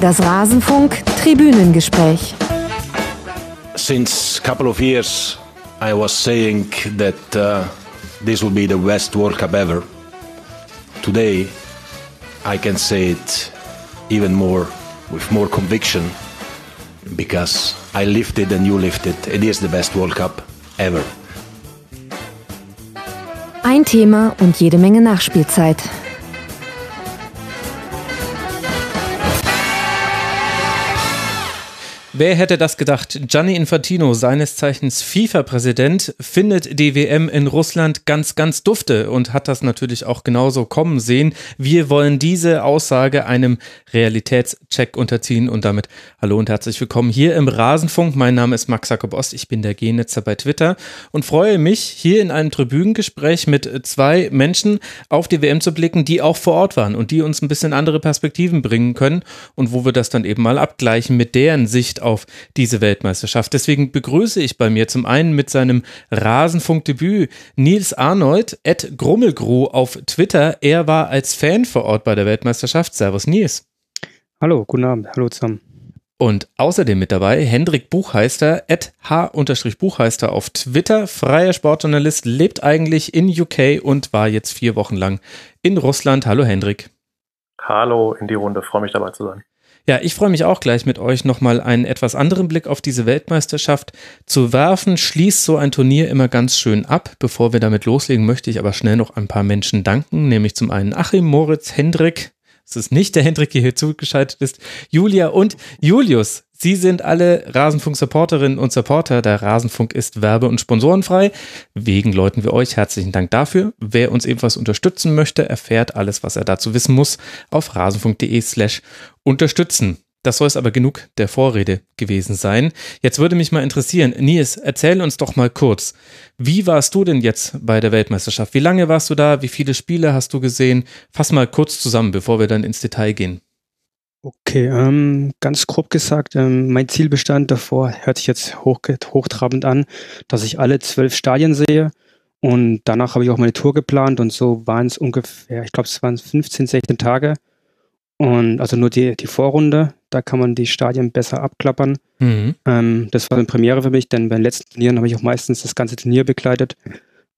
Das Rasenfunk Tribünengespräch. Since a couple of years I was saying that uh, this will be the best World Cup ever. Today I can say it even more with more conviction because I lived it and you lived it. It is the best World Cup ever. Ein Thema und jede Menge Nachspielzeit. Wer hätte das gedacht? Gianni Infantino, seines Zeichens FIFA-Präsident, findet die WM in Russland ganz, ganz dufte und hat das natürlich auch genauso kommen sehen. Wir wollen diese Aussage einem Realitätscheck unterziehen und damit hallo und herzlich willkommen hier im Rasenfunk. Mein Name ist Max Jakob Ost, ich bin der Genetzer bei Twitter und freue mich, hier in einem Tribünengespräch mit zwei Menschen auf die WM zu blicken, die auch vor Ort waren und die uns ein bisschen andere Perspektiven bringen können und wo wir das dann eben mal abgleichen mit deren Sicht auf auf diese Weltmeisterschaft. Deswegen begrüße ich bei mir zum einen mit seinem Rasenfunkdebüt Nils Arnold, Ed Grummelgru auf Twitter. Er war als Fan vor Ort bei der Weltmeisterschaft. Servus Nils. Hallo, guten Abend. Hallo zusammen. Und außerdem mit dabei Hendrik Buchheister, at h-buchheister auf Twitter, freier Sportjournalist, lebt eigentlich in UK und war jetzt vier Wochen lang in Russland. Hallo Hendrik. Hallo in die Runde, freue mich dabei zu sein. Ja, ich freue mich auch gleich mit euch nochmal einen etwas anderen Blick auf diese Weltmeisterschaft zu werfen. Schließt so ein Turnier immer ganz schön ab. Bevor wir damit loslegen, möchte ich aber schnell noch ein paar Menschen danken, nämlich zum einen Achim, Moritz, Hendrik, es ist nicht der Hendrik, der hier zugeschaltet ist, Julia und Julius. Sie sind alle Rasenfunk-Supporterinnen und Supporter. Der Rasenfunk ist werbe- und sponsorenfrei. Wegen läuten wir euch herzlichen Dank dafür. Wer uns ebenfalls unterstützen möchte, erfährt alles, was er dazu wissen muss, auf rasenfunk.de slash unterstützen. Das soll es aber genug der Vorrede gewesen sein. Jetzt würde mich mal interessieren, Nils, erzähl uns doch mal kurz, wie warst du denn jetzt bei der Weltmeisterschaft? Wie lange warst du da? Wie viele Spiele hast du gesehen? Fass mal kurz zusammen, bevor wir dann ins Detail gehen. Okay, ähm, ganz grob gesagt, ähm, mein Ziel bestand davor, hört sich jetzt hoch, hochtrabend an, dass ich alle zwölf Stadien sehe. Und danach habe ich auch meine Tour geplant und so waren es ungefähr, ich glaube, es waren 15, 16 Tage. Und also nur die, die Vorrunde, da kann man die Stadien besser abklappern. Mhm. Ähm, das war eine Premiere für mich, denn bei den letzten Turnieren habe ich auch meistens das ganze Turnier begleitet.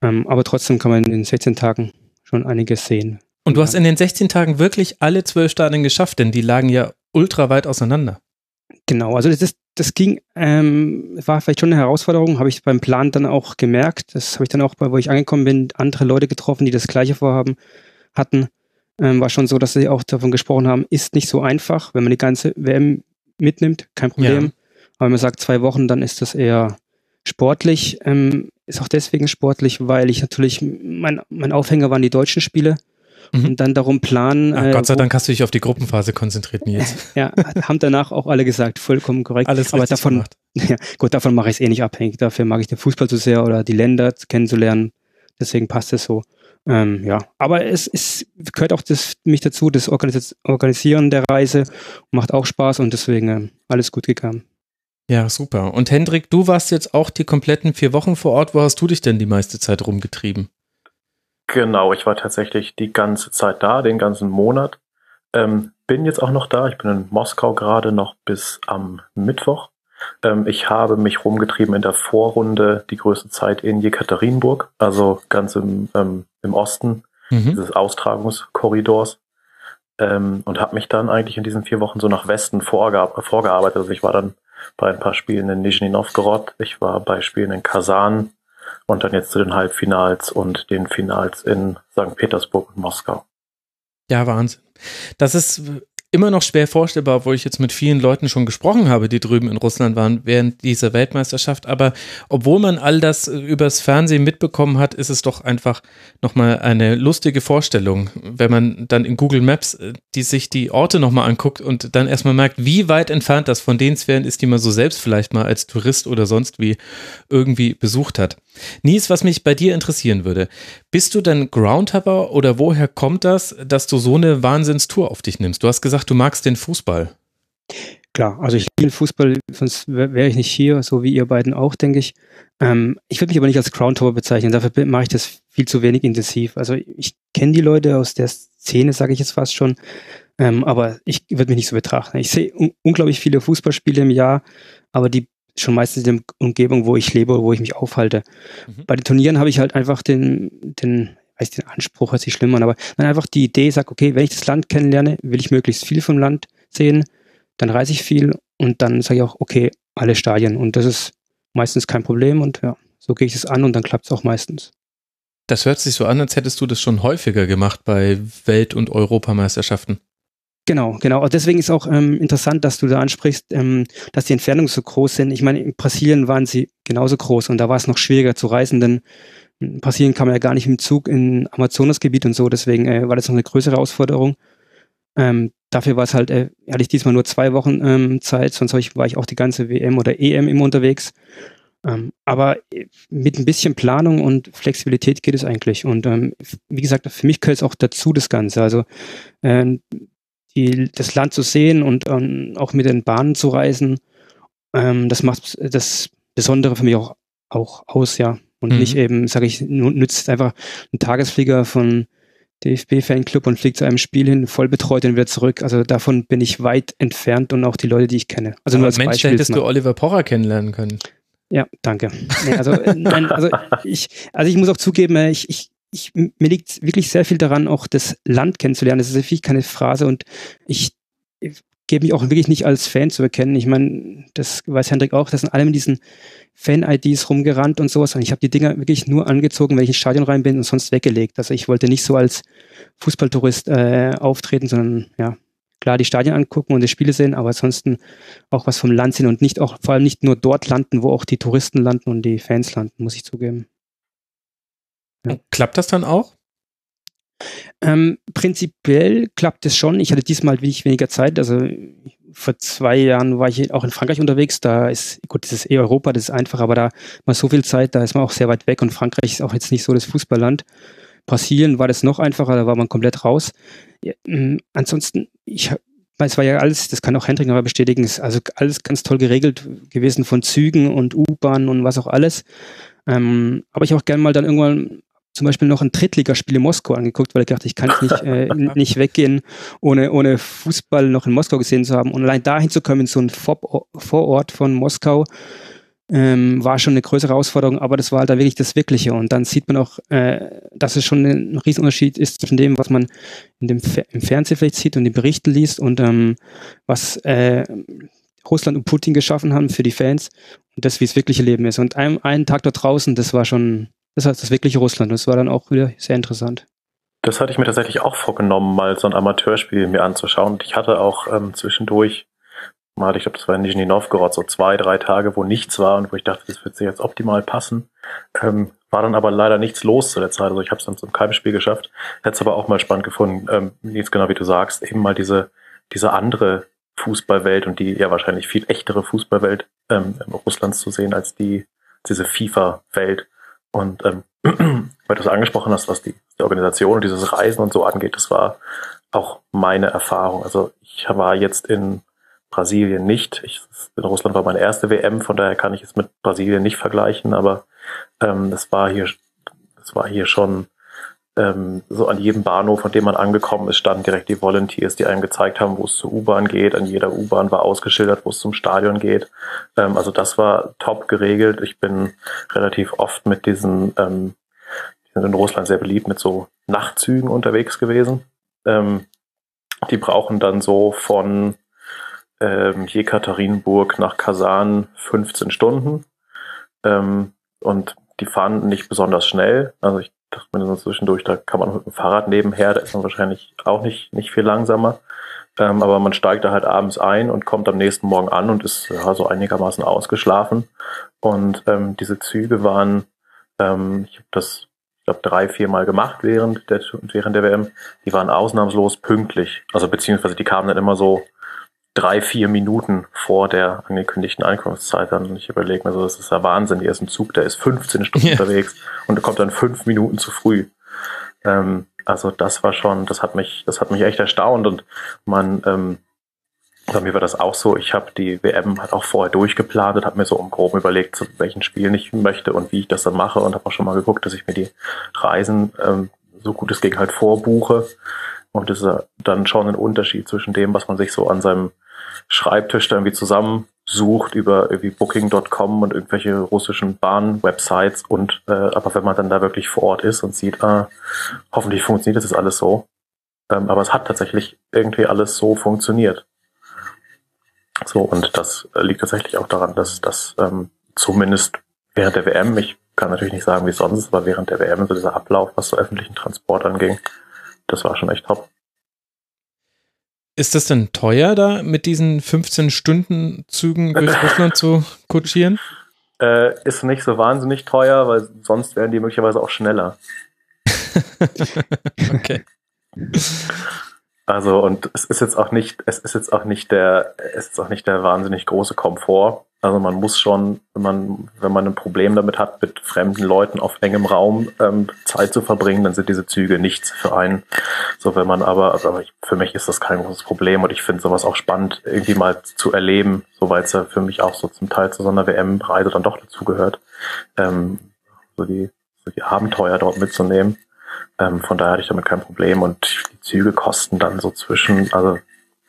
Ähm, aber trotzdem kann man in den 16 Tagen schon einiges sehen. Und du hast in den 16 Tagen wirklich alle zwölf Stadien geschafft, denn die lagen ja ultra weit auseinander. Genau, also das, ist, das ging, ähm, war vielleicht schon eine Herausforderung, habe ich beim Plan dann auch gemerkt. Das habe ich dann auch, bei, wo ich angekommen bin, andere Leute getroffen, die das gleiche Vorhaben hatten ähm, war schon so, dass sie auch davon gesprochen haben, ist nicht so einfach, wenn man die ganze WM mitnimmt, kein Problem. Ja. Aber wenn man sagt zwei Wochen, dann ist das eher sportlich. Ähm, ist auch deswegen sportlich, weil ich natürlich, mein, mein Aufhänger waren die deutschen Spiele. Mhm. Und dann darum planen. Ach, Gott sei äh, Dank hast du dich auf die Gruppenphase konzentriert, Nils. ja, haben danach auch alle gesagt, vollkommen korrekt. Alles Aber davon, gemacht. Ja, gut, davon mache ich es eh nicht abhängig. Dafür mag ich den Fußball zu sehr oder die Länder kennenzulernen. Deswegen passt es so. Ähm, ja, aber es, es gehört auch das, mich dazu, das Organis Organisieren der Reise macht auch Spaß und deswegen äh, alles gut gegangen. Ja, super. Und Hendrik, du warst jetzt auch die kompletten vier Wochen vor Ort. Wo hast du dich denn die meiste Zeit rumgetrieben? Genau, ich war tatsächlich die ganze Zeit da, den ganzen Monat. Ähm, bin jetzt auch noch da. Ich bin in Moskau gerade noch bis am Mittwoch. Ähm, ich habe mich rumgetrieben in der Vorrunde die größte Zeit in Jekaterinburg, also ganz im, ähm, im Osten mhm. dieses Austragungskorridors. Ähm, und habe mich dann eigentlich in diesen vier Wochen so nach Westen vorgearbeitet. Also ich war dann bei ein paar Spielen in Nizhny Novgorod, ich war bei Spielen in Kasan und dann jetzt zu den Halbfinals und den Finals in St. Petersburg und Moskau. Ja, Wahnsinn. Das ist immer noch schwer vorstellbar, obwohl ich jetzt mit vielen Leuten schon gesprochen habe, die drüben in Russland waren während dieser Weltmeisterschaft. Aber obwohl man all das äh, übers Fernsehen mitbekommen hat, ist es doch einfach nochmal eine lustige Vorstellung, wenn man dann in Google Maps äh, die sich die Orte nochmal anguckt und dann erstmal merkt, wie weit entfernt das von den Sphären ist, die man so selbst vielleicht mal als Tourist oder sonst wie irgendwie besucht hat. Nies, was mich bei dir interessieren würde, bist du denn Groundhopper oder woher kommt das, dass du so eine Wahnsinnstour auf dich nimmst? Du hast gesagt, du magst den Fußball. Klar, also ich liebe Fußball, sonst wäre ich nicht hier, so wie ihr beiden auch, denke ich. Ähm, ich würde mich aber nicht als Groundhopper bezeichnen, dafür mache ich das viel zu wenig intensiv. Also ich kenne die Leute aus der Szene, sage ich jetzt fast schon. Ähm, aber ich würde mich nicht so betrachten. Ich sehe un unglaublich viele Fußballspiele im Jahr, aber die schon meistens in der Umgebung, wo ich lebe, wo ich mich aufhalte. Mhm. Bei den Turnieren habe ich halt einfach den, den, weiß den Anspruch, hört sich schlimm an, aber dann einfach die Idee, sag, okay, wenn ich das Land kennenlerne, will ich möglichst viel vom Land sehen, dann reise ich viel und dann sage ich auch, okay, alle Stadien. Und das ist meistens kein Problem und ja, so gehe ich es an und dann klappt es auch meistens. Das hört sich so an, als hättest du das schon häufiger gemacht bei Welt- und Europameisterschaften. Genau, genau. Und deswegen ist auch ähm, interessant, dass du da ansprichst, ähm, dass die Entfernungen so groß sind. Ich meine, in Brasilien waren sie genauso groß und da war es noch schwieriger zu reisen, denn in Brasilien kam man ja gar nicht im Zug in Amazonasgebiet und so, deswegen äh, war das noch eine größere Herausforderung. Ähm, dafür war es halt, äh, hatte ich diesmal nur zwei Wochen ähm, Zeit, sonst ich, war ich auch die ganze WM oder EM immer unterwegs. Ähm, aber äh, mit ein bisschen Planung und Flexibilität geht es eigentlich. Und ähm, wie gesagt, für mich gehört es auch dazu, das Ganze. Also äh, die, das Land zu sehen und ähm, auch mit den Bahnen zu reisen, ähm, das macht das Besondere für mich auch, auch aus, ja. Und mhm. nicht eben, sage ich, nützt einfach ein Tagesflieger von DFB-Fanclub und fliegt zu einem Spiel hin, voll betreut und wieder zurück. Also davon bin ich weit entfernt und auch die Leute, die ich kenne. Also Aber nur als Mensch, Beispiel hättest du Oliver Porrer kennenlernen können. Ja, danke. Nee, also, nein, also ich, also ich muss auch zugeben, äh, ich, ich, ich, mir liegt wirklich sehr viel daran, auch das Land kennenzulernen. Das ist wirklich keine Phrase und ich, gebe mich auch wirklich nicht als Fan zu erkennen. Ich meine, das weiß Hendrik auch, das sind alle mit diesen Fan-IDs rumgerannt und sowas. Und ich habe die Dinger wirklich nur angezogen, wenn ich ins Stadion rein bin und sonst weggelegt. Also ich wollte nicht so als Fußballtourist äh, auftreten, sondern ja, klar die Stadien angucken und die Spiele sehen, aber ansonsten auch was vom Land sehen und nicht auch vor allem nicht nur dort landen, wo auch die Touristen landen und die Fans landen, muss ich zugeben. Ja. Klappt das dann auch? Ähm, prinzipiell klappt es schon. Ich hatte diesmal wenig weniger Zeit. Also vor zwei Jahren war ich auch in Frankreich unterwegs. Da ist, gut, das ist eh Europa, das ist einfach, aber da mal so viel Zeit, da ist man auch sehr weit weg und Frankreich ist auch jetzt nicht so das Fußballland. Brasilien war das noch einfacher, da war man komplett raus. Ja, ähm, ansonsten, ich es war ja alles, das kann auch Hendrik aber bestätigen, ist also alles ganz toll geregelt gewesen von Zügen und U-Bahnen und was auch alles. Ähm, aber ich auch gerne mal dann irgendwann zum Beispiel noch ein Drittligaspiel in Moskau angeguckt, weil ich dachte, ich kann nicht, äh, nicht weggehen, ohne, ohne Fußball noch in Moskau gesehen zu haben. Und allein dahin zu kommen, in so ein Vorort von Moskau, ähm, war schon eine größere Herausforderung, aber das war halt da wirklich das Wirkliche. Und dann sieht man auch, äh, dass es schon ein Riesenunterschied ist zwischen dem, was man in dem Fer im Fernsehen vielleicht sieht und den Berichten liest und ähm, was äh, Russland und Putin geschaffen haben für die Fans und das, wie es wirkliche Leben ist. Und ein, einen Tag dort draußen, das war schon, das heißt das wirkliche Russland. Das war dann auch wieder sehr interessant. Das hatte ich mir tatsächlich auch vorgenommen, mal so ein Amateurspiel mir anzuschauen. Und ich hatte auch ähm, zwischendurch mal, ich glaube, das war in Nizhny Novgorod, so zwei, drei Tage, wo nichts war und wo ich dachte, das wird sich jetzt optimal passen. Ähm, war dann aber leider nichts los zu der Zeit. Also ich habe es dann zum Keimspiel geschafft. Hätte es aber auch mal spannend gefunden, ähm, jetzt genau wie du sagst, eben mal diese, diese andere Fußballwelt und die ja wahrscheinlich viel echtere Fußballwelt ähm, Russlands zu sehen als die diese FIFA-Welt. Und ähm, weil du es angesprochen hast, was die, die Organisation und dieses Reisen und so angeht, das war auch meine Erfahrung. Also ich war jetzt in Brasilien nicht. Ich, in Russland war meine erste WM, von daher kann ich es mit Brasilien nicht vergleichen, aber ähm, das war hier, das war hier schon ähm, so an jedem Bahnhof, von dem man angekommen ist, standen direkt die Volunteers, die einem gezeigt haben, wo es zur U-Bahn geht. An jeder U-Bahn war ausgeschildert, wo es zum Stadion geht. Ähm, also das war top geregelt. Ich bin relativ oft mit diesen, ähm, die sind in Russland sehr beliebt, mit so Nachtzügen unterwegs gewesen. Ähm, die brauchen dann so von ähm, Jekaterinburg nach Kasan 15 Stunden. Ähm, und die fahren nicht besonders schnell. Also ich dachte mir so zwischendurch, da kann man mit dem Fahrrad nebenher, da ist man wahrscheinlich auch nicht, nicht viel langsamer. Ähm, aber man steigt da halt abends ein und kommt am nächsten Morgen an und ist ja, so einigermaßen ausgeschlafen. Und ähm, diese Züge waren, ähm, ich habe das, ich glaube, drei, vier Mal gemacht während der, während der WM. Die waren ausnahmslos pünktlich. Also beziehungsweise die kamen dann immer so drei, vier Minuten vor der angekündigten Ankunftszeit dann. Und ich überlege mir so, das ist ja Wahnsinn. Hier ist ein Zug, der ist 15 Stunden yeah. unterwegs und kommt dann fünf Minuten zu früh. Ähm, also das war schon, das hat mich, das hat mich echt erstaunt und man, ähm, bei mir war das auch so. Ich habe die WM halt auch vorher durchgeplant und habe mir so im Groben überlegt, zu welchen Spielen ich möchte und wie ich das dann mache und habe auch schon mal geguckt, dass ich mir die Reisen ähm, so gut es ging halt vorbuche. Und das ist dann schon ein Unterschied zwischen dem, was man sich so an seinem Schreibtisch da irgendwie zusammensucht über irgendwie Booking.com und irgendwelche russischen Bahn-Websites und äh, aber wenn man dann da wirklich vor Ort ist und sieht, ah, hoffentlich funktioniert das jetzt alles so. Ähm, aber es hat tatsächlich irgendwie alles so funktioniert. So, und das liegt tatsächlich auch daran, dass das ähm, zumindest während der WM, ich kann natürlich nicht sagen, wie sonst, aber während der WM, so dieser Ablauf, was so öffentlichen Transport anging, das war schon echt top. Ist das denn teuer, da mit diesen 15-Stunden-Zügen durch Russland zu kutschieren? Äh, ist nicht so wahnsinnig teuer, weil sonst wären die möglicherweise auch schneller. okay. Also und es ist jetzt auch nicht, es ist jetzt auch nicht der, es ist auch nicht der wahnsinnig große Komfort. Also man muss schon, wenn man, wenn man ein Problem damit hat, mit fremden Leuten auf engem Raum ähm, Zeit zu verbringen, dann sind diese Züge nichts für einen. So wenn man aber, also für mich ist das kein großes Problem und ich finde sowas auch spannend, irgendwie mal zu erleben, so weil es ja für mich auch so zum Teil zu so einer WM-Reise dann doch dazugehört, ähm, so die, so die Abenteuer dort mitzunehmen. Ähm, von daher hatte ich damit kein Problem und die Züge kosten dann so zwischen, also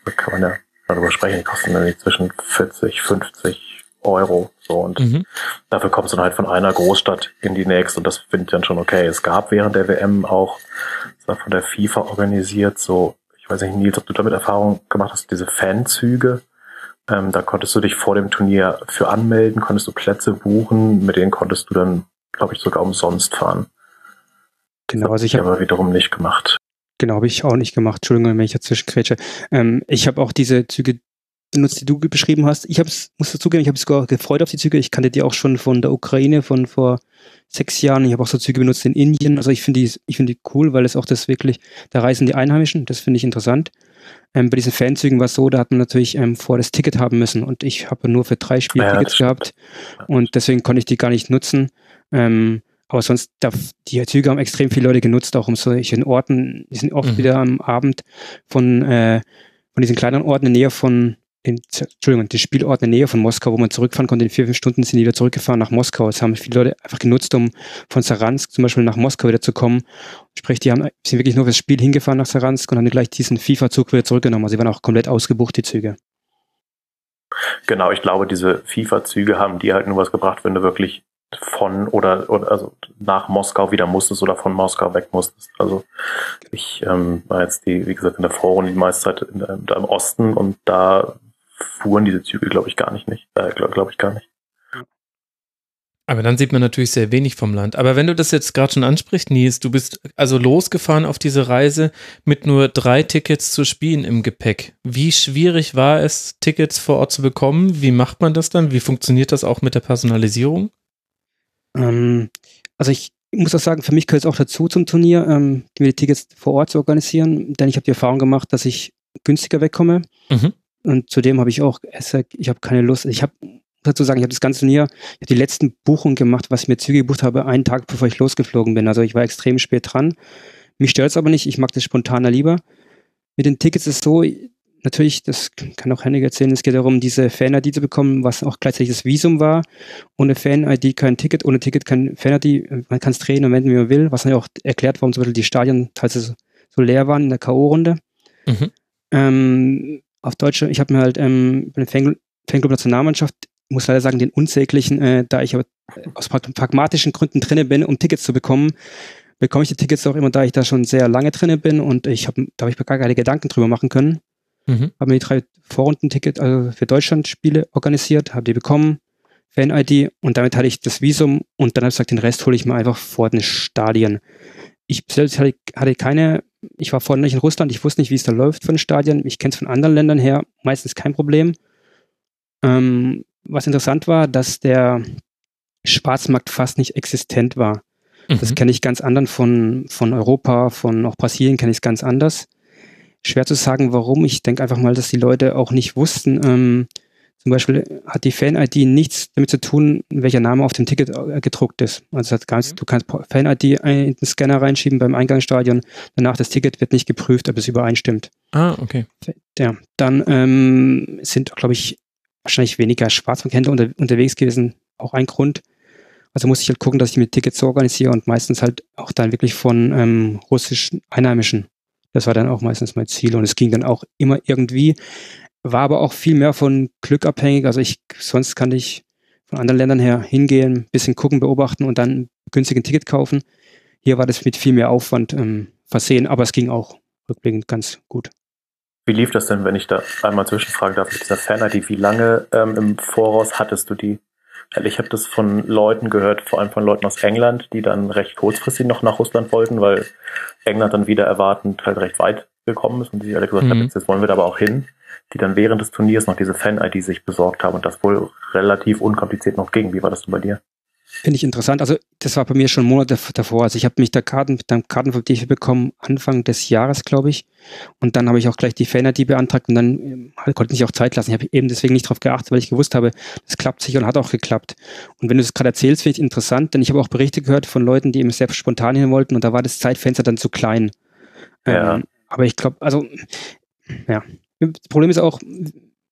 da kann man ja darüber sprechen, die kosten dann zwischen 40, 50 Euro. So und mhm. dafür kommst du dann halt von einer Großstadt in die nächste und das finde ich dann schon okay. Es gab während der WM auch, das war von der FIFA organisiert, so, ich weiß nicht, Nils, ob du damit Erfahrung gemacht hast, diese Fanzüge. Ähm, da konntest du dich vor dem Turnier für anmelden, konntest du Plätze buchen, mit denen konntest du dann, glaube ich, sogar umsonst fahren. Genau, also ich habe aber wiederum nicht gemacht. Genau, habe ich auch nicht gemacht. Entschuldigung, wenn ich dazwischen quetsche. Ähm, ich habe auch diese Züge benutzt, die du beschrieben hast. Ich habe es, muss dazugeben, ich habe sogar gefreut auf die Züge. Ich kannte die auch schon von der Ukraine, von vor sechs Jahren. Ich habe auch so Züge benutzt in Indien. Also ich finde die, ich finde die cool, weil es auch das wirklich, da reisen die Einheimischen. Das finde ich interessant. Ähm, bei diesen Fanzügen war es so, da hat man natürlich ähm, vor das Ticket haben müssen und ich habe nur für drei Spieltickets ja, gehabt und deswegen konnte ich die gar nicht nutzen. Ähm, aber sonst, darf, die Züge haben extrem viele Leute genutzt, auch um solchen Orten, die sind oft mhm. wieder am Abend von, äh, von diesen kleinen Orten in der Nähe von, den, Entschuldigung, die Spielorte in der Nähe von Moskau, wo man zurückfahren konnte. In vier, fünf Stunden sind die wieder zurückgefahren nach Moskau. Das haben viele Leute einfach genutzt, um von Saransk zum Beispiel nach Moskau wieder zu kommen. Sprich, die haben, sind wirklich nur fürs Spiel hingefahren nach Saransk und haben gleich diesen FIFA-Zug wieder zurückgenommen. Also sie waren auch komplett ausgebucht, die Züge. Genau, ich glaube, diese FIFA-Züge haben dir halt nur was gebracht, wenn du wirklich von oder, oder also nach Moskau wieder musstest oder von Moskau weg musstest. Also ich ähm, war jetzt die, wie gesagt, in der Vorrunde die meiste Zeit in, in, da im Osten und da fuhren diese Züge, glaube ich, gar nicht nicht. Äh, glaube glaub ich gar nicht. Aber dann sieht man natürlich sehr wenig vom Land. Aber wenn du das jetzt gerade schon ansprichst, Nies, du bist also losgefahren auf diese Reise mit nur drei Tickets zu spielen im Gepäck. Wie schwierig war es, Tickets vor Ort zu bekommen? Wie macht man das dann? Wie funktioniert das auch mit der Personalisierung? Ähm, also ich muss auch sagen, für mich gehört es auch dazu zum Turnier, ähm, mir die Tickets vor Ort zu organisieren, denn ich habe die Erfahrung gemacht, dass ich günstiger wegkomme. Mhm. Und zudem habe ich auch, ich habe keine Lust, ich habe dazu sagen, ich habe das ganze Turnier, ich habe die letzten Buchungen gemacht, was ich mir Züge gebucht habe, einen Tag bevor ich losgeflogen bin. Also ich war extrem spät dran. Mich stört es aber nicht, ich mag das spontaner lieber. Mit den Tickets ist es so, natürlich, das kann auch Henning erzählen, es geht darum, diese Fan-ID zu bekommen, was auch gleichzeitig das Visum war. Ohne Fan-ID kein Ticket, ohne Ticket kein Fan-ID. Man kann es drehen und wenden, wie man will, was dann ja auch erklärt, warum zum Beispiel die Stadien teilweise so leer waren in der K.O.-Runde. Mhm. Ähm, auf Deutsch, ich habe mir halt ähm, bei der Fanclub Nationalmannschaft, muss leider sagen, den unsäglichen, äh, da ich aber aus pragmatischen Gründen drinne bin, um Tickets zu bekommen, bekomme ich die Tickets auch immer, da ich da schon sehr lange drinne bin und ich habe, da habe ich mir gar keine Gedanken drüber machen können. Mhm. Habe mir die drei Vorrundentickets also für Deutschland-Spiele organisiert, habe die bekommen, Fan-ID und damit hatte ich das Visum und dann habe ich gesagt, den Rest hole ich mir einfach vor den Stadien. Ich selbst hatte, hatte keine, ich war vorhin nicht in Russland, ich wusste nicht, wie es da läuft von den Stadien. Ich kenne es von anderen Ländern her, meistens kein Problem. Ähm, was interessant war, dass der Schwarzmarkt fast nicht existent war. Mhm. Das kenne ich ganz anderen von, von Europa, von auch Brasilien kenne ich es ganz anders schwer zu sagen, warum. Ich denke einfach mal, dass die Leute auch nicht wussten. Ähm, zum Beispiel hat die Fan-ID nichts damit zu tun, welcher Name auf dem Ticket äh, gedruckt ist. Also ganz, mhm. du kannst Fan-ID in den Scanner reinschieben beim Eingangsstadion. Danach das Ticket wird nicht geprüft, ob es übereinstimmt. Ah, okay. Ja, dann ähm, sind, glaube ich, wahrscheinlich weniger Schwarzmarkthändler unter, unterwegs gewesen. Auch ein Grund. Also muss ich halt gucken, dass ich mir Tickets so organisiere und meistens halt auch dann wirklich von ähm, russischen Einheimischen Das war dann auch meistens mein Ziel und es ging dann auch immer irgendwie, war aber auch viel mehr von Glück abhängig. Also ich, sonst kann ich von anderen Ländern her hingehen, bisschen gucken, beobachten und dann günstig ein Ticket kaufen. Hier war das mit viel mehr Aufwand ähm, versehen, aber es ging auch rückblickend ganz gut. Wie lief das denn, wenn ich da einmal zwischenfragen darf, mit dieser Fan-ID? Wie lange ähm, im Voraus hattest du die? Weil ich habe das von Leuten gehört, vor allem von Leuten aus England, die dann recht kurzfristig noch nach Russland wollten, weil England dann wieder erwartend halt recht weit gekommen ist und die alle gesagt mhm. haben, jetzt wollen wir da aber auch hin, die dann während des Turniers noch diese Fan-ID sich besorgt haben und das wohl relativ unkompliziert noch ging. Wie war das denn bei dir? Finde ich interessant. Also das war bei mir schon Monate davor. Also ich habe mich da Karten, dann Karten vom DFB bekommen Anfang des Jahres, glaube ich. Und dann habe ich auch gleich die Fan-ID beantragt und dann ähm, konnte ich auch Zeit lassen. Ich habe eben deswegen nicht darauf geachtet, weil ich gewusst habe, das klappt sicher und hat auch geklappt. Und wenn du das gerade erzählst, finde ich interessant, denn ich habe auch Berichte gehört von Leuten, die eben sehr spontan hin wollten und da war das Zeitfenster dann zu klein. Ja. Ähm, aber ich glaube, also ja. Das Problem ist auch,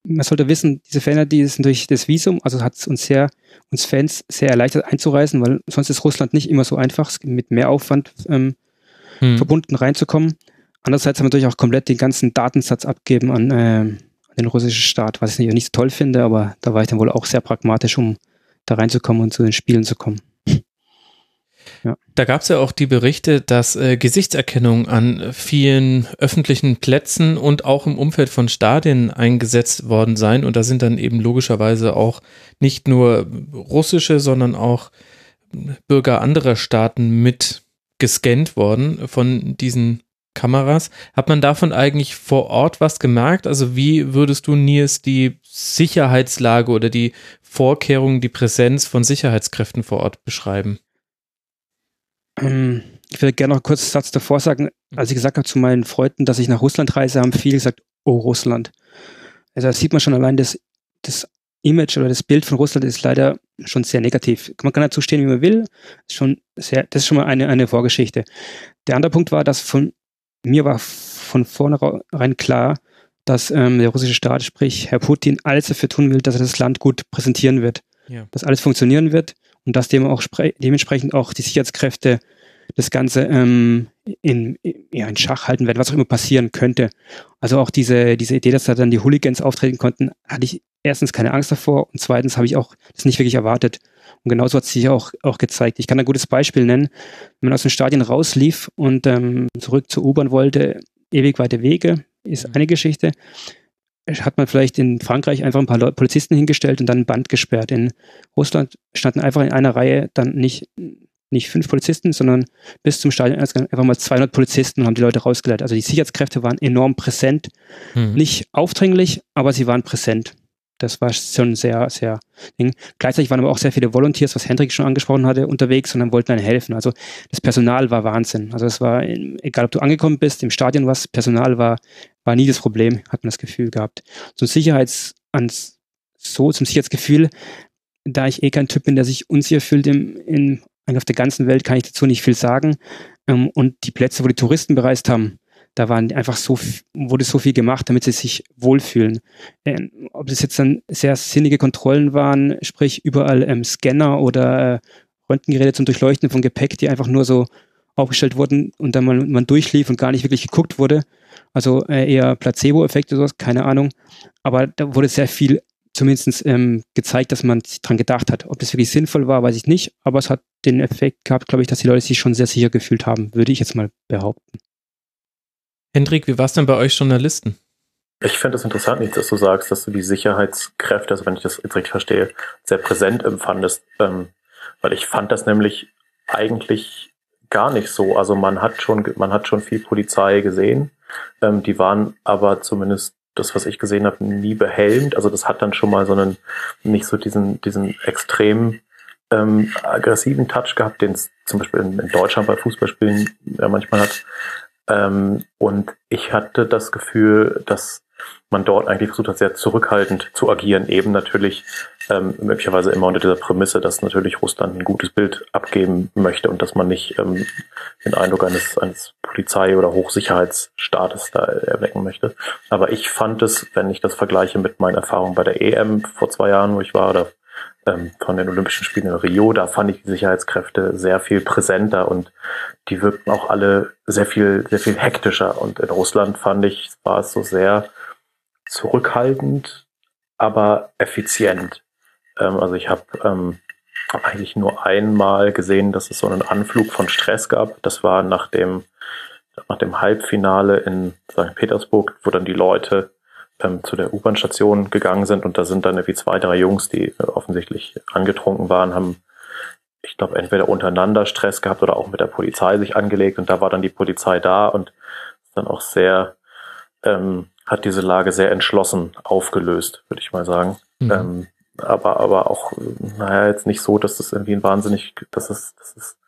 man sollte wissen, diese Fan-ID ist natürlich das Visum, also hat es uns sehr, uns Fans sehr erleichtert einzureisen, weil sonst ist Russland nicht immer so einfach, mit mehr Aufwand ähm, hm. verbunden reinzukommen. Andererseits haben wir natürlich auch komplett den ganzen Datensatz abgeben an, äh, an den russischen Staat, was ich nicht so toll finde, aber da war ich dann wohl auch sehr pragmatisch, um da reinzukommen und zu den Spielen zu kommen. Da gab es ja auch die Berichte, dass äh, Gesichtserkennung an vielen öffentlichen Plätzen und auch im Umfeld von Stadien eingesetzt worden seien. Und da sind dann eben logischerweise auch nicht nur russische, sondern auch Bürger anderer Staaten mit gescannt worden von diesen Kameras. Hat man davon eigentlich vor Ort was gemerkt? Also wie würdest du, Nils, die Sicherheitslage oder die Vorkehrungen, die Präsenz von Sicherheitskräften vor Ort beschreiben? Ähm, ich würde gerne noch kurz einen Satz davor sagen. Als ich gesagt habe zu meinen Freunden, dass ich nach Russland reise, haben viele gesagt, oh Russland. Also da sieht man schon allein, das, das Image oder das Bild von Russland ist leider schon sehr negativ. Man kann dazu stehen, wie man will. Das ist schon, sehr, das ist schon mal eine, eine Vorgeschichte. Der andere Punkt war, dass von mir war von vornherein klar, dass ähm, der russische Staat, sprich Herr Putin, alles dafür tun will, dass er das Land gut präsentieren wird. Ja. Dass alles funktionieren wird und dass dem auch dementsprechend auch die Sicherheitskräfte das Ganze ähm, in, ja, in Schach halten werden, was auch immer passieren könnte. Also auch diese, diese Idee, dass da dann die Hooligans auftreten konnten, hatte ich erstens keine Angst davor und zweitens habe ich auch das nicht wirklich erwartet. Und genauso hat es sich auch, auch gezeigt. Ich kann ein gutes Beispiel nennen. Wenn man aus dem Stadion rauslief und ähm, zurück zur U-Bahn wollte, ewig weite Wege, ist eine Geschichte hat man vielleicht in Frankreich einfach ein paar Leute, Polizisten hingestellt und dann ein Band gesperrt. In Russland standen einfach in einer Reihe dann nicht, nicht fünf Polizisten, sondern bis zum Stadion einfach mal 200 Polizisten und haben die Leute rausgeleitet. Also die Sicherheitskräfte waren enorm präsent. Mhm. Nicht aufdringlich, aber sie waren präsent. Das war schon sehr, sehr Ding. Gleichzeitig waren aber auch sehr viele Volunteers, was Hendrik schon angesprochen hatte, unterwegs und dann wollten dann helfen. Also das Personal war Wahnsinn. Also es war, egal ob du angekommen bist, im Stadion was, Personal war, war nie das Problem, hat man das Gefühl gehabt. Zum Sicherheits, ans, so zum Sicherheitsgefühl, da ich eh kein Typ bin, der sich unsicher fühlt im, in, auf der ganzen Welt, kann ich dazu nicht viel sagen. Ähm, und die Plätze, wo die Touristen bereist haben, da waren einfach so, wurde so viel gemacht, damit sie sich wohlfühlen. Ähm, ob das jetzt dann sehr sinnige Kontrollen waren, sprich überall ähm, Scanner oder äh, Röntgengeräte zum Durchleuchten von Gepäck, die einfach nur so aufgestellt wurden und dann man, man durchlief und gar nicht wirklich geguckt wurde. Also äh, eher Placebo-Effekt oder sowas, keine Ahnung. Aber da wurde sehr viel zumindest ähm, gezeigt, dass man dran gedacht hat. Ob das wirklich sinnvoll war, weiß ich nicht, aber es hat den Effekt gehabt, glaube ich, dass die Leute sich schon sehr sicher gefühlt haben, würde ich jetzt mal behaupten. Hendrik, wie war es denn bei euch Journalisten? Ich finde es interessant, dass du sagst, dass du die Sicherheitskräfte, also wenn ich das jetzt richtig verstehe, sehr präsent empfandest. Ähm, weil ich fand das nämlich eigentlich gar nicht so. Also man hat schon, man hat schon viel Polizei gesehen. Ähm, die waren aber zumindest das, was ich gesehen habe, nie behelmt. Also das hat dann schon mal so einen, nicht so diesen, diesen extrem ähm, aggressiven Touch gehabt, den es zum Beispiel in, in Deutschland bei Fußballspielen ja manchmal hat. Ähm, und ich hatte das Gefühl, dass man dort eigentlich versucht hat, sehr zurückhaltend zu agieren. Eben natürlich ähm, möglicherweise immer unter dieser Prämisse, dass natürlich Russland ein gutes Bild abgeben möchte und dass man nicht ähm, den Eindruck eines, eines Polizei- oder Hochsicherheitsstaates da erwecken möchte. Aber ich fand es, wenn ich das vergleiche mit meinen Erfahrungen bei der EM vor zwei Jahren, wo ich war, oder ähm, von den Olympischen Spielen in Rio, da fand ich die Sicherheitskräfte sehr viel präsenter und die wirkten auch alle sehr viel, sehr viel hektischer. Und in Russland fand ich, war es so sehr zurückhaltend, aber effizient. Ähm, also ich habe ähm, eigentlich nur einmal gesehen, dass es so einen Anflug von Stress gab. Das war nach dem, nach dem Halbfinale in St. Petersburg, wo dann die Leute ähm, zu der U-Bahn-Station gegangen sind und da sind dann irgendwie zwei, drei Jungs, die äh, offensichtlich angetrunken waren, haben, ich glaube, entweder untereinander Stress gehabt oder auch mit der Polizei sich angelegt und da war dann die Polizei da und dann auch sehr, ähm, hat diese Lage sehr entschlossen aufgelöst, würde ich mal sagen. Mhm. Ähm, aber, aber auch, naja, jetzt nicht so, dass das irgendwie ein wahnsinnig, dass es, dass es,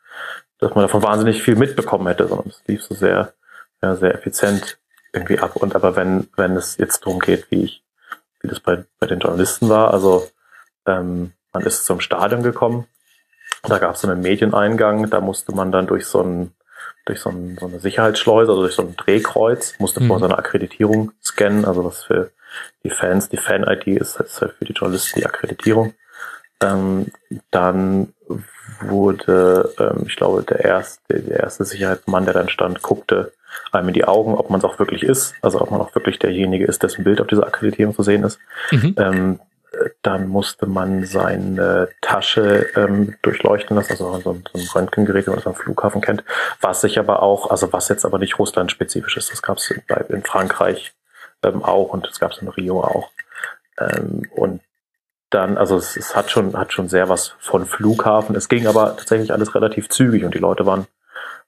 dass man davon wahnsinnig viel mitbekommen hätte, sondern es lief so sehr, ja, sehr effizient irgendwie ab. Und aber wenn, wenn es jetzt darum geht, wie ich, wie das bei, bei den Journalisten war, also ähm, man ist zum Stadion gekommen, da gab es so einen Medieneingang, da musste man dann durch so ein durch so, ein, so eine Sicherheitsschleuse, also durch so ein Drehkreuz, musste mhm. vor so einer Akkreditierung scannen, also was für die Fans, die Fan-ID ist, ist halt für die Journalisten die Akkreditierung. Ähm, dann wurde, ähm, ich glaube, der erste, der erste Sicherheitsmann, der dann stand, guckte einem in die Augen, ob man es auch wirklich ist, also ob man auch wirklich derjenige ist, dessen Bild auf dieser Akkreditierung zu sehen ist. Mhm. Ähm, dann musste man seine Tasche ähm, durchleuchten lassen, also so ein, so ein Röntgengerät, wie man das am Flughafen kennt, was sich aber auch, also was jetzt aber nicht Russland-spezifisch ist, das gab es in Frankreich ähm, auch und das gab es in Rio auch. Ähm, und dann, also es, es, hat schon, hat schon sehr was von Flughafen. Es ging aber tatsächlich alles relativ zügig und die Leute waren,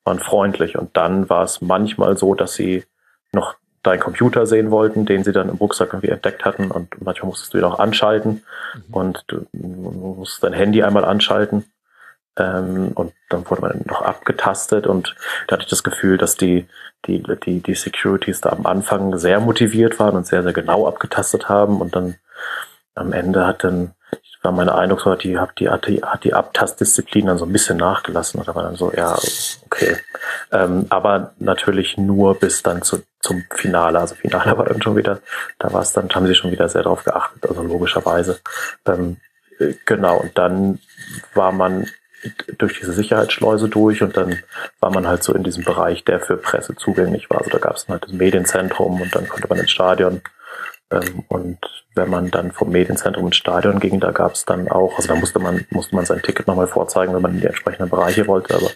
waren freundlich. Und dann war es manchmal so, dass sie noch deinen Computer sehen wollten, den sie dann im Rucksack irgendwie entdeckt hatten. Und manchmal musstest du ihn auch anschalten. Mhm. und du musst dein Handy einmal anschalten. Ähm, und dann wurde man noch abgetastet. Und da hatte ich das Gefühl, dass die die, die, die Securities da am Anfang sehr motiviert waren und sehr, sehr genau abgetastet haben. Und dann am Ende hat dann, war meine Eindruck so, die, hat die, die, die Abtastdisziplin dann so ein bisschen nachgelassen da war dann so, ja, okay. Ähm, aber natürlich nur bis dann zu, zum Finale. Also Finale war dann schon wieder, da war es dann, haben sie schon wieder sehr darauf geachtet, also logischerweise. Ähm, äh, genau, und dann war man durch diese Sicherheitsschleuse durch und dann war man halt so in diesem Bereich, der für Presse zugänglich war. Also da gab es halt das Medienzentrum und dann konnte man ins Stadion. Ähm, und wenn man dann vom Medienzentrum ins Stadion ging, da gab es dann auch, also da musste man, musste man sein Ticket nochmal vorzeigen, wenn man in die entsprechenden Bereiche wollte, aber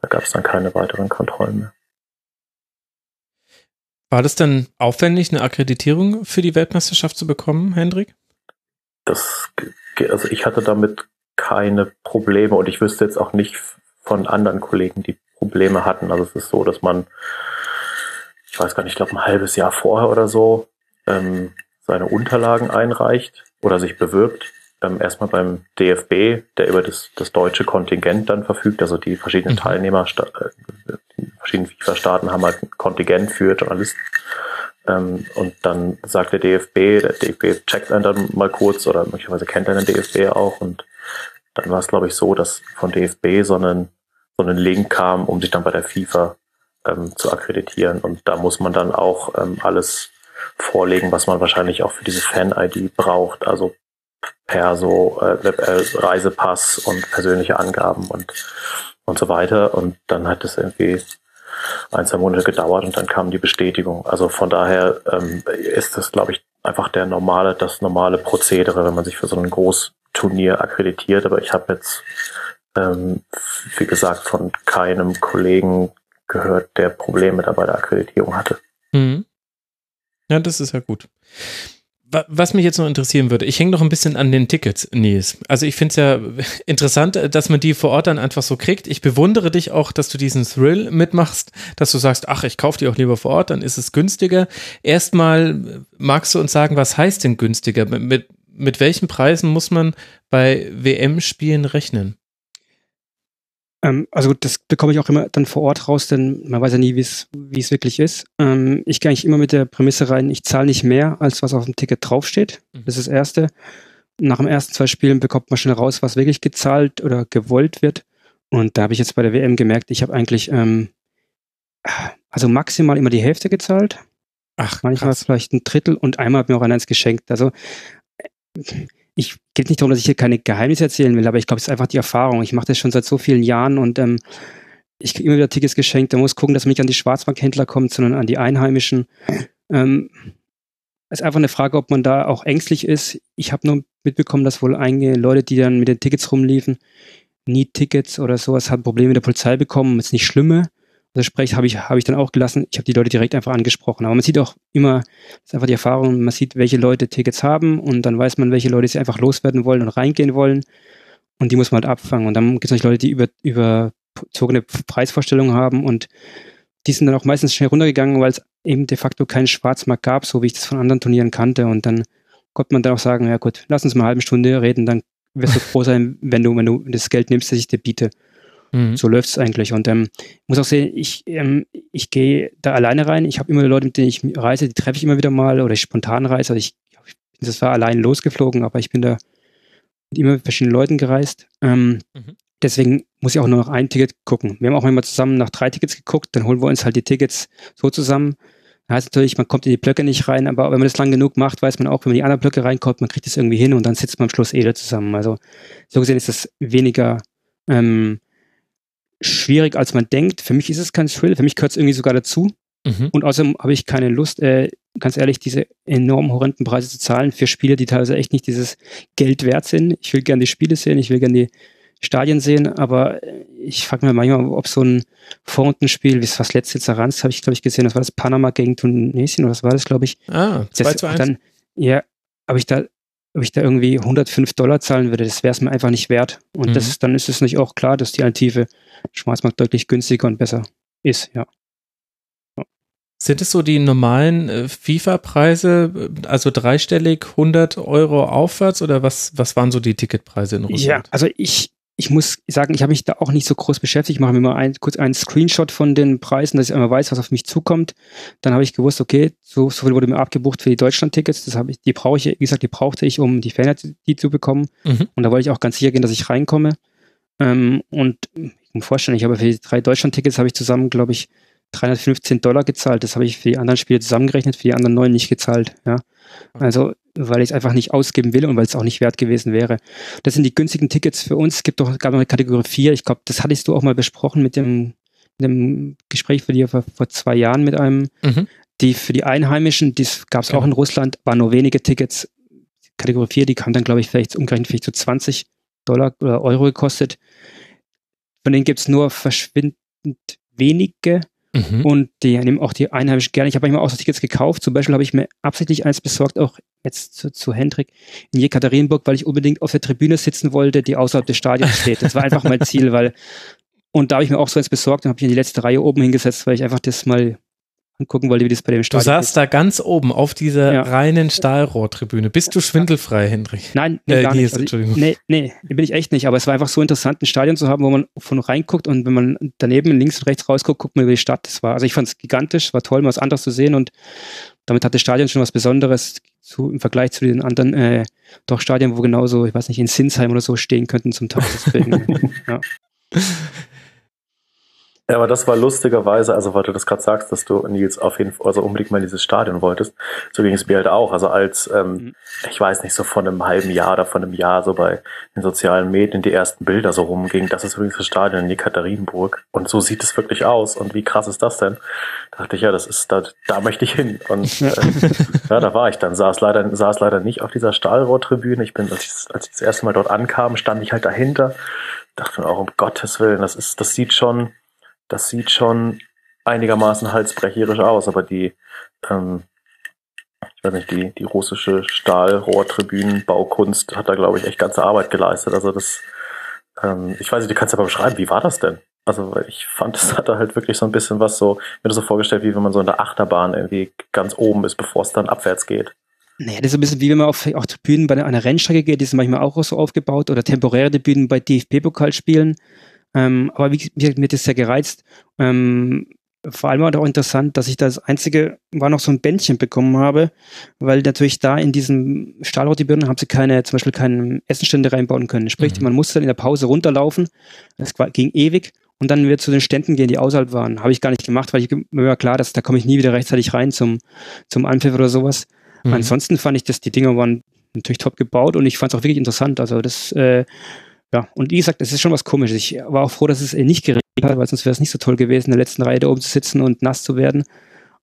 da gab es dann keine weiteren Kontrollen mehr. War das dann aufwendig, eine Akkreditierung für die Weltmeisterschaft zu bekommen, Hendrik? Das, also ich hatte damit keine Probleme und ich wüsste jetzt auch nicht von anderen Kollegen, die Probleme hatten. Also es ist so, dass man, ich weiß gar nicht, ich glaube ein halbes Jahr vorher oder so ähm, seine Unterlagen einreicht oder sich bewirbt. Ähm, erstmal beim DFB, der über das, das deutsche Kontingent dann verfügt, also die verschiedenen mhm. Teilnehmer, äh, die verschiedenen FIFA-Staaten haben halt ein Kontingent für Journalisten. Ähm, und dann sagt der DFB, der DFB checkt einen dann mal kurz oder möglicherweise kennt den DFB auch und dann war es, glaube ich, so, dass von DFB so einen, so einen Link kam, um sich dann bei der FIFA ähm, zu akkreditieren. Und da muss man dann auch ähm, alles vorlegen, was man wahrscheinlich auch für diese Fan-ID braucht. Also Perso, äh, äh, Reisepass und persönliche Angaben und, und so weiter. Und dann hat es irgendwie ein, zwei Monate gedauert und dann kam die Bestätigung. Also von daher ähm, ist das, glaube ich, einfach der normale, das normale Prozedere, wenn man sich für so ein Großturnier akkreditiert. Aber ich habe jetzt, ähm, wie gesagt, von keinem Kollegen gehört, der Probleme dabei der Akkreditierung hatte. Mhm. Ja, das ist ja gut was mich jetzt noch interessieren würde, ich hänge noch ein bisschen an den Tickets, Nils. Also ich finde es ja interessant, dass man die vor Ort dann einfach so kriegt. Ich bewundere dich auch, dass du diesen Thrill mitmachst, dass du sagst, ach, ich kaufe die auch lieber vor Ort, dann ist es günstiger. Erstmal magst du uns sagen, was heißt denn günstiger? Mit, mit welchen Preisen muss man bei WM-Spielen rechnen? Ähm, also das bekomme ich auch immer dann vor Ort raus, denn man weiß ja nie, wie es wirklich ist. Ähm, ich gehe eigentlich immer mit der Prämisse rein, ich zahle nicht mehr, als was auf dem Ticket draufsteht. Mhm. Das ist das Erste. Nach dem ersten zwei Spielen bekommt man schnell raus, was wirklich gezahlt oder gewollt wird. Und da habe ich jetzt bei der WM gemerkt, ich habe eigentlich ähm, also maximal immer die Hälfte gezahlt. Ach, manchmal krass. vielleicht ein Drittel und einmal hat mir auch einer eins geschenkt. Also ich geht nicht darum, dass ich hier keine Geheimnisse erzählen will, aber ich glaube, es ist einfach die Erfahrung. Ich mache das schon seit so vielen Jahren und ähm, ich kriege immer wieder Tickets geschenkt. Da muss gucken, dass man nicht an die Schwarzmarkthändler kommt, sondern an die Einheimischen. Ähm, es ist einfach eine Frage, ob man da auch ängstlich ist. Ich habe nur mitbekommen, dass wohl einige Leute, die dann mit den Tickets rumliefen, nie Tickets oder sowas, haben Probleme mit der Polizei bekommen. Ist nicht schlimme. Also sprich, habe ich, hab ich dann auch gelassen. Ich habe die Leute direkt einfach angesprochen. Aber man sieht auch immer, das ist einfach die Erfahrung, man sieht, welche Leute Tickets haben und dann weiß man, welche Leute sie einfach loswerden wollen und reingehen wollen. Und die muss man halt abfangen. Und dann gibt es natürlich Leute, die über, überzogene Preisvorstellungen haben und die sind dann auch meistens schnell runtergegangen, weil es eben de facto keinen Schwarzmarkt gab, so wie ich das von anderen Turnieren kannte. Und dann konnte man dann auch sagen, ja gut, lass uns mal eine halbe Stunde reden, dann wirst du froh sein, wenn du, wenn du das Geld nimmst, das ich dir biete. Mhm. So läuft es eigentlich. Und ähm, muss auch sehen, ich, ähm, ich gehe da alleine rein. Ich habe immer Leute, mit denen ich reise, die treffe ich immer wieder mal oder ich spontan reise. Also ich, das war allein losgeflogen, aber ich bin da mit immer verschiedenen Leuten gereist. Ähm, mhm. Deswegen muss ich auch nur noch ein Ticket gucken. Wir haben auch immer zusammen nach drei Tickets geguckt, dann holen wir uns halt die Tickets so zusammen. Das heißt natürlich, man kommt in die Blöcke nicht rein, aber wenn man das lang genug macht, weiß man auch, wenn man in die anderen Blöcke reinkommt, man kriegt das irgendwie hin und dann sitzt man am Schluss eh da zusammen. Also so gesehen ist das weniger ähm, schwierig, als man denkt. Für mich ist es kein Thrill, für mich gehört es irgendwie sogar dazu. Mhm. Und außerdem habe ich keine Lust, äh, ganz ehrlich, diese enorm horrenden Preise zu zahlen für Spiele, die teilweise echt nicht dieses Geld wert sind. Ich will gerne die Spiele sehen, ich will gerne die Stadien sehen, aber ich frage mich manchmal, ob so ein Vorrundenspiel, wie es was letztes Saranz habe ich, glaube ich, gesehen, das war das Panama gegen Tunesien oder was war das, glaube ich. Ah, 2 zu 1. Dann, ja, ob ich da, ob ich da irgendwie 105 Dollar zahlen würde, das wäre es mir einfach nicht wert. Und mhm. das ist, dann ist es nicht auch klar, dass die Alternative Schwarzmarkt deutlich günstiger und besser ist, ja. Sind es so die normalen äh, FIFA-Preise, also dreistellig 100 Euro aufwärts oder was, was waren so die Ticketpreise in Russland? Ja, also ich, ich muss sagen, ich habe mich da auch nicht so groß beschäftigt. Ich mache mir mal ein, kurz einen Screenshot von den Preisen, dass ich einmal weiß, was auf mich zukommt. Dann habe ich gewusst, okay, so, so viel wurde mir abgebucht für die Deutschland-Tickets. Das habe ich, die brauche ich, wie gesagt, die brauchte ich, um die die zu bekommen. Mhm. Und da wollte ich auch ganz sicher gehen, dass ich reinkomme. Ähm, und ich muss vorstellen, ich habe für die drei Deutschland-Tickets habe ich zusammen, glaube ich, 315 Dollar gezahlt. Das habe ich für die anderen Spiele zusammengerechnet, für die anderen neun nicht gezahlt. Ja. Also, weil ich es einfach nicht ausgeben will und weil es auch nicht wert gewesen wäre. Das sind die günstigen Tickets für uns. Es gibt doch gar noch eine Kategorie 4. Ich glaube, das hattest du auch mal besprochen mit dem, mit dem Gespräch für dir vor, vor zwei Jahren mit einem. Mhm. Die für die Einheimischen, das gab es genau. auch in Russland, waren nur wenige Tickets. Kategorie 4, die kam dann, glaube ich, vielleicht umgerechnet vielleicht zu 20 Dollar oder Euro gekostet. Von denen gibt es nur verschwindend wenige. Mhm. Und die nehmen auch die Einheimischen gerne. Ich habe manchmal auch so Tickets gekauft. Zum Beispiel habe ich mir absichtlich eins besorgt, auch jetzt zu, zu Hendrik in Jekaterinburg, weil ich unbedingt auf der Tribüne sitzen wollte, die außerhalb des Stadions steht. Das war einfach mein Ziel, weil und da habe ich mir auch so eins besorgt und habe ich in die letzte Reihe oben hingesetzt, weil ich einfach das mal angucken wollte, wie das bei dem Stadion ist. Du saßt ist. da ganz oben auf dieser ja. reinen Stahlrohrtribüne. Bist du schwindelfrei, Hendrik? Nein, nee, äh, gar nicht. Also, nee, nee, bin ich echt nicht. Aber es war einfach so interessant, ein Stadion zu haben, wo man von reinguckt und wenn man daneben links und rechts rausguckt, guckt man über die Stadt. Das war, also ich fand es gigantisch, war toll, mal was anderes zu sehen und damit hat das Stadion schon was Besonderes zu, im Vergleich zu den anderen äh, doch Stadien, wo genauso, ich weiß nicht, in Sinsheim oder so stehen könnten zum Teil. Deswegen, ja. Ja, aber das war lustigerweise, also weil du das gerade sagst, dass du Nils auf jeden Fall, also unbedingt mal in dieses Stadion wolltest, so ging es mir halt auch. Also als, ähm, mhm. ich weiß nicht, so von einem halben Jahr oder von einem Jahr so bei den sozialen Medien die ersten Bilder so rumgingen, das ist übrigens das Stadion in Jekaterinburg und so sieht es wirklich aus und wie krass ist das denn? Da dachte ich, ja, das ist, da, da möchte ich hin und äh, ja, da war ich dann, saß leider, saß leider nicht auf dieser Stahlrohrtribüne. Ich bin, als ich, als ich das erste Mal dort ankam, stand ich halt dahinter, dachte mir auch, um Gottes Willen, das ist, das sieht schon, das sieht schon einigermaßen halsbrecherisch aus, aber die, ähm, ich weiß nicht, die, die russische Stahlrohrtribünenbaukunst hat da, glaube ich, echt ganze Arbeit geleistet. Also das, ähm, ich weiß nicht, du kannst aber beschreiben, wie war das denn? Also, ich fand, es hatte halt wirklich so ein bisschen was so, mir das so vorgestellt, wie wenn man so in der Achterbahn irgendwie ganz oben ist, bevor es dann abwärts geht. Naja, das ist ein bisschen wie wenn man auf auch Tribünen bei einer Rennstrecke geht, die sind manchmal auch so aufgebaut oder temporäre Tribünen bei DFB-Pokalspielen. Ähm, aber wie, wie mir das sehr gereizt. Ähm, vor allem war auch interessant, dass ich das einzige war noch so ein Bändchen bekommen habe, weil natürlich da in diesem Stahlrottibirnen haben sie keine, zum Beispiel keine Essenstände reinbauen können. Sprich, mhm. man musste dann in der Pause runterlaufen. Das ging ewig und dann wieder zu den Ständen gehen, die außerhalb waren. Habe ich gar nicht gemacht, weil ich, mir war klar, dass da komme ich nie wieder rechtzeitig rein zum, zum Anpfiff oder sowas. Mhm. Ansonsten fand ich, dass die Dinger waren natürlich top gebaut und ich fand es auch wirklich interessant. Also das, äh, ja, und wie gesagt, es ist schon was komisches. Ich war auch froh, dass es nicht geregnet hat, weil sonst wäre es nicht so toll gewesen, in der letzten Reihe da oben zu sitzen und nass zu werden.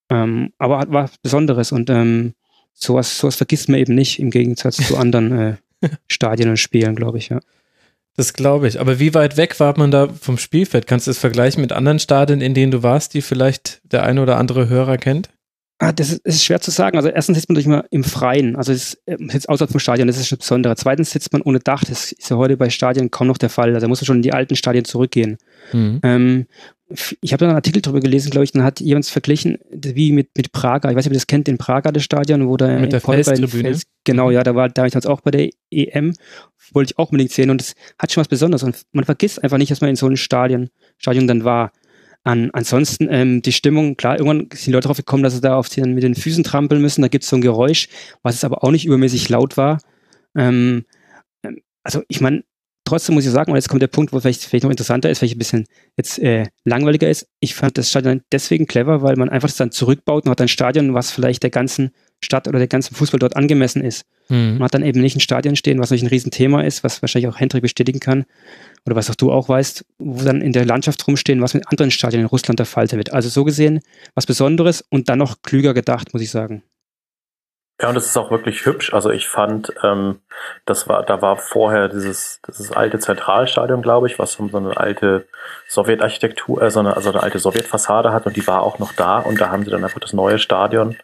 Ähm, aber war was Besonderes und ähm, sowas, sowas vergisst man eben nicht im Gegensatz zu anderen äh, Stadien und Spielen, glaube ich, ja. Das glaube ich. Aber wie weit weg war man da vom Spielfeld? Kannst du es vergleichen mit anderen Stadien, in denen du warst, die vielleicht der eine oder andere Hörer kennt? Ah, das ist, ist, schwer zu sagen. Also erstens sitzt man durch mal im Freien, also es ist jetzt außerhalb vom Stadion, das ist schon besonderer. Zweitens sitzt man ohne Dach, das ist ja heute bei Stadien kaum noch der Fall. Also da muss man schon in die alten Stadien zurückgehen. Mhm. Ähm, ich habe da einen Artikel drüber gelesen, glaube ich, dann hat jemand verglichen, wie mit, mit Prager. Ich weiß nicht, ob ihr das kennt, in Prager, das Stadion, wo da mit der Felstribüne. Fels, genau, ja, da war damals auch bei der EM, wollte ich auch unbedingt sehen und es hat schon was Besonderes und man vergisst einfach nicht, dass man in so einem Stadion, Stadion dann war. An, ansonsten ähm, die Stimmung, klar, irgendwann sind die Leute darauf gekommen, dass sie da auf den, mit den Füßen trampeln müssen. Da gibt es so ein Geräusch, was es aber auch nicht übermäßig laut war. Ähm, ähm also ich meine, trotzdem muss ich sagen, und jetzt kommt der Punkt, wo vielleicht, vielleicht noch interessanter ist, vielleicht ein bisschen jetzt äh, langweiliger ist. Ich fand das Stadion deswegen clever, weil man einfach das dann zurückbaut und hat ein Stadion, was vielleicht der ganzen Stadt oder der ganzen Fußball dort angemessen ist. Mhm. Man hat dann eben nicht ein Stadion stehen, was natürlich ein Riesenthema ist, was wahrscheinlich auch Hendrik bestätigen kann, oder was auch du auch weißt, wo dann in der Landschaft rumstehen, was mit anderen Stadien in Russland der Fall wird. Also so gesehen was Besonderes und dann noch klüger gedacht, muss ich sagen. Ja, und es ist auch wirklich hübsch. Also ich fand, ähm, das war, da war vorher dieses, dieses alte Zentralstadion, glaube ich, was so eine alte Sowjetarchitektur, äh, so eine, also eine alte Sowjetfassade hat und die war auch noch da und da haben sie dann einfach das neue Stadion,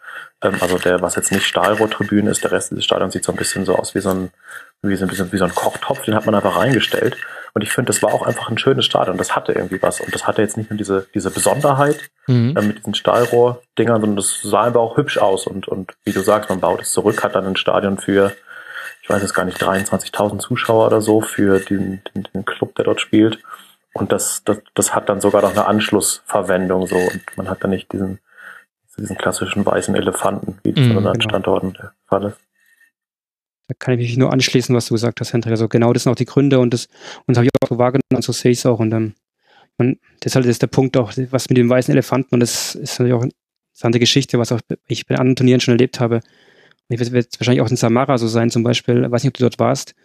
ähm, also der, was jetzt nicht Stahlrohrtribüne ist, der Rest dieses Stadions sieht so ein bisschen so aus wie so ein, wie so ein bisschen wie so ein Kochtopf, den hat man einfach reingestellt. Und ich finde, das war auch einfach ein schönes Stadion. Das hatte irgendwie was. Und das hatte jetzt nicht nur diese, diese Besonderheit mhm. äh, mit diesen Stahlrohr-Dingern, sondern das sah einfach auch hübsch aus. Und, und wie du sagst, man baut es zurück, hat dann ein Stadion für, ich weiß jetzt gar nicht, 23.000 Zuschauer oder so für den, den, den Club, der dort spielt. Und das, das, das hat dann sogar noch eine Anschlussverwendung so. Und man hat dann nicht diesen, diesen klassischen weißen Elefanten, wie das mhm, an anderen genau. Standorten der Fall ist. Da kann ich mich nur anschließen, was du gesagt hast, Hendrik. Also genau das sind auch die Gründe und das, und das habe ich auch so wahrgenommen und so sehe ich es auch. Und ähm, man, deshalb ist der Punkt auch, was mit dem weißen Elefanten und das ist natürlich auch eine interessante Geschichte, was auch ich bei anderen Turnieren schon erlebt habe. Und ich wird wahrscheinlich auch in Samara so sein, zum Beispiel, ich weiß nicht, ob du dort warst.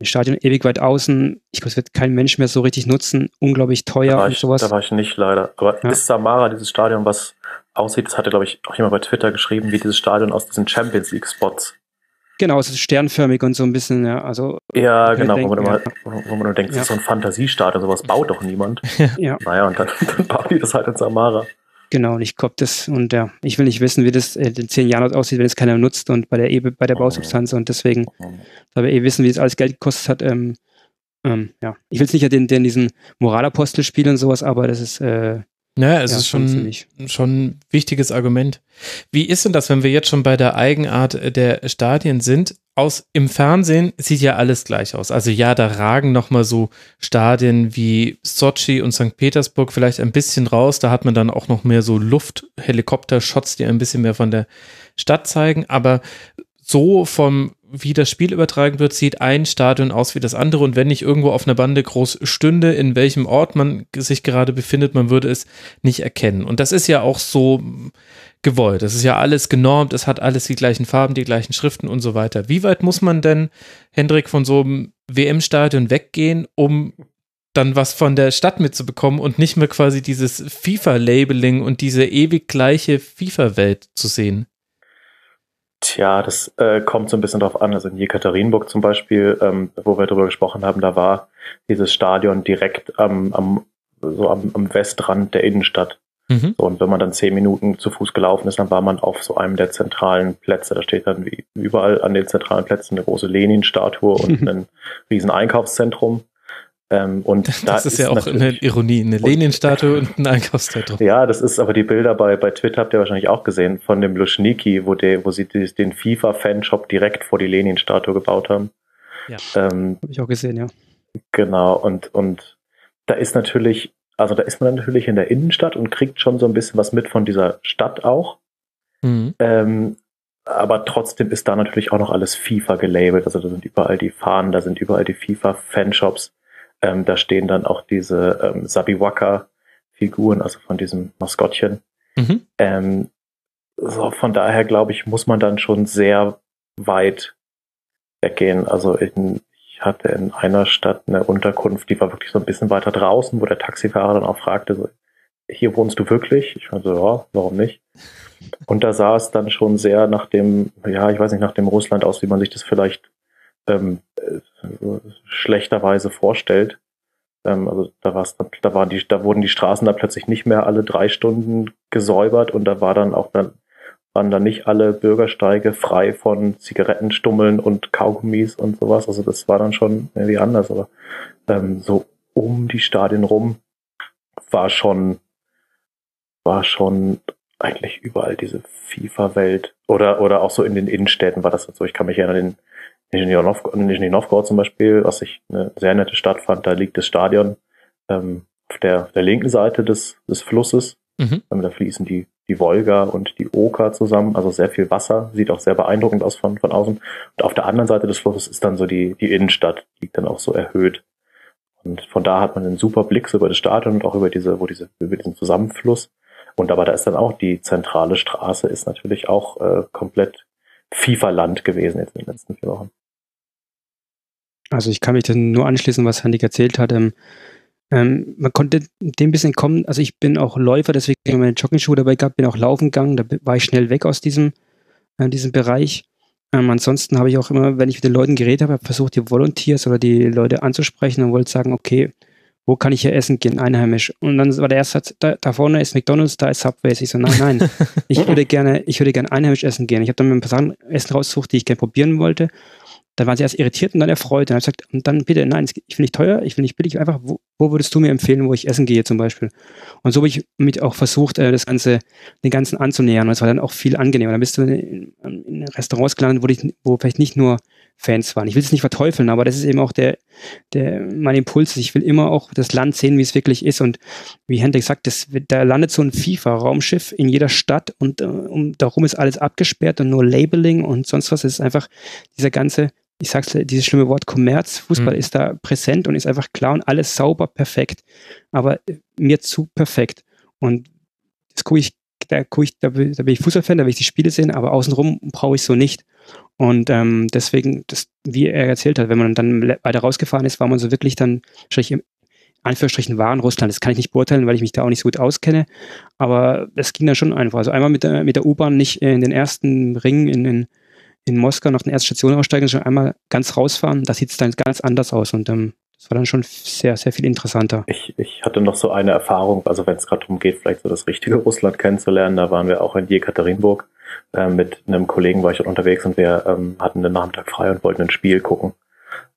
Ein Stadion ewig weit außen. Ich glaube, es wird kein Mensch mehr so richtig nutzen. Unglaublich teuer und ich, sowas. Da war ich nicht leider. Aber ja. ist Samara dieses Stadion, was aussieht, das hatte, glaube ich, auch jemand bei Twitter geschrieben, wie dieses Stadion aus diesen Champions League Spots. Genau, es ist sternförmig und so ein bisschen, ja, also. Ja, genau, denken, wo, man immer, wo man nur denkt, ja. das ist so ein Fantasiestadion, sowas baut doch niemand. ja. Naja, und dann, dann bauen die das halt in Samara. Genau, und ich glaube das, und ja, ich will nicht wissen, wie das in zehn Jahren aussieht, wenn es keiner nutzt und bei der e bei der Bausubstanz und deswegen, da wir eh wissen, wie es alles Geld gekostet hat, ähm, ähm, ja, ich will es nicht den, den diesen Moralapostel spielen und sowas, aber das ist, äh, naja, es ja, ist schon, schon ein wichtiges Argument. Wie ist denn das, wenn wir jetzt schon bei der Eigenart der Stadien sind? Aus, Im Fernsehen sieht ja alles gleich aus. Also ja, da ragen nochmal so Stadien wie Sochi und St. Petersburg vielleicht ein bisschen raus. Da hat man dann auch noch mehr so Luft-Helikopter-Shots, die ein bisschen mehr von der Stadt zeigen. Aber so vom wie das Spiel übertragen wird, sieht ein Stadion aus wie das andere und wenn nicht irgendwo auf einer Bande groß stünde, in welchem Ort man sich gerade befindet, man würde es nicht erkennen. Und das ist ja auch so gewollt. Das ist ja alles genormt, es hat alles die gleichen Farben, die gleichen Schriften und so weiter. Wie weit muss man denn, Hendrik, von so einem WM-Stadion weggehen, um dann was von der Stadt mitzubekommen und nicht mehr quasi dieses FIFA-Labeling und diese ewig gleiche FIFA-Welt zu sehen? Tja, das äh, kommt so ein bisschen drauf an. Also in Jekaterinburg zum Beispiel, ähm, wo wir darüber gesprochen haben, da war dieses Stadion direkt am, am, so am, am Westrand der Innenstadt. Mhm. So, und wenn man dann zehn Minuten zu Fuß gelaufen ist, dann war man auf so einem der zentralen Plätze. Da steht dann wie überall an den zentralen Plätzen eine große Lenin-Statue und ein riesen Einkaufszentrum. Ähm, und das da ist, ist ja auch eine Ironie, eine Lenin-Statue und ein Einkaufszentrum. Ja, das ist aber die Bilder bei, bei Twitter habt ihr wahrscheinlich auch gesehen von dem Luschniki, wo, der, wo sie den FIFA-Fanshop direkt vor die Lenin-Statue gebaut haben. Ja, ähm, habe ich auch gesehen, ja. Genau, und, und da ist natürlich, also da ist man natürlich in der Innenstadt und kriegt schon so ein bisschen was mit von dieser Stadt auch. Mhm. Ähm, aber trotzdem ist da natürlich auch noch alles FIFA gelabelt. Also da sind überall die Fahnen, da sind überall die FIFA-Fanshops. Ähm, da stehen dann auch diese ähm, Sabiwaka-Figuren, also von diesem Maskottchen. Mhm. Ähm, so, von daher glaube ich, muss man dann schon sehr weit weggehen. Also in, ich hatte in einer Stadt eine Unterkunft, die war wirklich so ein bisschen weiter draußen, wo der Taxifahrer dann auch fragte, so, hier wohnst du wirklich? Ich war so, ja, warum nicht? Und da sah es dann schon sehr nach dem, ja, ich weiß nicht, nach dem Russland aus, wie man sich das vielleicht ähm, äh, schlechterweise vorstellt. Ähm, also da war's, da waren die, da wurden die Straßen da plötzlich nicht mehr alle drei Stunden gesäubert und da war dann auch dann waren dann nicht alle Bürgersteige frei von Zigarettenstummeln und Kaugummis und sowas. Also das war dann schon irgendwie anders. Aber ähm, so um die Stadien rum war schon war schon eigentlich überall diese FIFA-Welt oder oder auch so in den Innenstädten war das so. Ich kann mich erinnern, in Nizhny Novgorod zum Beispiel, was ich eine sehr nette Stadt fand, da liegt das Stadion ähm, auf der, der linken Seite des, des Flusses. Mhm. Ähm, da fließen die, die Wolga und die Oka zusammen, also sehr viel Wasser, sieht auch sehr beeindruckend aus von, von außen. Und auf der anderen Seite des Flusses ist dann so die, die Innenstadt, liegt dann auch so erhöht. Und von da hat man einen super Blick so über das Stadion und auch über diese, wo diese, über diesen Zusammenfluss. Und aber da ist dann auch die zentrale Straße, ist natürlich auch äh, komplett FIFA-Land gewesen jetzt in den letzten vier Wochen. Also ich kann mich dann nur anschließen, was Handik erzählt hat. Ähm, ähm, man konnte dem ein bisschen kommen, also ich bin auch Läufer, deswegen habe ich meine Joggingschuhe dabei gehabt, bin auch laufen gegangen, da war ich schnell weg aus diesem, äh, diesem Bereich. Ähm, ansonsten habe ich auch immer, wenn ich mit den Leuten geredet habe, versucht, die Volunteers oder die Leute anzusprechen und wollte sagen, okay, wo kann ich hier essen gehen, einheimisch? Und dann war der erste Satz, da, da vorne ist McDonalds, da ist Subway. Ich so, nein, nein, ich würde gerne, ich würde gerne einheimisch essen gehen. Ich habe dann mir ein paar Sachen Essen rausgesucht, die ich gerne probieren wollte. Dann waren sie erst irritiert und dann erfreut. Und dann habe ich gesagt, und dann bitte, nein, ich will nicht teuer, ich will nicht billig, einfach, wo, wo würdest du mir empfehlen, wo ich essen gehe zum Beispiel? Und so habe ich mit auch versucht, äh, das Ganze, den Ganzen anzunähern. Und es war dann auch viel angenehmer. Dann bist du in, in Restaurants gelandet, wo, ich, wo vielleicht nicht nur Fans waren. Ich will es nicht verteufeln, aber das ist eben auch der, der, mein Impuls. Ich will immer auch das Land sehen, wie es wirklich ist. Und wie Hendrik sagt, das, da landet so ein FIFA-Raumschiff in jeder Stadt und äh, um, darum ist alles abgesperrt und nur Labeling und sonst was. Es ist einfach dieser ganze, ich sag's, dieses schlimme Wort Kommerz, Fußball mhm. ist da präsent und ist einfach klar und alles sauber, perfekt. Aber mir zu perfekt. Und das gucke ich, da gucke ich, da, bin ich Fußballfan, da will ich die Spiele sehen, aber außenrum brauche ich so nicht. Und ähm, deswegen, das, wie er erzählt hat, wenn man dann weiter rausgefahren ist, war man so wirklich dann im Anführungsstrichen wahren Russland. Das kann ich nicht beurteilen, weil ich mich da auch nicht so gut auskenne. Aber es ging dann schon einfach. Also einmal mit der, mit der U-Bahn nicht in den ersten Ring in, in, in Moskau nach der ersten Station aussteigen, sondern einmal ganz rausfahren. Da sieht es dann ganz anders aus. Und ähm, das war dann schon sehr, sehr viel interessanter. Ich, ich hatte noch so eine Erfahrung, also wenn es gerade darum geht, vielleicht so das richtige Russland kennenzulernen, da waren wir auch in Jekaterinburg äh, mit einem Kollegen war ich dort unterwegs und wir ähm, hatten den Nachmittag frei und wollten ein Spiel gucken.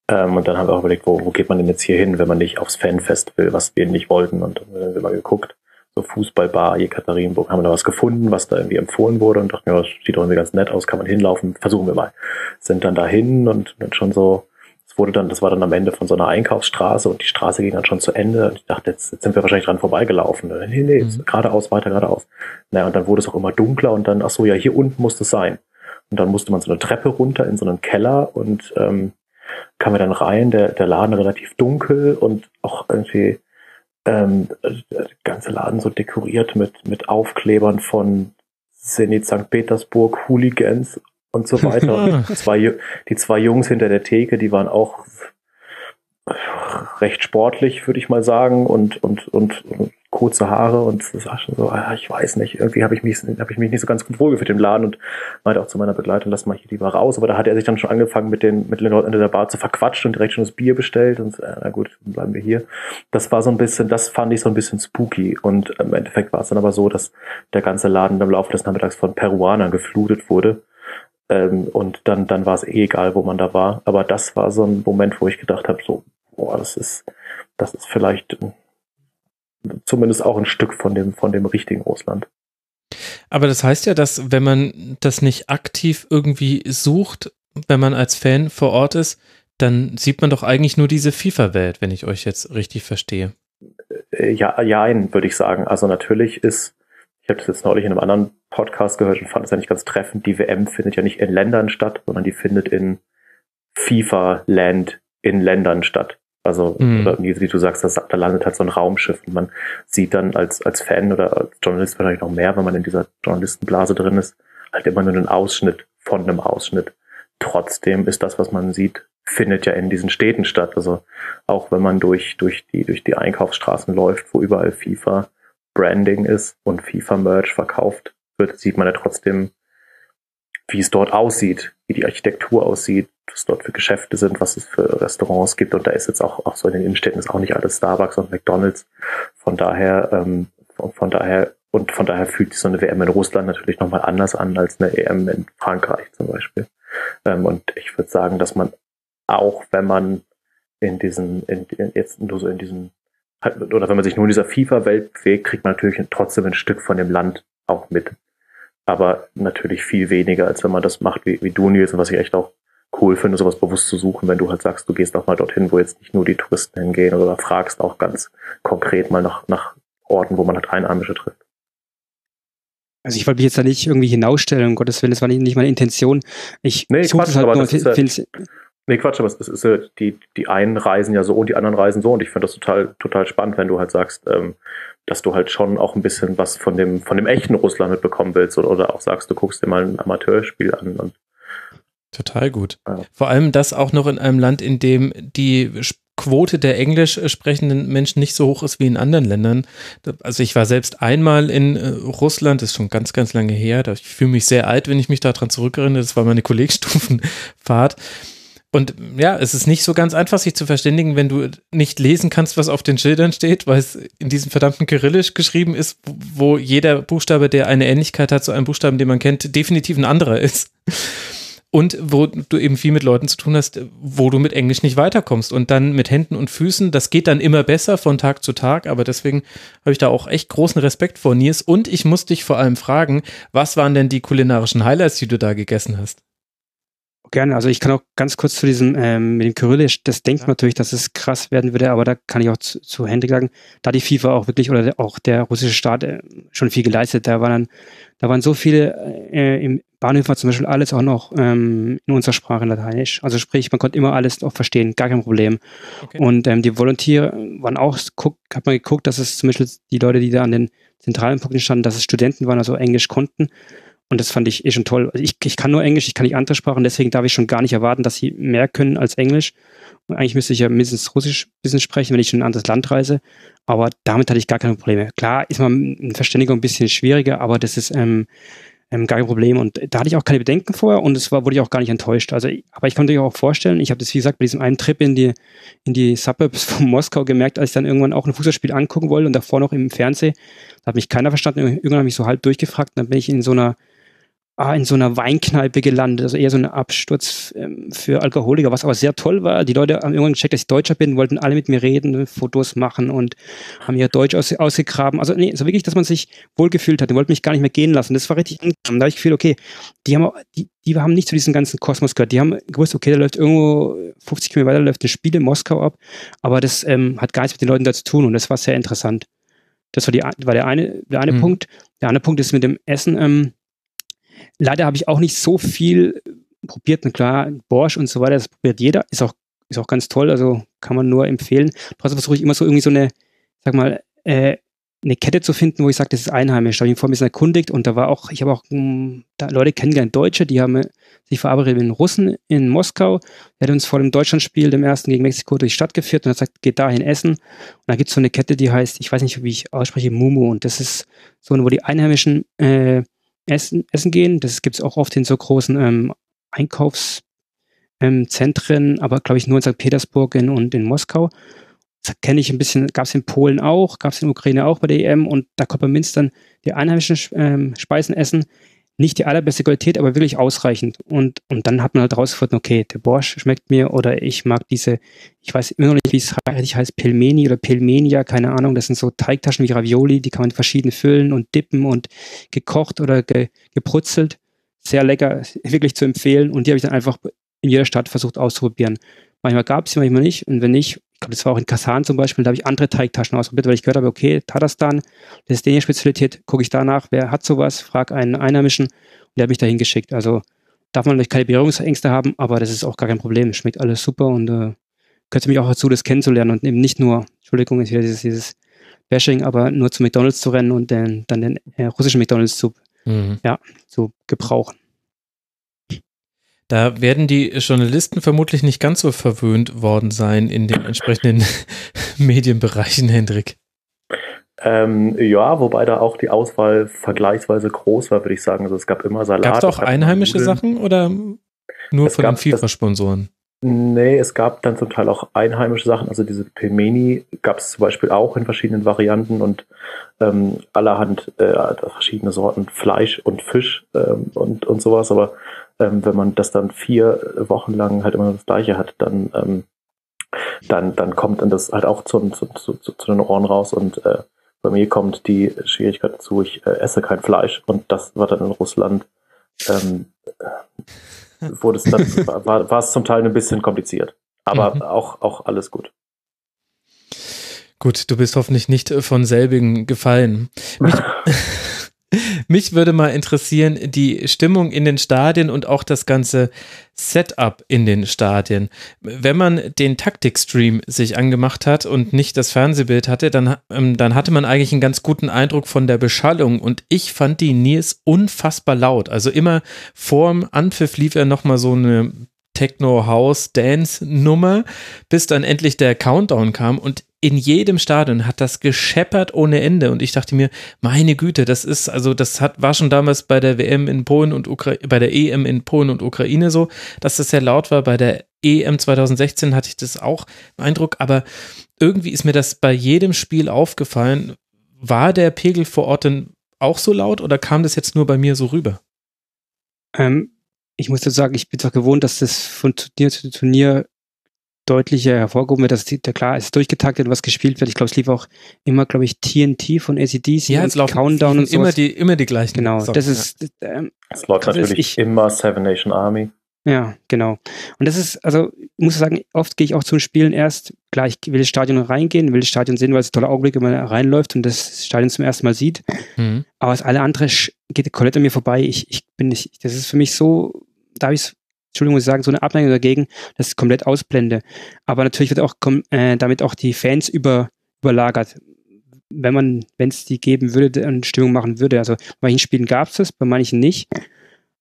Ähm, und dann haben wir auch überlegt, wo, wo geht man denn jetzt hier hin, wenn man nicht aufs Fanfest will, was wir nicht wollten. Und dann haben wir mal geguckt, so Fußballbar Jekaterinburg, haben wir da was gefunden, was da irgendwie empfohlen wurde und dachten, ja, das sieht doch irgendwie ganz nett aus, kann man hinlaufen, versuchen wir mal. Sind dann dahin und dann schon so es wurde dann, das war dann am Ende von so einer Einkaufsstraße und die Straße ging dann schon zu Ende. Und ich dachte, jetzt, jetzt sind wir wahrscheinlich dran vorbeigelaufen. Nee, nee, mhm. geradeaus, weiter geradeaus. Naja, und dann wurde es auch immer dunkler und dann, ach so, ja, hier unten muss es sein. Und dann musste man so eine Treppe runter in so einen Keller und ähm, kam wir dann rein, der, der Laden relativ dunkel und auch irgendwie ähm, der ganze Laden so dekoriert mit, mit Aufklebern von Zenit St. Petersburg, Hooligans und so weiter. die, zwei, die zwei Jungs hinter der Theke, die waren auch recht sportlich, würde ich mal sagen, und, und, und, und kurze Haare und das war schon so, ah, ich weiß nicht, irgendwie habe ich mich, habe ich mich nicht so ganz gut wohlgefühlt im Laden und meinte auch zu meiner Begleitung, lass mal hier lieber raus. Aber da hat er sich dann schon angefangen, mit den, mit den Leuten in der Bar zu verquatschen und direkt schon das Bier bestellt und äh, na gut, dann bleiben wir hier. Das war so ein bisschen, das fand ich so ein bisschen spooky und im Endeffekt war es dann aber so, dass der ganze Laden im Laufe des Nachmittags von Peruanern geflutet wurde ähm, und dann, dann war es eh egal, wo man da war. Aber das war so ein Moment, wo ich gedacht habe, so, boah, das ist, das ist vielleicht zumindest auch ein Stück von dem, von dem richtigen Russland. Aber das heißt ja, dass wenn man das nicht aktiv irgendwie sucht, wenn man als Fan vor Ort ist, dann sieht man doch eigentlich nur diese FIFA-Welt, wenn ich euch jetzt richtig verstehe. Äh, ja, ja, würde ich sagen. Also natürlich ist ich habe das jetzt neulich in einem anderen Podcast gehört und fand es ja nicht ganz treffend. Die WM findet ja nicht in Ländern statt, sondern die findet in FIFA-Land in Ländern statt. Also, mhm. oder wie, du sagst, das, da landet halt so ein Raumschiff und man sieht dann als, als Fan oder als Journalist wahrscheinlich noch mehr, wenn man in dieser Journalistenblase drin ist, halt immer nur einen Ausschnitt von einem Ausschnitt trotzdem ist das, was man sieht, findet ja in diesen Städten statt. Also auch wenn man durch, durch, die, durch die Einkaufsstraßen läuft, wo überall FIFA Branding ist und FIFA Merch verkauft wird, sieht man ja trotzdem, wie es dort aussieht, wie die Architektur aussieht, was dort für Geschäfte sind, was es für Restaurants gibt. Und da ist jetzt auch, auch so in den Innenstädten ist auch nicht alles Starbucks und McDonalds. Von daher, ähm, von, von daher, und von daher fühlt sich so eine WM in Russland natürlich nochmal anders an als eine EM in Frankreich zum Beispiel. Ähm, und ich würde sagen, dass man auch, wenn man in diesen, in, in, jetzt nur so in diesem, oder wenn man sich nur in dieser FIFA-Welt bewegt, kriegt man natürlich trotzdem ein Stück von dem Land auch mit. Aber natürlich viel weniger, als wenn man das macht wie, wie du, Nils, und was ich echt auch cool finde, sowas bewusst zu suchen, wenn du halt sagst, du gehst auch mal dorthin, wo jetzt nicht nur die Touristen hingehen oder fragst auch ganz konkret mal nach, nach Orten, wo man halt Einheimische trifft. Also ich wollte mich jetzt da nicht irgendwie hinausstellen, um Gottes Willen, das war nicht, nicht meine Intention. Ich nee, suche Quatsch, halt aber nur, das ist ja, Nee, Quatsch, aber es ist ja, die, die einen reisen ja so und die anderen reisen so und ich finde das total, total spannend, wenn du halt sagst, ähm, dass du halt schon auch ein bisschen was von dem, von dem echten Russland mitbekommen willst oder, oder auch sagst, du guckst dir mal ein Amateurspiel an und Total gut. Ja. Vor allem das auch noch in einem Land, in dem die Quote der englisch sprechenden Menschen nicht so hoch ist wie in anderen Ländern. Also ich war selbst einmal in äh, Russland, das ist schon ganz, ganz lange her. Ich fühle mich sehr alt, wenn ich mich daran zurückerinnere. Das war meine Kollegstufenfahrt. Und ja, es ist nicht so ganz einfach, sich zu verständigen, wenn du nicht lesen kannst, was auf den Schildern steht, weil es in diesem verdammten Kyrillisch geschrieben ist, wo jeder Buchstabe, der eine Ähnlichkeit hat zu einem Buchstaben, den man kennt, definitiv ein anderer ist. Und wo du eben viel mit Leuten zu tun hast, wo du mit Englisch nicht weiterkommst. Und dann mit Händen und Füßen, das geht dann immer besser von Tag zu Tag, aber deswegen habe ich da auch echt großen Respekt vor Nils und ich muss dich vor allem fragen, was waren denn die kulinarischen Highlights, die du da gegessen hast? Gerne, also ich kann auch ganz kurz zu diesem, ähm, mit dem Kyrillisch, das denkt man natürlich, dass es krass werden würde, aber da kann ich auch zu, zu Hendrik sagen, da die FIFA auch wirklich oder auch der russische Staat äh, schon viel geleistet, da waren da waren so viele, äh, im Bahnhof war zum Beispiel alles auch noch ähm, in unserer Sprache Lateinisch. Also sprich, man konnte immer alles auch verstehen, gar kein Problem. Okay. Und ähm, die Volontiere waren auch, guck, hat man geguckt, dass es zum Beispiel die Leute, die da an den zentralen Punkten standen, dass es Studenten waren, also Englisch konnten. Und das fand ich eh schon toll. Also ich, ich kann nur Englisch, ich kann nicht andere Sprachen, deswegen darf ich schon gar nicht erwarten, dass sie mehr können als Englisch. Und eigentlich müsste ich ja mindestens Russisch ein bisschen sprechen, wenn ich schon in ein anderes Land reise. Aber damit hatte ich gar keine Probleme. Klar ist man eine Verständigung ein bisschen schwieriger, aber das ist ähm, ähm, gar kein Problem. Und da hatte ich auch keine Bedenken vorher und es wurde ich auch gar nicht enttäuscht. Also, aber ich konnte mir auch vorstellen, ich habe das, wie gesagt, bei diesem einen Trip in die, in die Suburbs von Moskau gemerkt, als ich dann irgendwann auch ein Fußballspiel angucken wollte und davor noch im Fernsehen, da hat mich keiner verstanden. Irgendwann habe ich so halb durchgefragt, dann bin ich in so einer in so einer Weinkneipe gelandet, also eher so ein Absturz ähm, für Alkoholiker, was aber sehr toll war. Die Leute haben irgendwann gecheckt, dass ich Deutscher bin, wollten alle mit mir reden, Fotos machen und haben ihr Deutsch aus, ausgegraben. Also nee, so wirklich, dass man sich wohlgefühlt hat. Die wollten mich gar nicht mehr gehen lassen. Das war richtig angenehm. Da habe ich gefühlt, okay, die haben, die, die haben nicht zu diesem ganzen Kosmos gehört. Die haben gewusst, okay, da läuft irgendwo 50 Kilometer weiter, läuft ein Spiel in Moskau ab, aber das ähm, hat gar nichts mit den Leuten da zu tun und das war sehr interessant. Das war, die, war der eine, der eine mhm. Punkt. Der andere Punkt ist mit dem Essen. Ähm, Leider habe ich auch nicht so viel probiert. Und klar, Borscht und so weiter, das probiert jeder. Ist auch, ist auch ganz toll, also kann man nur empfehlen. Trotzdem versuche ich immer so irgendwie so eine, sag mal, äh, eine Kette zu finden, wo ich sage, das ist einheimisch. Da habe ich mich vorher ein bisschen erkundigt und da war auch, ich habe auch mh, hm, Leute kennengelernt, Deutsche, die haben sich verabredet mit den Russen in Moskau. Der hat uns vor dem Deutschlandspiel, dem ersten gegen Mexiko, durch die Stadt geführt und hat gesagt, geht dahin essen. Und da gibt es so eine Kette, die heißt, ich weiß nicht, wie ich ausspreche, Mumu. Und das ist so, wo die Einheimischen äh, essen, essen gehen. Das gibt es auch oft in so großen ähm, Einkaufszentren, ähm, aber glaube ich nur in St. Petersburg in, und in Moskau. Das kenne ich ein bisschen, gab es in Polen auch, gab es in Ukraine auch bei der EM und da konnte man mindestens die einheimischen ähm, Speisen essen nicht die allerbeste Qualität, aber wirklich ausreichend. Und, und dann hat man halt rausgefunden, okay, der Borsch schmeckt mir oder ich mag diese, ich weiß immer noch nicht, wie es richtig heißt, Pelmeni oder Pelmenia, keine Ahnung. Das sind so Teigtaschen wie Ravioli, die kann man verschieden füllen und dippen und gekocht oder ge, gebrutzelt. Sehr lecker, wirklich zu empfehlen. Und die habe ich dann einfach in jeder Stadt versucht auszuprobieren. Manchmal gab es sie, manchmal nicht. Und wenn nicht, ich glaube, das war auch in Kasan zum Beispiel, da habe ich andere Teigtaschen ausprobiert, weil ich gehört habe, okay, Tatarstan, das ist dänische Spezialität, gucke ich danach, wer hat sowas, frage einen Einheimischen und der hat mich dahin geschickt. Also darf man vielleicht keine Berührungsängste haben, aber das ist auch gar kein Problem. Schmeckt alles super und äh, gehört mich auch dazu, das kennenzulernen und eben nicht nur, Entschuldigung, ist wieder dieses, dieses Bashing, aber nur zu McDonalds zu rennen und den, dann den äh, russischen McDonalds zu, mhm. ja, zu gebrauchen. Da werden die Journalisten vermutlich nicht ganz so verwöhnt worden sein in den entsprechenden Medienbereichen, Hendrik. Ähm, ja, wobei da auch die Auswahl vergleichsweise groß war, würde ich sagen. Also es gab immer Salat. Gab es auch einheimische Sachen oder nur Es von den FIFA-Sponsoren? Nee, es gab dann zum Teil auch einheimische Sachen. Also diese Pelmeni gab es zum Beispiel auch in verschiedenen Varianten und ähm, allerhand äh, verschiedene Sorten Fleisch und Fisch ähm, und, und sowas. Aber ähm, wenn man das dann vier Wochen lang halt immer das Gleiche hat, dann, ähm, dann, dann kommt dann das halt auch zu, zu, zu, zu, den Ohren raus und äh, bei mir kommt die Schwierigkeit dazu, ich äh, esse kein Fleisch und das war dann in Russland ähm, wurde es dann, war, war es zum Teil ein bisschen kompliziert. Aber Mhm. auch, auch alles gut. Gut, du bist hoffentlich nicht von selbigen gefallen. Mich, mich würde mal interessieren, die Stimmung in den Stadien und auch das ganze Setup in den Stadien. Wenn man den Taktikstream sich angemacht hat und nicht das Fernsehbild hatte, dann, ähm, dann hatte man eigentlich einen ganz guten Eindruck von der Beschallung und ich fand die Nils unfassbar laut. Also immer vorm Anpfiff lief ja nochmal so eine Techno-House-Dance-Nummer, bis dann endlich der Countdown kam und in jedem Stadion hat das gescheppert ohne Ende und ich dachte mir, meine Güte, das ist, also das hat, war schon damals bei der WM in Polen und Ukra bei der EM in Polen und Ukraine so, dass das sehr laut war. Bei der EM 2016 hatte ich das auch im Eindruck, aber irgendwie ist mir das bei jedem Spiel aufgefallen. War der Pegel vor Ort denn auch so laut oder kam das jetzt nur bei mir so rüber? Ähm, ich muss dazu sagen, ich bin zwar gewohnt, dass das von Turnier zu Turnier deutlicher hervorgehoben wird, dass die, da klar es ist durchgetaktet, was gespielt wird. Ich glaube, es lief auch immer, glaube ich, TNT von ACDC Ja, und es laufen Countdown und immer sowas. die, immer die gleichen. Genau, Songs, das ja. ist, ähm, Es läuft Das ist natürlich ich- immer Seven Nation Army. Ja, genau. Und das ist, also, ich muss sagen, oft gehe ich auch zum Spielen erst, klar, ich will ins Stadion reingehen, will das Stadion sehen, weil es ein toller Augenblick, wenn man reinläuft und das Stadion zum ersten Mal sieht. Mhm. Aber das alle andere geht komplett an mir vorbei. Ich, ich bin nicht, das ist für mich so, da habe ich, Entschuldigung, muss ich sagen, so eine Abneigung dagegen, dass ich komplett ausblende. Aber natürlich wird auch äh, damit auch die Fans über, überlagert. Wenn man, wenn es die geben würde, eine Stimmung machen würde. Also bei manchen Spielen gab es das, bei manchen nicht.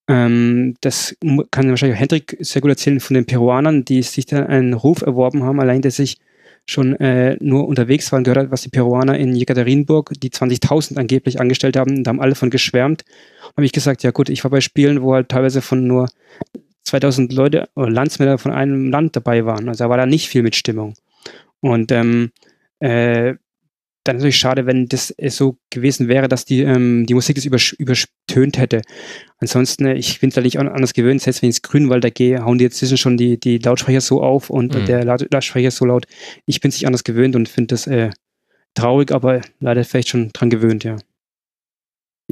Ähm, das kann wahrscheinlich auch Hendrik sehr gut erzählen von den Peruanern, die sich da einen Ruf erworben haben, allein dass ich schon äh, nur unterwegs war und gehört hat, was die Peruaner in Jekaterinburg, die 20.000 angeblich angestellt haben, da haben alle von geschwärmt. Habe ich gesagt, ja gut, ich war bei Spielen, wo halt teilweise von nur 2000 Leute oder Landsmänner von einem Land dabei waren. Also da war da nicht viel mit Stimmung. Und ähm, äh, dann natürlich schade, wenn das äh, so gewesen wäre, dass die, ähm, die Musik das übersch übertönt hätte. Ansonsten, äh, ich bin da nicht an- anders gewöhnt, selbst wenn ich ins Grünwalder gehe, hauen die jetzt inzwischen schon die, die Lautsprecher so auf und Mhm. der Laut Lautsprecher so laut. Ich bin es nicht anders gewöhnt und finde das äh, traurig, aber leider vielleicht schon dran gewöhnt, ja.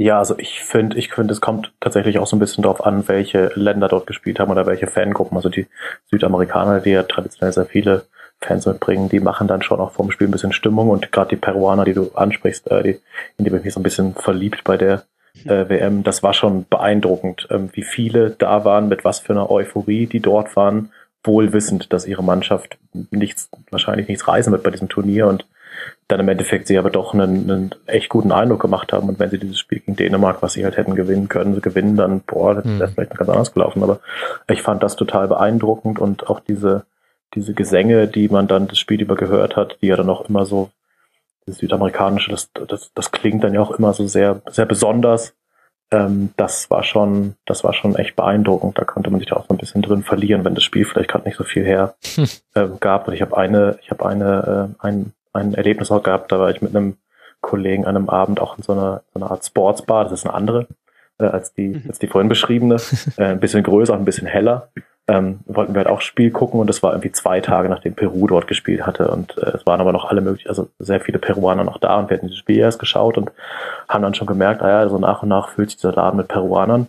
Ja, also ich finde, ich finde, es kommt tatsächlich auch so ein bisschen darauf an, welche Länder dort gespielt haben oder welche Fangruppen. Also die Südamerikaner, die ja traditionell sehr viele Fans mitbringen, die machen dann schon auch vorm Spiel ein bisschen Stimmung und gerade die Peruaner, die du ansprichst, äh, die, in die bin ich mich so ein bisschen verliebt bei der äh, WM. Das war schon beeindruckend, ähm, wie viele da waren, mit was für einer Euphorie die dort waren, wohl wissend, dass ihre Mannschaft nichts, wahrscheinlich nichts reisen wird bei diesem Turnier und dann im Endeffekt sie aber doch einen, einen echt guten Eindruck gemacht haben. Und wenn sie dieses Spiel gegen Dänemark, was sie halt hätten gewinnen können, sie gewinnen, dann, boah, das wäre vielleicht ganz anders gelaufen. Aber ich fand das total beeindruckend und auch diese, diese Gesänge, die man dann das Spiel über gehört hat, die ja dann auch immer so, das südamerikanische, das, das, das klingt dann ja auch immer so sehr, sehr besonders. Ähm, das war schon, das war schon echt beeindruckend. Da konnte man sich da auch so ein bisschen drin verlieren, wenn das Spiel vielleicht gerade nicht so viel her Hm. ähm, gab. Und ich habe eine, ich habe eine, äh, ein, ein Erlebnis auch gehabt, da war ich mit einem Kollegen an einem Abend auch in so einer, so einer Art Sportsbar, das ist eine andere äh, als die, Mhm. als die vorhin beschriebene, äh, ein bisschen größer, ein bisschen heller. Ähm, wollten wir halt auch Spiel gucken und das war irgendwie zwei Tage, nachdem Peru dort gespielt hatte. Und äh, es waren aber noch alle möglichen, also sehr viele Peruaner noch da. Und wir hatten dieses Spiel erst geschaut und haben dann schon gemerkt, ah ja, so nach und nach füllt sich dieser Laden mit Peruanern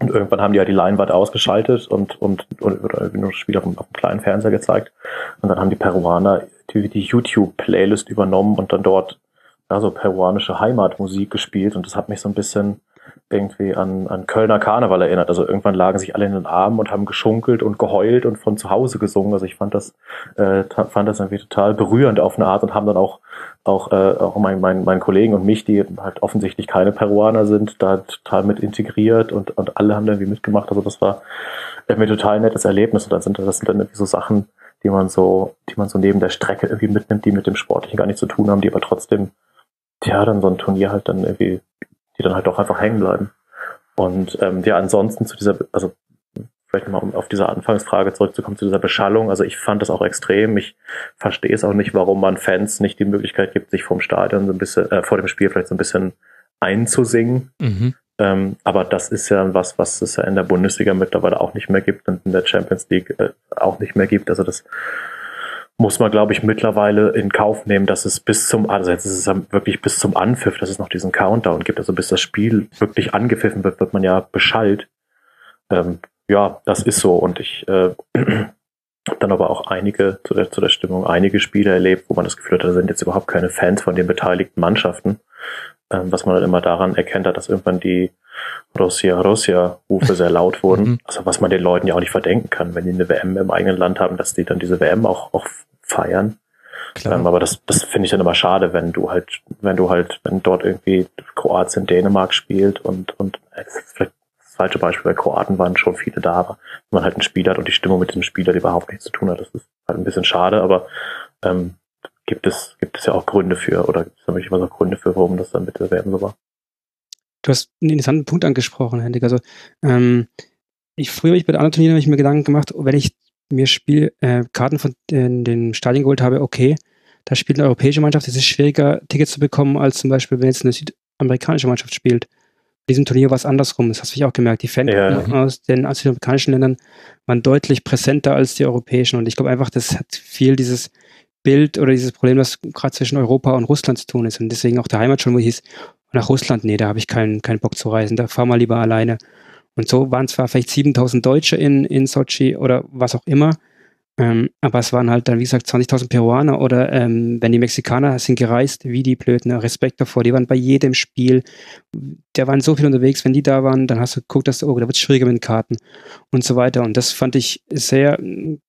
und irgendwann haben die ja die Leinwand ausgeschaltet und, und, und oder nur das Spiel auf dem, auf dem kleinen Fernseher gezeigt. Und dann haben die Peruaner die, die YouTube-Playlist übernommen und dann dort ja, so peruanische Heimatmusik gespielt. Und das hat mich so ein bisschen irgendwie an, an Kölner Karneval erinnert. Also irgendwann lagen sich alle in den Armen und haben geschunkelt und geheult und von zu Hause gesungen. Also ich fand das, äh, fand das irgendwie total berührend auf eine Art und haben dann auch auch, äh, auch mein, mein, mein Kollegen und mich, die halt offensichtlich keine Peruaner sind, da total mit integriert und, und alle haben da irgendwie mitgemacht. Also das war irgendwie total nettes Erlebnis. Und dann sind das sind dann irgendwie so Sachen, die man so, die man so neben der Strecke irgendwie mitnimmt, die mit dem Sportlichen gar nichts zu tun haben, die aber trotzdem, ja, dann so ein Turnier halt dann irgendwie die dann halt auch einfach hängen bleiben. Und ähm, ja, ansonsten zu dieser, also vielleicht mal um auf diese Anfangsfrage zurückzukommen, zu dieser Beschallung. Also ich fand das auch extrem. Ich verstehe es auch nicht, warum man Fans nicht die Möglichkeit gibt, sich vom Stadion so ein bisschen, äh, vor dem Spiel vielleicht so ein bisschen einzusingen. Mhm. Ähm, aber das ist ja was, was es ja in der Bundesliga mittlerweile auch nicht mehr gibt und in der Champions League äh, auch nicht mehr gibt. Also das muss man, glaube ich, mittlerweile in Kauf nehmen, dass es bis zum, also jetzt ist es wirklich bis zum Anpfiff, dass es noch diesen Countdown gibt. Also bis das Spiel wirklich angepfiffen wird, wird man ja beschallt. Ähm, ja, das ist so. Und ich äh, dann aber auch einige zu der, zu der Stimmung, einige Spiele erlebt, wo man das Gefühl hat, da sind jetzt überhaupt keine Fans von den beteiligten Mannschaften. Ähm, was man dann immer daran erkennt hat, dass irgendwann die Russia, Russia Rufe sehr laut wurden. Mhm. Also was man den Leuten ja auch nicht verdenken kann, wenn die eine WM im eigenen Land haben, dass die dann diese WM auch, auch feiern. Ähm, aber das, das finde ich dann immer schade, wenn du halt, wenn du halt, wenn dort irgendwie Kroatien Dänemark spielt und, und äh, vielleicht falsche Beispiel, weil Kroaten waren schon viele da, aber wenn man halt ein Spiel hat und die Stimmung mit diesem Spieler die überhaupt nichts zu tun hat, das ist halt ein bisschen schade, aber ähm, gibt es, gibt es ja auch Gründe für, oder gibt es nämlich immer so Gründe für, warum das dann mit der WM so war. Du hast einen interessanten Punkt angesprochen, Henrik. Also ähm, ich früher ich bei der anderen Turnieren habe ich mir Gedanken gemacht, wenn ich mir Spiel, äh, Karten von den, den Stadien geholt habe, okay, da spielt eine europäische Mannschaft, es ist schwieriger, Tickets zu bekommen, als zum Beispiel, wenn jetzt eine südamerikanische Mannschaft spielt. In diesem Turnier war es andersrum, das hast du auch gemerkt. Die Fans ja. aus den südamerikanischen Ländern waren deutlich präsenter als die europäischen. Und ich glaube einfach, das hat viel dieses Bild oder dieses Problem, das gerade zwischen Europa und Russland zu tun ist. Und deswegen auch der Heimatschule, wo hieß, nach Russland, nee, da habe ich keinen, keinen Bock zu reisen, da fahr mal lieber alleine. Und so waren zwar vielleicht 7000 Deutsche in, in Sochi oder was auch immer, ähm, aber es waren halt dann, wie gesagt, 20.000 Peruaner oder ähm, wenn die Mexikaner sind gereist, wie die Blöden, Respekt davor, die waren bei jedem Spiel, der waren so viel unterwegs, wenn die da waren, dann hast du geguckt, dass, oh, da wird es schwieriger mit den Karten und so weiter. Und das fand ich sehr,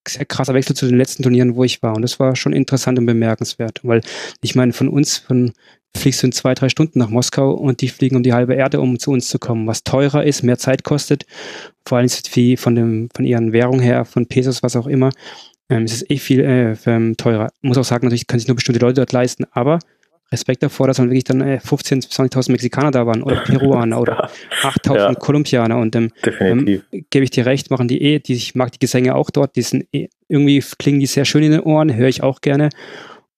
sehr krasser Wechsel zu den letzten Turnieren, wo ich war. Und das war schon interessant und bemerkenswert, weil ich meine, von uns, von fliegst du in zwei, drei Stunden nach Moskau und die fliegen um die halbe Erde, um zu uns zu kommen, was teurer ist, mehr Zeit kostet, vor allem wie von dem, von ihren Währungen her, von Pesos, was auch immer, ähm, es ist eh viel äh, ähm, teurer. Muss auch sagen, natürlich können sich nur bestimmte Leute dort leisten, aber Respekt davor, dass dann wirklich dann äh, 15.000, 20.000 Mexikaner da waren oder Peruaner oder 8.000 ja. Kolumbianer und ähm, ähm, gebe ich dir recht, machen die eh, die, ich mag die Gesänge auch dort, die sind eh, irgendwie klingen die sehr schön in den Ohren, höre ich auch gerne.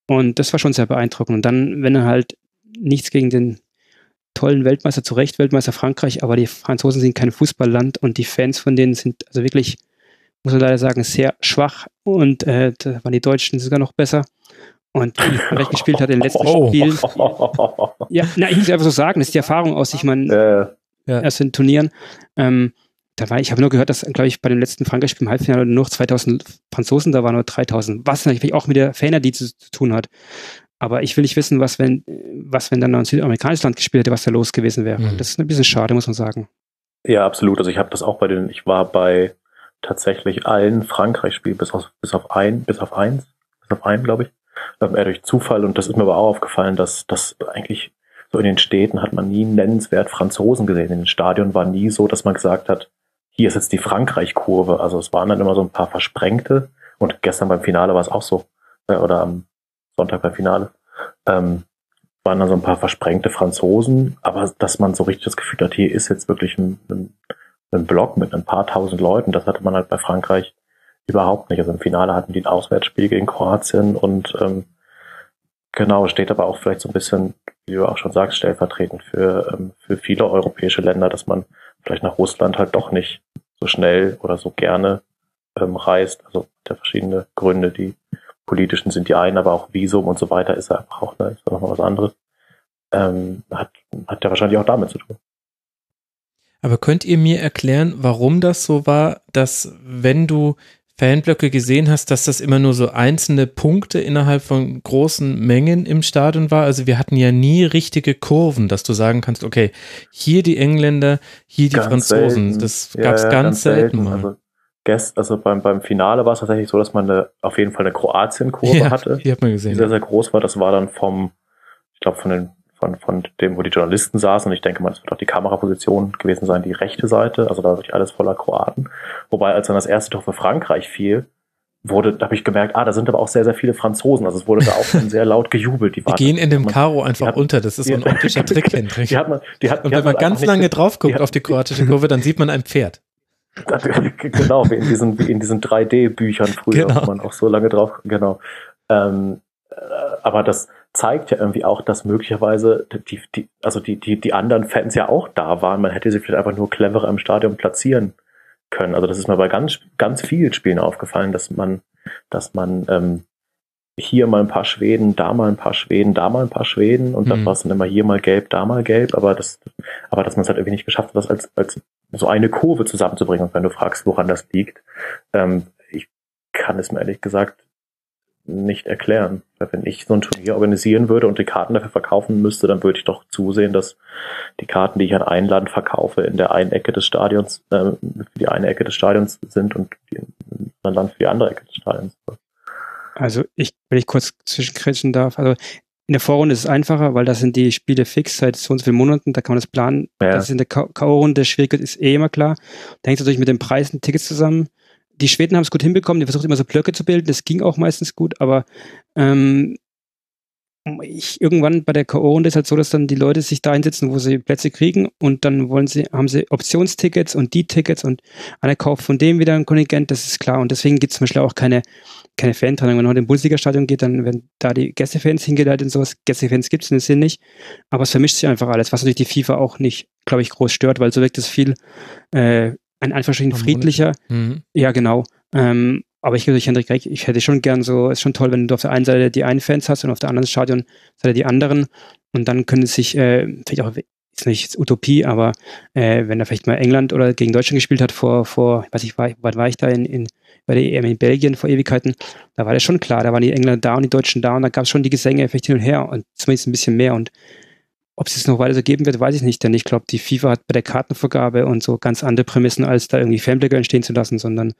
Und das war schon sehr beeindruckend. Und dann, wenn er halt nichts gegen den tollen Weltmeister, zu Recht Weltmeister Frankreich, aber die Franzosen sind kein Fußballland und die Fans von denen sind also wirklich, muss man leider sagen, sehr schwach und äh, da waren die Deutschen sogar noch besser. Und wie Frankreich gespielt hat in den letzten oh. Spielen. Ja, na, ich muss einfach so sagen, das ist die Erfahrung aus, ich meine, ja. erst in Turnieren. Ähm, da war, ich habe nur gehört, dass, glaube ich, bei dem letzten Frankreich-Spiel im Halbfinale nur 2000 Franzosen da waren, nur 3000. Was natürlich auch mit der Faner, zu, zu tun hat. Aber ich will nicht wissen, was wenn, was wenn dann noch ein südamerikanisches Land gespielt hätte, was da los gewesen wäre. Mhm. Das ist ein bisschen schade, muss man sagen. Ja, absolut. Also ich habe das auch bei den, ich war bei tatsächlich allen Frankreich-Spielen bis auf, bis auf ein, bis auf eins, bis auf einen, glaube ich, eher durch Zufall. Und das ist mir aber auch aufgefallen, dass das eigentlich so in den Städten hat man nie nennenswert Franzosen gesehen. In den Stadion war nie so, dass man gesagt hat, hier ist jetzt die Frankreich-Kurve. Also es waren dann immer so ein paar versprengte. Und gestern beim Finale war es auch so. Äh, oder am Sonntag beim Finale, ähm, waren da so ein paar versprengte Franzosen, aber dass man so richtig das Gefühl hat, hier ist jetzt wirklich ein, ein, ein Block mit ein paar tausend Leuten, das hatte man halt bei Frankreich überhaupt nicht. Also im Finale hatten die ein Auswärtsspiel gegen Kroatien und ähm, genau, steht aber auch vielleicht so ein bisschen, wie du auch schon sagst, stellvertretend für, ähm, für viele europäische Länder, dass man vielleicht nach Russland halt doch nicht so schnell oder so gerne ähm, reist. Also der verschiedene Gründe, die politischen sind die einen, aber auch Visum und so weiter ist einfach auch, ne, ist nochmal was anderes. Ähm, hat, hat ja wahrscheinlich auch damit zu tun. Aber könnt ihr mir erklären, warum das so war, dass wenn du Fanblöcke gesehen hast, dass das immer nur so einzelne Punkte innerhalb von großen Mengen im Stadion war. Also wir hatten ja nie richtige Kurven, dass du sagen kannst, okay, hier die Engländer, hier die Ganz Franzosen. selten. Das Ja, gab es ja, ganz, selten mal. Also, gest, also beim, beim Finale war es tatsächlich so, dass man eine, auf jeden Fall eine Kroatien-Kurve ja, hatte, die hat man die gesehen. sehr, sehr groß war. Das war dann vom, ich glaube, von den von, von dem, wo die Journalisten saßen, und ich denke mal, das wird auch die Kameraposition gewesen sein, die rechte Seite, also da war wirklich alles voller Kroaten. Wobei, als dann das erste Tor für Frankreich fiel, wurde, da habe ich gemerkt, ah, da sind aber auch sehr, sehr viele Franzosen. Also es wurde da auch schon sehr laut gejubelt. Die, Die gehen in dem Karo einfach hat- unter. Das ist so ein die- optischer Trick, Hendrik. Die hat man, die hat, Und die wenn man ganz lange ge- drauf guckt die auf die kroatische Kurve, dann sieht man ein Pferd. genau, wie in diesen, wie in diesen 3D-Büchern früher, Genau. wo man auch so lange drauf, genau. Ähm, äh, aber das zeigt ja irgendwie auch, dass möglicherweise die, die, also die, die, die anderen Fans ja auch da waren. Man hätte sie vielleicht einfach nur cleverer im Stadion platzieren können. Also das ist mir bei ganz, ganz vielen Spielen aufgefallen, dass man, dass man ähm, hier mal ein paar Schweden, da mal ein paar Schweden, da mal ein paar Schweden und dann Mhm. war es dann immer hier mal gelb, da mal gelb, aber das, aber dass man es halt irgendwie nicht geschafft hat, das als, als so eine Kurve zusammenzubringen. Und wenn du fragst, woran das liegt, ähm, ich kann es mir ehrlich gesagt nicht erklären. Wenn ich so ein Turnier organisieren würde und die Karten dafür verkaufen müsste, dann würde ich doch zusehen, dass die Karten, die ich an ein Land verkaufe, in der einen Ecke des Stadions, äh, für die eine Ecke des Stadions sind und in Land für die andere Ecke des Stadions. Also ich, wenn ich kurz zwischenkretschen darf, also in der Vorrunde ist es einfacher, weil da sind die Spiele fix seit so und so vielen Monaten, da kann man das planen. Ja. Das ist in der K.O.-Runde schwierig, ist eh immer klar. Da hängt es natürlich mit den Preisen, Tickets zusammen. Die Schweden haben es gut hinbekommen, die versucht immer so Blöcke zu bilden, das ging auch meistens gut, aber ähm, ich, irgendwann bei der K.O.-Runde ist halt so, dass dann die Leute sich da hinsetzen, wo sie Plätze kriegen und dann wollen sie, haben sie Optionstickets und die Tickets und einer kauft von dem wieder ein Kontingent, das ist klar. Und deswegen gibt es zum Beispiel auch keine, keine Fantrennung. Wenn man heute im Bundesliga-Stadion geht, dann werden da die Gästefans hingeleitet und sowas. Gästefans gibt es in dem Sinn nicht. Aber es vermischt sich einfach alles, was natürlich die FIFA auch nicht, glaube ich, groß stört, weil so wirkt es viel äh, ein Anführungsstrichen friedlicher. Mhm. Ja, genau. Ähm, aber ich gebe durch Hendrik recht, ich hätte schon gern so, ist schon toll, wenn du auf der einen Seite die einen Fans hast und auf der anderen Stadionseite die anderen. Und dann können es sich, äh, vielleicht auch, ist nicht Utopie, aber äh, wenn er vielleicht mal England oder gegen Deutschland gespielt hat vor, vor, weiß ich, wann war ich da in, in bei der EM in Belgien vor Ewigkeiten, da war das schon klar, da waren die Engländer da und die Deutschen da und da gab es schon die Gesänge vielleicht hin und her und zumindest ein bisschen mehr und ob es es noch weiter so geben wird, weiß ich nicht, denn ich glaube, die FIFA hat bei der Kartenvergabe und so ganz andere Prämissen, als da irgendwie Fanblöcke entstehen zu lassen, sondern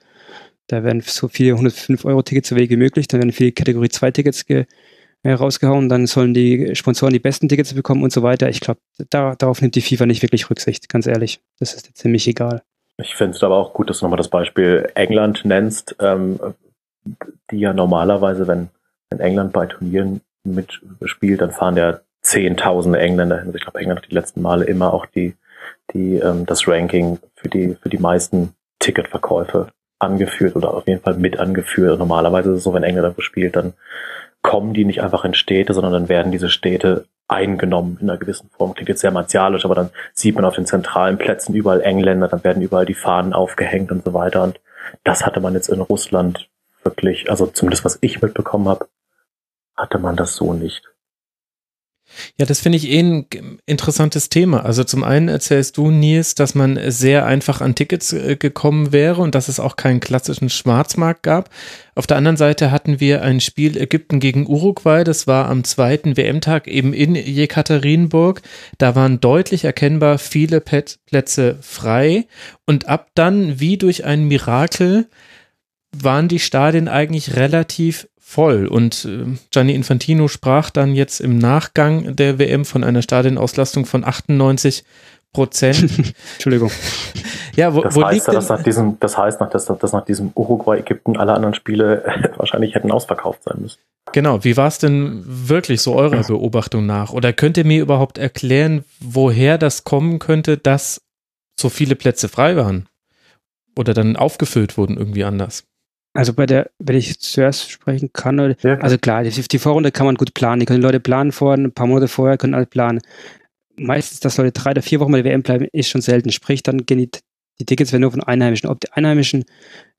da werden so viele 105-Euro-Tickets so wenig wie möglich, dann werden viele Kategorie 2-Tickets ge äh, rausgehauen, dann sollen die Sponsoren die besten Tickets bekommen und so weiter. Ich glaube, da, darauf nimmt die FIFA nicht wirklich Rücksicht, ganz ehrlich. Das ist ziemlich egal. Ich finde es aber auch gut, dass du nochmal das Beispiel England nennst, ähm, die ja normalerweise, wenn, wenn England bei Turnieren mitspielt, dann fahren ja Zehntausende Engländer hin. Also ich glaube, England hat die letzten Male immer auch die, die, ähm, das Ranking für die, für die meisten Ticketverkäufe angeführt oder auf jeden Fall mit angeführt. Normalerweise ist es so, wenn England spielt, dann kommen die nicht einfach in Städte, sondern dann werden diese Städte eingenommen in einer gewissen Form. Klingt jetzt sehr martialisch, aber dann sieht man auf den zentralen Plätzen überall Engländer, dann werden überall die Fahnen aufgehängt und so weiter. Und das hatte man jetzt in Russland wirklich, also zumindest was ich mitbekommen habe, hatte man das so nicht. Ja, das finde ich eh ein interessantes Thema. Also zum einen erzählst du, Nils, dass man sehr einfach an Tickets äh, gekommen wäre und dass es auch keinen klassischen Schwarzmarkt gab. Auf der anderen Seite hatten wir ein Spiel Ägypten gegen Uruguay. Das war am zweiten WM-Tag eben in Jekaterinburg. Da waren deutlich erkennbar viele Plätze frei. Und ab dann, wie durch ein Mirakel, waren die Stadien eigentlich relativ voll. Und äh, Gianni Infantino sprach dann jetzt im Nachgang der WM von einer Stadienauslastung von 98 Prozent. Entschuldigung. ja, wo, Das wo heißt liegt dass nach diesem, das heißt, nach, dass, dass nach diesem Uruguay-Ägypten alle anderen Spiele wahrscheinlich hätten ausverkauft sein müssen. genau, wie war es denn wirklich so eurer Beobachtung nach? Oder könnt ihr mir überhaupt erklären, woher das kommen könnte, dass so viele Plätze frei waren? Oder dann aufgefüllt wurden irgendwie anders? Also bei der, wenn ich zuerst sprechen kann, oder, Ja, klar. also klar, die, die Vorrunde kann man gut planen. Die können die Leute planen vor, ein paar Monate vorher können alle planen. Meistens, dass Leute drei oder vier Wochen bei der WM bleiben, ist schon selten. Sprich, dann gehen die, die Tickets werden nur von Einheimischen. Ob die Einheimischen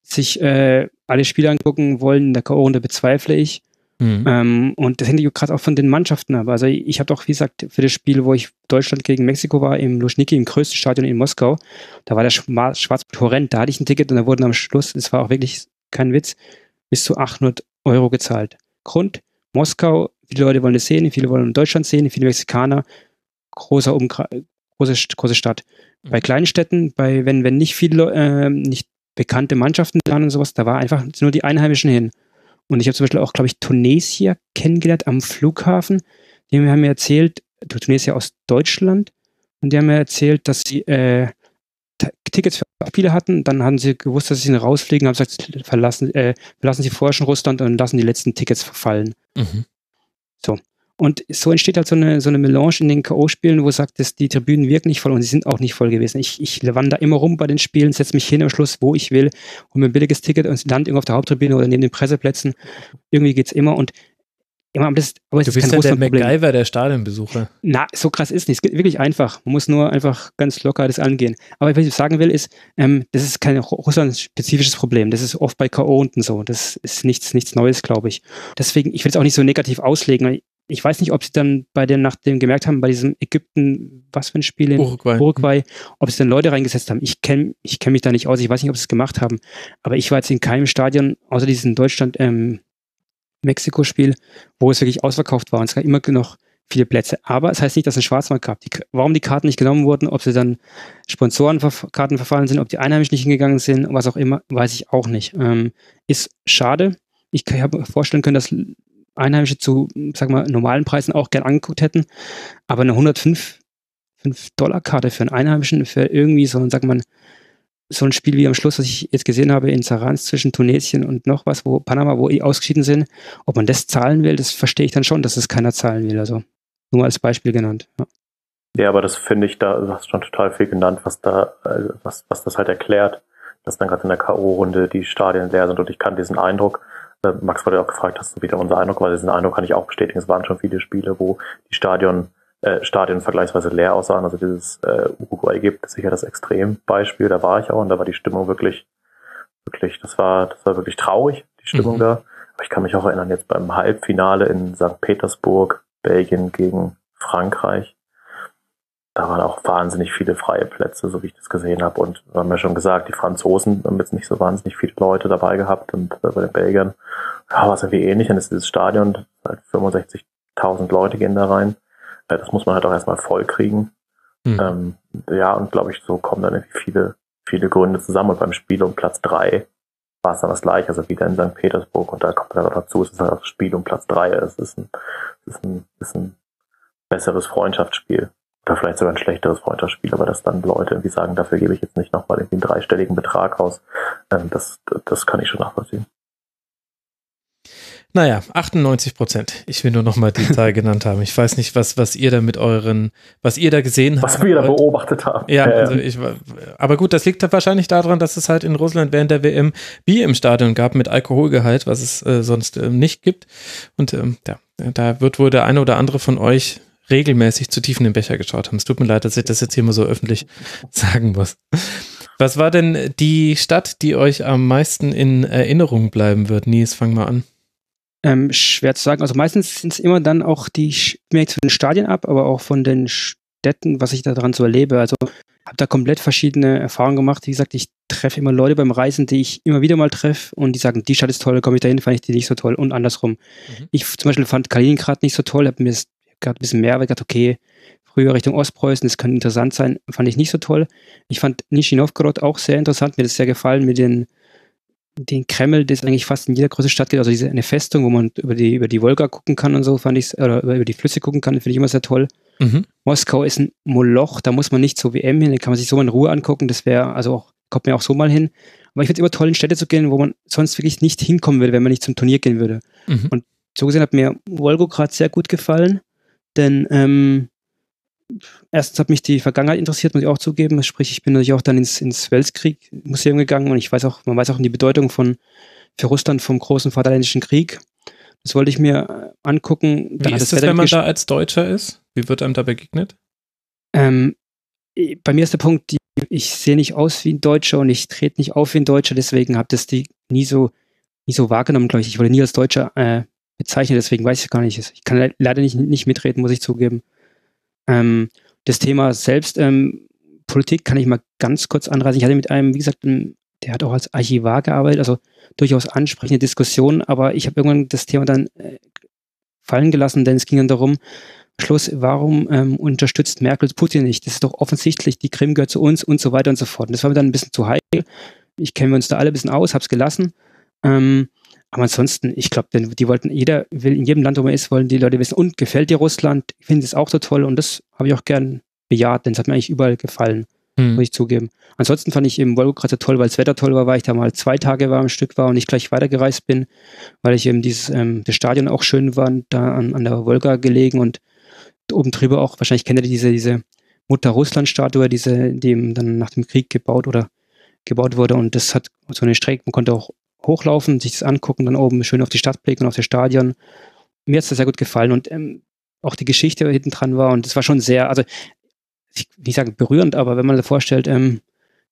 sich äh, alle Spiele angucken wollen, in der K.O.-Runde bezweifle ich. Mhm. Ähm, und das hängt ja gerade auch von den Mannschaften ab. Also ich habe doch, wie gesagt, für das Spiel, wo ich Deutschland gegen Mexiko war, im Luschniki, im größten Stadion in Moskau, da war der Schwarzbild horrend, da hatte ich ein Ticket und da wurden am Schluss, es war auch wirklich kein Witz, bis zu 800 Euro gezahlt. Grund, Moskau, viele Leute wollen das sehen, viele wollen Deutschland sehen, viele Mexikaner, großer Umkreis, große, große Stadt. Mhm. Bei kleinen Städten, bei, wenn, wenn nicht viele, äh, nicht bekannte Mannschaften da und sowas, da war einfach nur die Einheimischen hin. Und ich habe zum Beispiel auch, glaube ich, Tunesier kennengelernt am Flughafen. Die haben mir erzählt, Tunesier aus Deutschland, und die haben mir erzählt, dass sie äh, Tickets für Spiele hatten. Dann haben sie gewusst, dass sie rausfliegen, haben gesagt, verlassen, äh, verlassen sie vorher schon Russland und lassen die letzten Tickets verfallen. Mhm. So. Und so entsteht halt so eine, so eine Melange in den K.O.-Spielen, wo sagt, dass die Tribünen wirken nicht voll und sie sind auch nicht voll gewesen. Ich, ich wandere immer rum bei den Spielen, setze mich hin am Schluss, wo ich will, hole mir ein billiges Ticket und lande irgendwo auf der Haupttribüne oder neben den Presseplätzen. Irgendwie geht's immer und immer aber das, aber du bist ja der MacGyver der Stadionbesucher. Na, so krass ist nicht. Es geht wirklich einfach. Man muss nur einfach ganz locker das angehen. Aber was ich sagen will, ist, ähm, das ist kein Russland-spezifisches Problem. Das ist oft bei K.O. unten so. Das ist nichts, nichts Neues, glaube ich. Deswegen, ich will es auch nicht so negativ auslegen ich weiß nicht, ob sie dann bei dem, nachdem gemerkt haben, bei diesem Ägypten, was für ein Spiel in Uruguay, Uruguay ob sie dann Leute reingesetzt haben. Ich kenne ich kenn mich da nicht aus, ich weiß nicht, ob sie es gemacht haben. Aber ich war jetzt in keinem Stadion, außer diesem Deutschland, ähm, Mexiko-Spiel, wo es wirklich ausverkauft war. Und es gab immer noch viele Plätze. Aber es das heißt nicht, dass es einen Schwarzmarkt gab. Die, warum die Karten nicht genommen wurden, ob sie dann Sponsorenkarten verfallen sind, ob die Einheimischen nicht hingegangen sind, was auch immer, weiß ich auch nicht. Ähm, ist schade. Ich kann mir vorstellen können, dass Einheimische zu, sag mal, normalen Preisen auch gern angeguckt hätten. Aber eine 105 Dollar Karte für einen Einheimischen, für irgendwie so, sag mal, so ein Spiel wie am Schluss, was ich jetzt gesehen habe in Sarans zwischen Tunesien und noch was, wo Panama, wo die ausgeschieden sind, ob man das zahlen will, das verstehe ich dann schon, dass es keiner zahlen will. Also nur als Beispiel genannt. Ja. Ja, aber das finde ich da, du hast schon total viel genannt, was da, also was, was das halt erklärt, dass dann gerade in der K.O.-Runde die Stadien leer sind und ich kann diesen Eindruck, äh, Max wurde auch gefragt, hast du wieder unser Eindruck, weil diesen Eindruck kann ich auch bestätigen. Es waren schon viele Spiele, wo die Stadion, äh, Stadien vergleichsweise leer aussahen. Also dieses äh, Uruguay gibt sicher das Extrembeispiel. Da war ich auch und da war die Stimmung wirklich, wirklich, das war, das war wirklich traurig, die Stimmung mhm. da. Aber ich kann mich auch erinnern, jetzt beim Halbfinale in St. Petersburg, Belgien gegen Frankreich da waren auch wahnsinnig viele freie Plätze, so wie ich das gesehen habe. Und wir haben ja schon gesagt, die Franzosen haben jetzt nicht so wahnsinnig viele Leute dabei gehabt und äh, bei den Belgiern ja, war es irgendwie ähnlich. Dann ist dieses Stadion, halt 65.000 Leute gehen da rein. Das muss man halt auch erstmal voll kriegen. Mhm. Ähm, ja, und glaube ich, so kommen dann irgendwie viele, viele Gründe zusammen. Und beim Spiel um Platz drei war es dann das gleiche, also wieder in St. Petersburg. Und da kommt dann auch dazu, es ist halt das Spiel um Platz drei. Es ist ein, es ist ein, es ist ein besseres Freundschaftsspiel oder vielleicht sogar ein schlechteres Freundschaftsspiel, aber dass dann Leute irgendwie sagen, dafür gebe ich jetzt nicht nochmal irgendwie einen dreistelligen Betrag aus, ähm, das, das kann ich schon nachvollziehen. Naja, 98 Prozent. Ich will nur nochmal die Zahl genannt haben. Ich weiß nicht, was, was ihr da mit euren, was ihr da gesehen was habt. Was wir da beobachtet haben. Ja, also ich, aber gut, das liegt wahrscheinlich daran, dass es halt in Russland während der WM Bier im Stadion gab mit Alkoholgehalt, was es äh, sonst äh, nicht gibt. Und ähm, ja, da wird wohl der eine oder andere von euch regelmäßig zu tief in den Becher geschaut haben. Es tut mir leid, dass ich das jetzt hier mal so öffentlich sagen muss. Was war denn die Stadt, die euch am meisten in Erinnerung bleiben wird? Nies, fang mal an. Ähm, schwer zu sagen. Also meistens sind es immer dann auch die, ich merke von den Stadien ab, aber auch von den Städten, was ich da dran so erlebe. Also habe da komplett verschiedene Erfahrungen gemacht. Wie gesagt, ich treffe immer Leute beim Reisen, die ich immer wieder mal treffe und die sagen, die Stadt ist toll, komme ich dahin, fand ich die nicht so toll und andersrum. Mhm. Ich zum Beispiel fand Kaliningrad nicht so toll, habe mir gerade ein bisschen mehr, weil ich dachte, okay, früher Richtung Ostpreußen, das könnte interessant sein, fand ich nicht so toll. Ich fand Nizhny Novgorod auch sehr interessant, mir das sehr gefallen mit den, den Kreml, das eigentlich fast in jeder großen Stadt geht, also diese eine Festung, wo man über die, über die Wolga gucken kann und so, fand ich, oder über die Flüsse gucken kann, finde ich immer sehr toll. Mhm. Moskau ist ein Moloch, da muss man nicht zur WM hin, da kann man sich so mal in Ruhe angucken, das wäre, also auch, kommt mir auch so mal hin. Aber ich finde es immer toll, in Städte zu gehen, wo man sonst wirklich nicht hinkommen würde, wenn man nicht zum Turnier gehen würde. Mhm. Und so gesehen hat mir Wolgograd sehr gut gefallen. Denn ähm, erstens hat mich die Vergangenheit interessiert, muss ich auch zugeben. Sprich, ich bin natürlich auch dann ins, ins Weltkrieg-Museum gegangen und ich weiß auch, man weiß auch die Bedeutung von für Russland vom großen Vaterländischen Krieg. Das wollte ich mir äh, angucken. Dann Wie ist das, das wenn man da als Deutscher ist? Wie wird einem da begegnet? Ähm, bei mir ist der Punkt, die, ich sehe nicht aus wie ein Deutscher und ich trete nicht auf wie ein Deutscher, deswegen habe das die nie so, nie so wahrgenommen, glaube ich. Ich wurde nie als Deutscher äh, bezeichnet, deswegen weiß ich gar nicht. Ich kann leider nicht, nicht mitreden, muss ich zugeben. Ähm, das Thema selbst, ähm, Politik kann ich mal ganz kurz anreißen. Ich hatte mit einem, wie gesagt, einem der hat auch als Archivar gearbeitet, also durchaus ansprechende Diskussionen, aber ich habe irgendwann das Thema dann äh, fallen gelassen, denn es ging dann darum, Schluss, warum ähm, unterstützt Merkel Putin nicht? Das ist doch offensichtlich, die Krim gehört zu uns und so weiter und so fort. Und das war mir dann ein bisschen zu heikel. Ich kenne uns da alle ein bisschen aus, hab's gelassen. Ähm, aber ansonsten, ich glaube, die wollten, jeder will in jedem Land, wo man ist, wollen die Leute wissen, und gefällt dir Russland? Ich finde es auch so toll und das habe ich auch gern bejaht, denn es hat mir eigentlich überall gefallen, hm. muss ich zugeben. Ansonsten fand ich eben Volgograd so toll, weil das Wetter toll war, weil ich da mal zwei Tage war, am Stück war und nicht gleich weitergereist bin, weil ich eben dieses, ähm, das Stadion auch schön war, da an, an der Wolga gelegen und oben drüber auch, wahrscheinlich kennt ihr diese, diese Mutter-Russland-Statue, diese, die dann nach dem Krieg gebaut oder gebaut wurde und das hat so eine Strecke, man konnte auch hochlaufen, sich das angucken, dann oben schön auf die Stadt blicken, auf das Stadion. Mir hat es sehr gut gefallen und ähm, auch die Geschichte hinten dran war und es war schon sehr, also ich will nicht sagen berührend, aber wenn man sich vorstellt, ähm,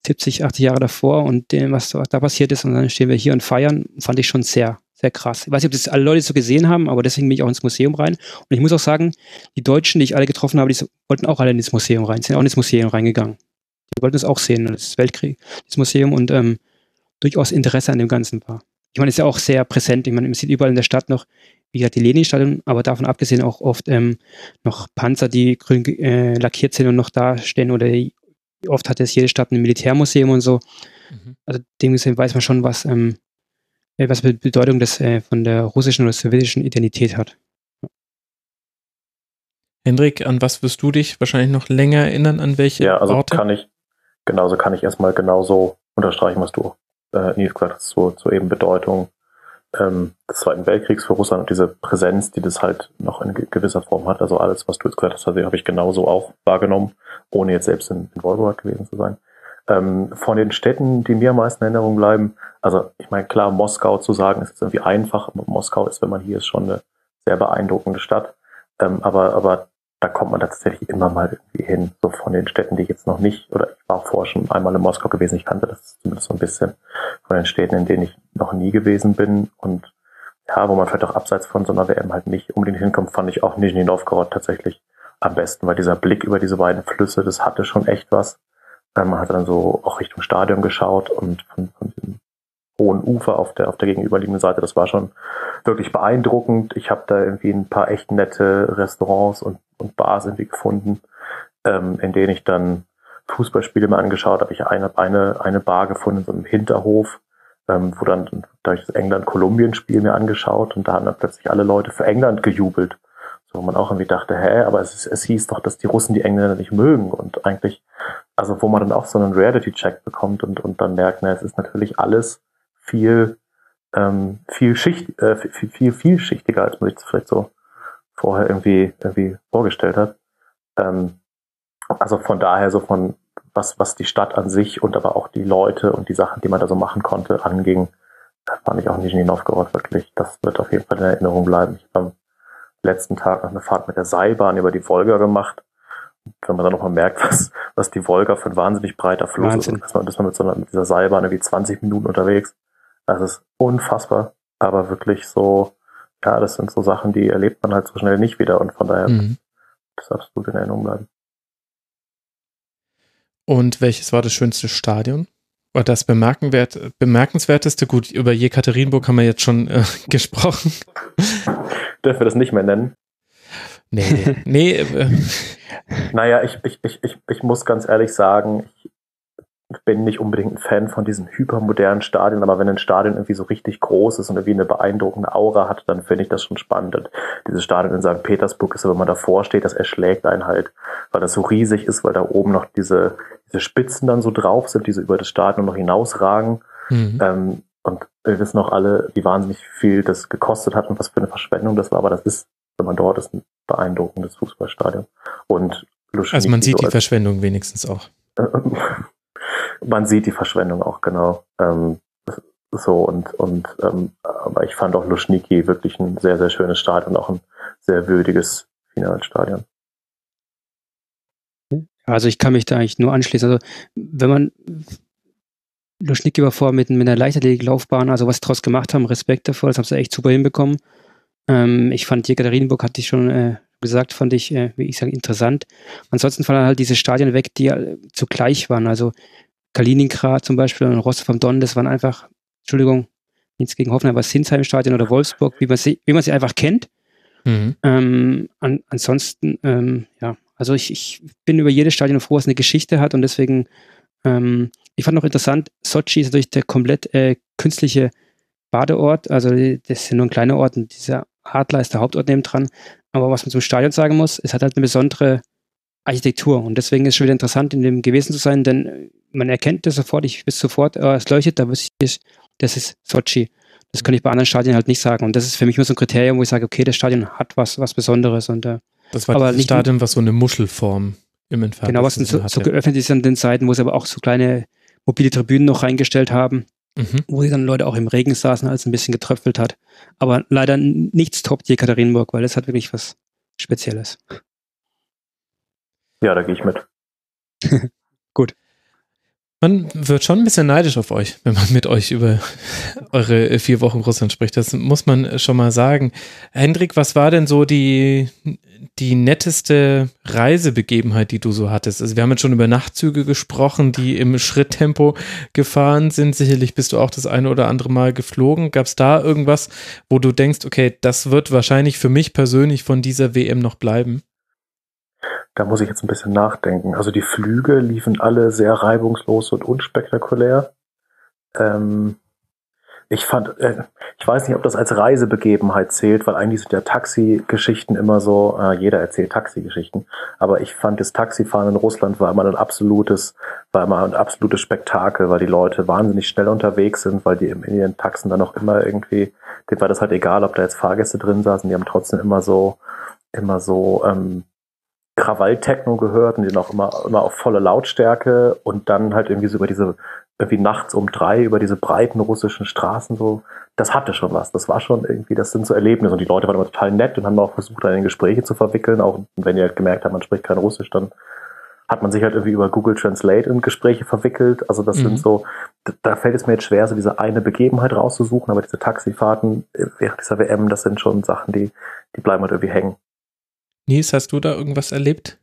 70, 80 Jahre davor und dem, was da passiert ist und dann stehen wir hier und feiern, fand ich schon sehr, sehr krass. Ich weiß nicht, ob das alle Leute so gesehen haben, aber deswegen bin ich auch ins Museum rein. Und ich muss auch sagen, die Deutschen, die ich alle getroffen habe, die wollten auch alle ins Museum rein, sind auch ins Museum reingegangen. Die wollten es auch sehen, das Weltkrieg, das Museum und ähm, durchaus Interesse an dem Ganzen war. Ich meine, es ist ja auch sehr präsent. Ich meine, man sieht überall in der Stadt noch, wie gesagt, die Lenin-Stadion, aber davon abgesehen auch oft ähm, noch Panzer, die grün äh, lackiert sind und noch da stehen oder oft hat es jede Stadt ein Militärmuseum und so. Mhm. Also dem weiß man schon, was, ähm, äh, was Bedeutung das äh, von der russischen oder sowjetischen Identität hat. Hendrik, an was wirst du dich wahrscheinlich noch länger erinnern? An welche Ja, also Orte? kann ich, genauso kann ich erstmal genauso unterstreichen, was du äh, Nils gesagt hast, zur, zur eben Bedeutung ähm, des Zweiten Weltkriegs für Russland und diese Präsenz, die das halt noch in gewisser Form hat. Also alles, was du jetzt gesagt hast, also habe ich genauso auch wahrgenommen, ohne jetzt selbst in, in Wolgograd gewesen zu sein. Ähm, von den Städten, die mir am meisten in Erinnerung bleiben, also ich meine, klar, Moskau zu sagen, ist jetzt irgendwie einfach. Moskau ist, wenn man hier ist, schon eine sehr beeindruckende Stadt. Ähm, aber, aber da kommt man tatsächlich immer mal irgendwie hin, so von den Städten, die ich jetzt noch nicht, oder ich war vorher schon einmal in Moskau gewesen, ich kannte das zumindest so ein bisschen von den Städten, in denen ich noch nie gewesen bin und ja, wo man vielleicht auch abseits von so einer WM halt nicht unbedingt hinkommt, fand ich auch Nizhny Novgorod tatsächlich am besten, weil dieser Blick über diese beiden Flüsse, das hatte schon echt was. Ähm, man hat dann so auch Richtung Stadion geschaut und von, von hohen Ufer auf der, auf der gegenüberliegenden Seite. Das war schon wirklich beeindruckend. Ich habe da irgendwie ein paar echt nette Restaurants und, und Bars irgendwie gefunden, ähm, in denen ich dann Fußballspiele mal angeschaut habe. Ich eine, eine, eine Bar gefunden so einem Hinterhof, ähm, wo dann, da ich das England-Kolumbien-Spiel mir angeschaut und da haben dann plötzlich alle Leute für England gejubelt. So, wo man auch irgendwie dachte, hä, aber es, es hieß doch, dass die Russen die Engländer nicht mögen und eigentlich, also wo man dann auch so einen Reality-Check bekommt und, und dann merkt, na, es ist natürlich alles viel, ähm, viel, Schicht, äh, viel, viel, vielschichtiger, als man sich das vielleicht so vorher irgendwie, irgendwie vorgestellt hat. Ähm, also von daher so von was, was die Stadt an sich und aber auch die Leute und die Sachen, die man da so machen konnte, anging, fand ich auch nicht in Novgorod wirklich. Das wird auf jeden Fall in Erinnerung bleiben. Ich habe am letzten Tag noch eine Fahrt mit der Seilbahn über die Wolga gemacht. Wenn man dann nochmal merkt, was, was die Wolga für ein wahnsinnig breiter Fluss Wahnsinn. ist, ist man, ist man mit so einer, mit dieser Seilbahn irgendwie 20 Minuten unterwegs. Das ist unfassbar, aber wirklich so, ja, das sind so Sachen, die erlebt man halt so schnell nicht wieder und von daher mhm. das absolut in Erinnerung bleiben. Und welches war das schönste Stadion? Oder das bemerkenwert, bemerkenswerteste? Gut, über Jekaterinburg haben wir jetzt schon äh, gesprochen. Dürfen wir das nicht mehr nennen? Nee, nee. Äh, naja, ich, ich, ich, ich, ich muss ganz ehrlich sagen, ich, bin nicht unbedingt ein Fan von diesen hypermodernen Stadien, aber wenn ein Stadion irgendwie so richtig groß ist und irgendwie eine beeindruckende Aura hat, dann finde ich das schon spannend. Und dieses Stadion in St. Petersburg ist, wenn man davor steht, das erschlägt einen halt, weil das so riesig ist, weil da oben noch diese, diese Spitzen dann so drauf sind, die so über das Stadion noch hinausragen. Mhm. Ähm, und wir wissen auch alle, wie wahnsinnig viel das gekostet hat und was für eine Verschwendung das war, aber das ist, wenn man dort ist, ein beeindruckendes Fußballstadion. Und Luschniki also man sieht so die Verschwendung wenigstens auch. man sieht die Verschwendung auch genau. Ähm, so und und ähm, aber ich fand auch Luschniki wirklich ein sehr sehr schönes Stadion, auch ein sehr würdiges Finalstadion. Also ich kann mich da eigentlich nur anschließen. Also wenn man Luschniki war vor mit, mit einer Leichtathletiklaufbahn, also was sie daraus gemacht haben, Respekt davor, das haben sie echt super hinbekommen. Ähm, ich fand Jekaterinburg, hatte ich schon äh, gesagt, fand ich, äh, wie ich sage, interessant. Ansonsten fallen halt diese Stadien weg, die äh, zugleich waren. Also Kaliningrad zum Beispiel und Rostov am Don, das waren einfach, Entschuldigung, nichts gegen Hoffenheim, aber Sinsheim-Stadion oder Wolfsburg, wie man sie, wie man sie einfach kennt. Mhm. Ähm, an, ansonsten, ähm, ja, also ich, ich bin über jedes Stadion froh, was eine Geschichte hat und deswegen, ähm, ich fand noch interessant, Sochi ist natürlich der komplett äh, künstliche Badeort, also das ja nur ein kleiner Ort und dieser Adler ist der Hauptort neben dran. Aber was man zum Stadion sagen muss, es hat halt eine besondere Architektur und deswegen ist es schon wieder interessant, in dem gewesen zu sein, denn man erkennt das sofort, ich weiß sofort, oh, es leuchtet, da wüsste ich, das ist Sochi. Das kann ich bei anderen Stadien halt nicht sagen. Und das ist für mich immer so ein Kriterium, wo ich sage, okay, das Stadion hat was, was Besonderes. Und, äh, das war aber das Stadion, was so eine Muschelform im Entfernten Genau, was so, so geöffnet ist an den Seiten, wo sie aber auch so kleine mobile Tribünen noch reingestellt haben, mhm. wo dann Leute auch im Regen saßen, als es ein bisschen getröpfelt hat. Aber leider nichts toppt hier Katharinenburg, weil das hat wirklich was Spezielles. Ja, da gehe ich mit. Gut. Man wird schon ein bisschen neidisch auf euch, wenn man mit euch über eure vier Wochen Russland spricht. Das muss man schon mal sagen. Hendrik, was war denn so die, die netteste Reisebegebenheit, die du so hattest? Also wir haben jetzt schon über Nachtzüge gesprochen, die im Schritttempo gefahren sind. Sicherlich bist du auch das eine oder andere Mal geflogen. Gab es da irgendwas, wo du denkst, okay, das wird wahrscheinlich für mich persönlich von dieser WM noch bleiben? Da muss ich jetzt ein bisschen nachdenken. Also die Flüge liefen alle sehr reibungslos und unspektakulär. Ähm, ich fand, äh, ich weiß nicht, ob das als Reisebegebenheit zählt, weil eigentlich sind ja Taxi-Geschichten immer so, äh, jeder erzählt Taxi-Geschichten, aber ich fand das Taxifahren in Russland war immer ein absolutes, war immer ein absolutes Spektakel, weil die Leute wahnsinnig schnell unterwegs sind, weil die in ihren Taxen dann auch immer irgendwie, denen war das halt egal, ob da jetzt Fahrgäste drin saßen, die haben trotzdem immer so, immer so, ähm, Krawall-Techno gehört und die auch immer, immer auf volle Lautstärke und dann halt irgendwie so über diese, irgendwie nachts um drei über diese breiten russischen Straßen so, das hatte schon was. Das war schon irgendwie, das sind so Erlebnisse und die Leute waren immer total nett und haben auch versucht, dann in Gespräche zu verwickeln, auch wenn ihr halt gemerkt habt, man spricht kein Russisch, dann hat man sich halt irgendwie über Google Translate in Gespräche verwickelt. Also das mhm. sind so, da fällt es mir jetzt schwer, so diese eine Begebenheit rauszusuchen, aber diese Taxifahrten während dieser WM, das sind schon Sachen, die, die bleiben halt irgendwie hängen. Nies, hast du da irgendwas erlebt?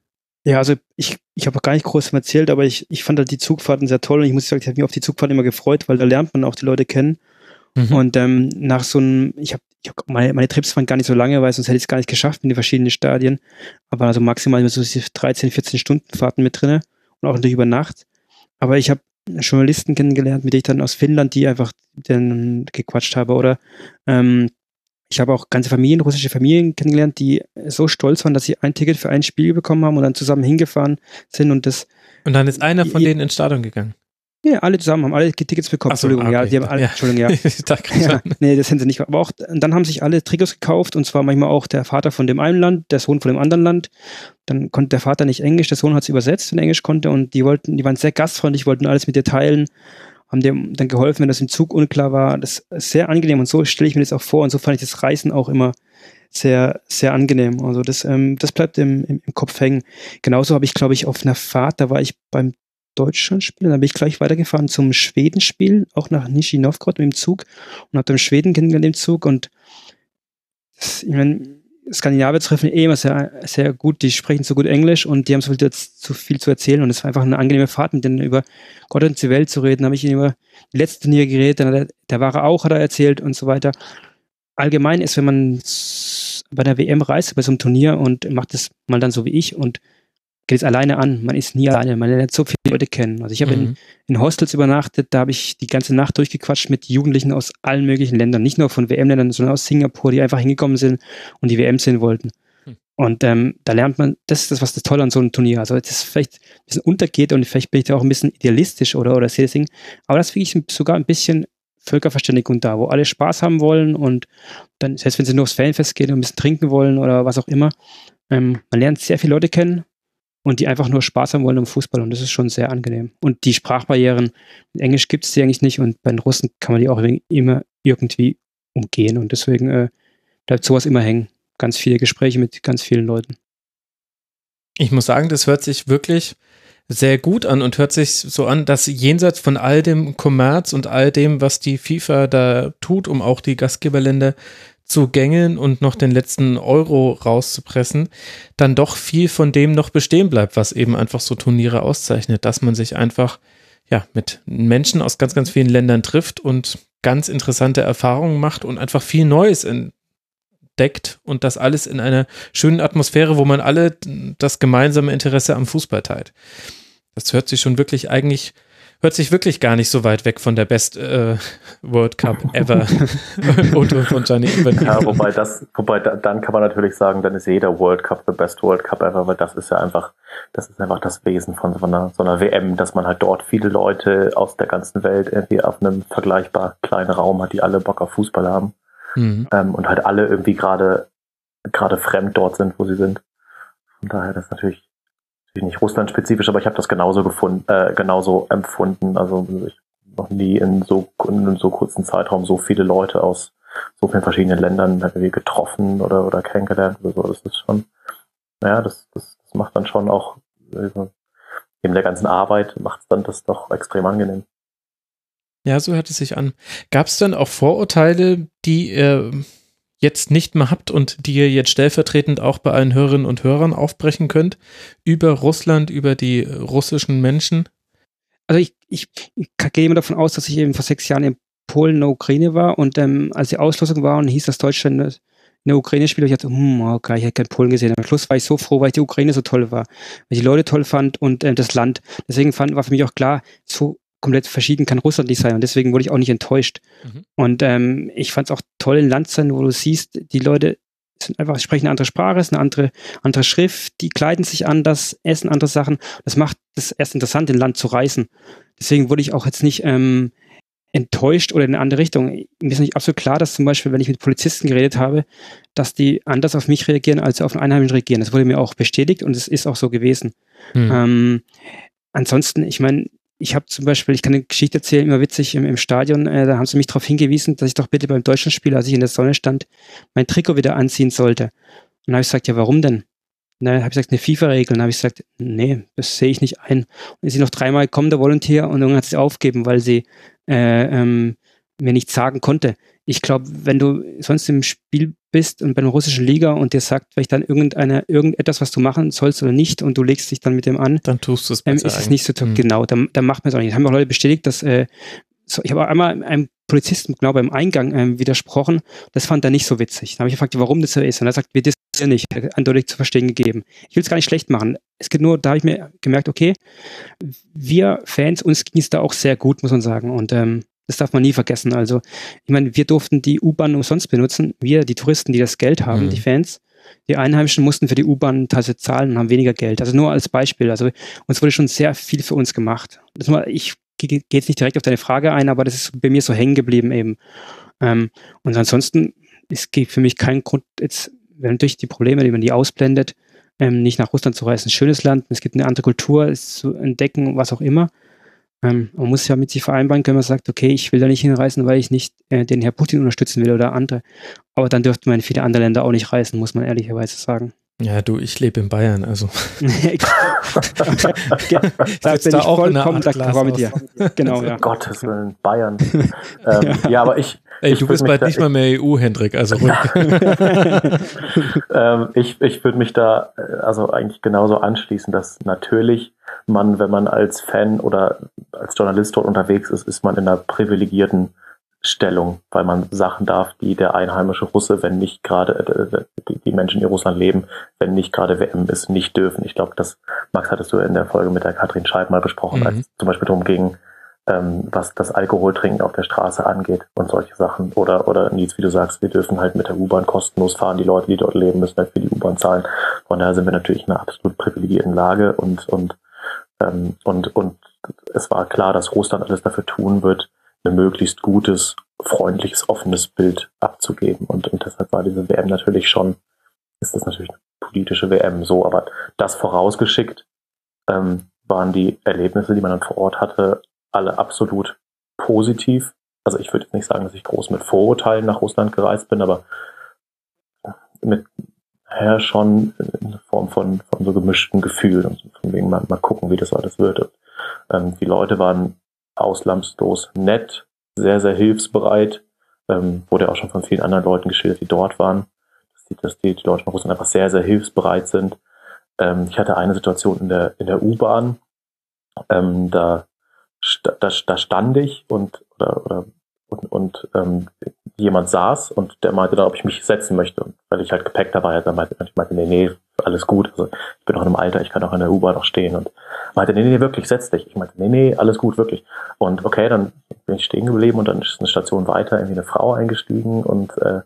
Ja, also ich, ich habe auch gar nicht groß erzählt, aber ich, ich fand halt die Zugfahrten sehr toll und ich muss sagen, ich habe mich auf die Zugfahrten immer gefreut, weil da lernt man auch die Leute kennen. Mhm. Und ähm, nach so einem, ich habe ich hab, meine, meine Trips waren gar nicht so lange, weil sonst hätte ich es gar nicht geschafft in den verschiedenen Stadien. Aber also maximal so 13, 14 Stunden Fahrten mit drinne und auch natürlich über Nacht. Aber ich habe Journalisten kennengelernt, mit denen ich dann aus Finnland, die einfach dann gequatscht habe oder ähm, ich habe auch ganze Familien, russische Familien kennengelernt, die so stolz waren, dass sie ein Ticket für ein Spiel bekommen haben und dann zusammen hingefahren sind und das. Und dann ist einer von denen ins Stadion gegangen. Ja, alle zusammen haben alle Tickets bekommen. So, Entschuldigung, okay. ja, die haben alle, ja. Entschuldigung, ja. ja. Nee, das sind sie nicht. Aber auch, dann haben sich alle Trikots gekauft und zwar manchmal auch der Vater von dem einen Land, der Sohn von dem anderen Land. Dann konnte der Vater nicht Englisch, der Sohn hat es übersetzt, wenn er Englisch konnte und die wollten, die waren sehr gastfreundlich, wollten alles mit dir teilen haben dem dann geholfen, wenn das im Zug unklar war. Das ist sehr angenehm und so stelle ich mir das auch vor und so fand ich das Reisen auch immer sehr, sehr angenehm. Also das, ähm, das bleibt im, im, im Kopf hängen. Genauso habe ich, glaube ich, auf einer Fahrt, da war ich beim Deutschlandspiel, dann bin ich gleich weitergefahren zum Schwedenspiel, auch nach Novgorod mit dem Zug und habe dann Schweden kennengelernt im Zug und das, ich meine, Skandinavier treffen eh immer sehr, sehr gut, die sprechen so gut Englisch und die haben so viel, zu viel zu erzählen und es war einfach eine angenehme Fahrt, mit denen über Gott und die Welt zu reden. Da habe ich ihn über die letzte Turnier geredet, dann hat er, der war auch, hat er erzählt und so weiter. Allgemein ist, wenn man bei der WM reist, bei so einem Turnier und macht es mal dann so wie ich und geht es alleine an. Man ist nie alleine, man lernt so viele Leute kennen. Also ich habe mhm. in, in, Hostels übernachtet, da habe ich die ganze Nacht durchgequatscht mit Jugendlichen aus allen möglichen Ländern, nicht nur von WM-Ländern, sondern aus Singapur, die einfach hingekommen sind und die WM sehen wollten. Mhm. Und ähm, da lernt man, das ist das, was das Tolle an so einem Turnier. Also das vielleicht ein bisschen untergeht und vielleicht bin ich da auch ein bisschen idealistisch oder, oder sehe das Ding. Aber das finde ich sogar ein bisschen Völkerverständigung da, wo alle Spaß haben wollen und dann, selbst wenn sie nur aufs Fanfest gehen und ein bisschen trinken wollen oder was auch immer, ähm, man lernt sehr viele Leute kennen und die einfach nur Spaß haben wollen im Fußball und das ist schon sehr angenehm. Und die Sprachbarrieren, in Englisch gibt es die eigentlich nicht und bei den Russen kann man die auch immer irgendwie umgehen und deswegen äh, bleibt sowas immer hängen. Ganz viele Gespräche mit ganz vielen Leuten. Ich muss sagen, das hört sich wirklich sehr gut an und hört sich so an, dass jenseits von all dem Kommerz und all dem, was die FIFA da tut, um auch die Gastgeberländer zu gängeln und noch den letzten Euro rauszupressen, dann doch viel von dem noch bestehen bleibt, was eben einfach so Turniere auszeichnet, dass man sich einfach ja, mit Menschen aus ganz, ganz vielen Ländern trifft und ganz interessante Erfahrungen macht und einfach viel Neues entdeckt und das alles in einer schönen Atmosphäre, wo man alle das gemeinsame Interesse am Fußball teilt. Das hört sich schon wirklich eigentlich hört sich wirklich gar nicht so weit weg von der Best äh, World Cup ever. Otto von Gianni Infantino. Ja, wobei das, wobei da, dann kann man natürlich sagen, dann ist jeder World Cup the Best World Cup ever, weil das ist ja einfach, das ist einfach das Wesen von so einer, so einer WM, dass man halt dort viele Leute aus der ganzen Welt irgendwie auf einem vergleichbar kleinen Raum hat, die alle Bock auf Fußball haben. Mhm. Ähm, und halt alle irgendwie gerade, gerade fremd dort sind, wo sie sind. Von daher das ist natürlich nicht russlandspezifisch, aber ich habe das genauso gefunden, äh, genauso empfunden. Also ich noch nie in so in so kurzen Zeitraum so viele Leute aus so vielen verschiedenen Ländern getroffen oder oder kennengelernt oder so. Das ist schon, naja, das, das, das macht dann schon auch also, neben der ganzen Arbeit macht es dann das doch extrem angenehm. Ja, so hört es sich an. Gab es dann auch Vorurteile, die äh, jetzt nicht mehr habt und die ihr jetzt stellvertretend auch bei allen Hörerinnen und Hörern aufbrechen könnt über Russland, über die russischen Menschen? Also ich, ich, ich gehe immer davon aus, dass ich eben vor sechs Jahren in Polen in der Ukraine war und ähm, als die Auslosung war und hieß, dass Deutschland in der Ukraine spielt, ich dachte, hm, okay, ich hätte kein Polen gesehen. Am Schluss war ich so froh, weil ich die Ukraine so toll war, weil ich die Leute toll fand und äh, das Land. Deswegen fand, war für mich auch klar, so komplett verschieden kann Russland nicht sein und deswegen wurde ich auch nicht enttäuscht. Mhm. Und ähm, ich fand es auch toll in Land sein, wo du siehst, die Leute sind einfach, sprechen eine andere Sprache, ist eine andere, andere Schrift, die kleiden sich anders, essen andere Sachen. Das macht es erst interessant, in Land zu reisen. Deswegen wurde ich auch jetzt nicht ähm, enttäuscht oder in eine andere Richtung. Mir ist nicht absolut klar, dass zum Beispiel, wenn ich mit Polizisten geredet habe, dass die anders auf mich reagieren, als auf einen Einheimischen reagieren. Das wurde mir auch bestätigt und es ist auch so gewesen. Mhm. Ähm, ansonsten, ich meine, ich habe zum Beispiel, ich kann eine Geschichte erzählen, immer witzig im, im Stadion, äh, da haben sie mich darauf hingewiesen, dass ich doch bitte beim Deutschlandspiel, als ich in der Sonne stand, mein Trikot wieder anziehen sollte. Und dann habe ich gesagt, ja, warum denn? Und dann habe ich gesagt, eine FIFA-Regel. Und dann habe ich gesagt, nee, das sehe ich nicht ein. Und sie noch dreimal gekommen, der Volunteer, und irgendwann hat sie aufgeben, weil sie äh, ähm, mir nichts sagen konnte. Ich glaube, wenn du sonst im Spiel bist und bei einer russischen Liga und dir sagt, vielleicht dann irgendeine, irgendetwas, was du machen sollst oder nicht und du legst dich dann mit dem an, dann tust du es ähm, ist es nicht so mhm. genau, dann, dann macht man es auch nicht. Das haben auch Leute bestätigt, dass äh, so, ich habe einmal einem Polizisten genau beim Eingang ähm, widersprochen, das fand er nicht so witzig. Da habe ich gefragt, warum das so ist und er sagt, wir diskutieren nicht, eindeutig zu verstehen gegeben. Ich will es gar nicht schlecht machen. Es geht nur, da habe ich mir gemerkt, okay, wir Fans, uns ging es da auch sehr gut, muss man sagen und ähm, das darf man nie vergessen. Also, ich meine, wir durften die U-Bahn umsonst benutzen. Wir, die Touristen, die das Geld haben, mhm. die Fans. Die Einheimischen mussten für die U-Bahn teilweise zahlen und haben weniger Geld. Also nur als Beispiel. Also uns wurde schon sehr viel für uns gemacht. Nur, ich gehe jetzt nicht direkt auf deine Frage ein, aber das ist bei mir so hängen geblieben eben. Ähm, und ansonsten, es gibt für mich keinen Grund, jetzt, wenn natürlich die Probleme, die man die ausblendet, ähm, nicht nach Russland zu reisen. Schönes Land, es gibt eine andere Kultur, es zu entdecken, was auch immer. Ähm, man muss ja mit sich vereinbaren können, man sagt, okay, ich will da nicht hinreisen, weil ich nicht äh, den Herr Putin unterstützen will oder andere. Aber dann dürfte man in viele andere Länder auch nicht reisen, muss man ehrlicherweise sagen. Ja, du, ich lebe in Bayern, also. ja, da bin da ich vollkommen d'accord mit dir. Genau, ja. Gottes Willen, Bayern. ähm, ja. ja. aber ich. Ey, ich du bist bald nicht mal mehr EU, Hendrik, also ruhig. ähm, ich ich würde mich da äh, also eigentlich genauso anschließen, dass natürlich man, wenn man als Fan oder als Journalist dort unterwegs ist, ist man in einer privilegierten Stellung, weil man Sachen darf, die der einheimische Russe, wenn nicht gerade äh, die Menschen, in Russland leben, wenn nicht gerade WM ist, nicht dürfen. Ich glaube, das, Max, hattest du in der Folge mit der Katrin Scheib mal besprochen, mhm. als zum Beispiel darum ging, ähm, was das Alkoholtrinken auf der Straße angeht und solche Sachen. Oder, oder Nils, wie du sagst, wir dürfen halt mit der U-Bahn kostenlos fahren. Die Leute, die dort leben, müssen halt für die U-Bahn zahlen. Von daher sind wir natürlich in einer absolut privilegierten Lage und, und, ähm, und, und es war klar, dass Russland alles dafür tun wird, ein möglichst gutes, freundliches, offenes Bild abzugeben. Und, und deshalb war diese WM natürlich schon, ist das natürlich eine politische WM so, aber das vorausgeschickt ähm, waren die Erlebnisse, die man dann vor Ort hatte, alle absolut positiv. Also ich würde jetzt nicht sagen, dass ich groß mit Vorurteilen nach Russland gereist bin, aber mit ja, schon in Form von, von so gemischten Gefühlen von wegen mal, mal gucken, wie das alles wird. Und, ähm, die Leute waren ausnahmslos nett, sehr, sehr hilfsbereit. Ähm, wurde auch schon von vielen anderen Leuten geschildert, die dort waren, dass die, dass die, die Deutschen und Russen einfach sehr, sehr hilfsbereit sind. Ähm, ich hatte eine Situation in der, in der U-Bahn, ähm, da da, da stand ich und oder, oder und, und ähm, jemand saß und der meinte dann, ob ich mich setzen möchte. Weil ich halt Gepäck dabei hatte, meinte ich meinte, nee, nee, alles gut. Also ich bin in einem Alter, ich kann auch in der U-Bahn noch stehen. Und meinte, nee, nee, wirklich, setz dich. Ich meinte, nee, nee, alles gut, wirklich. Und okay, dann bin ich stehen geblieben und dann ist eine Station weiter irgendwie eine Frau eingestiegen und äh,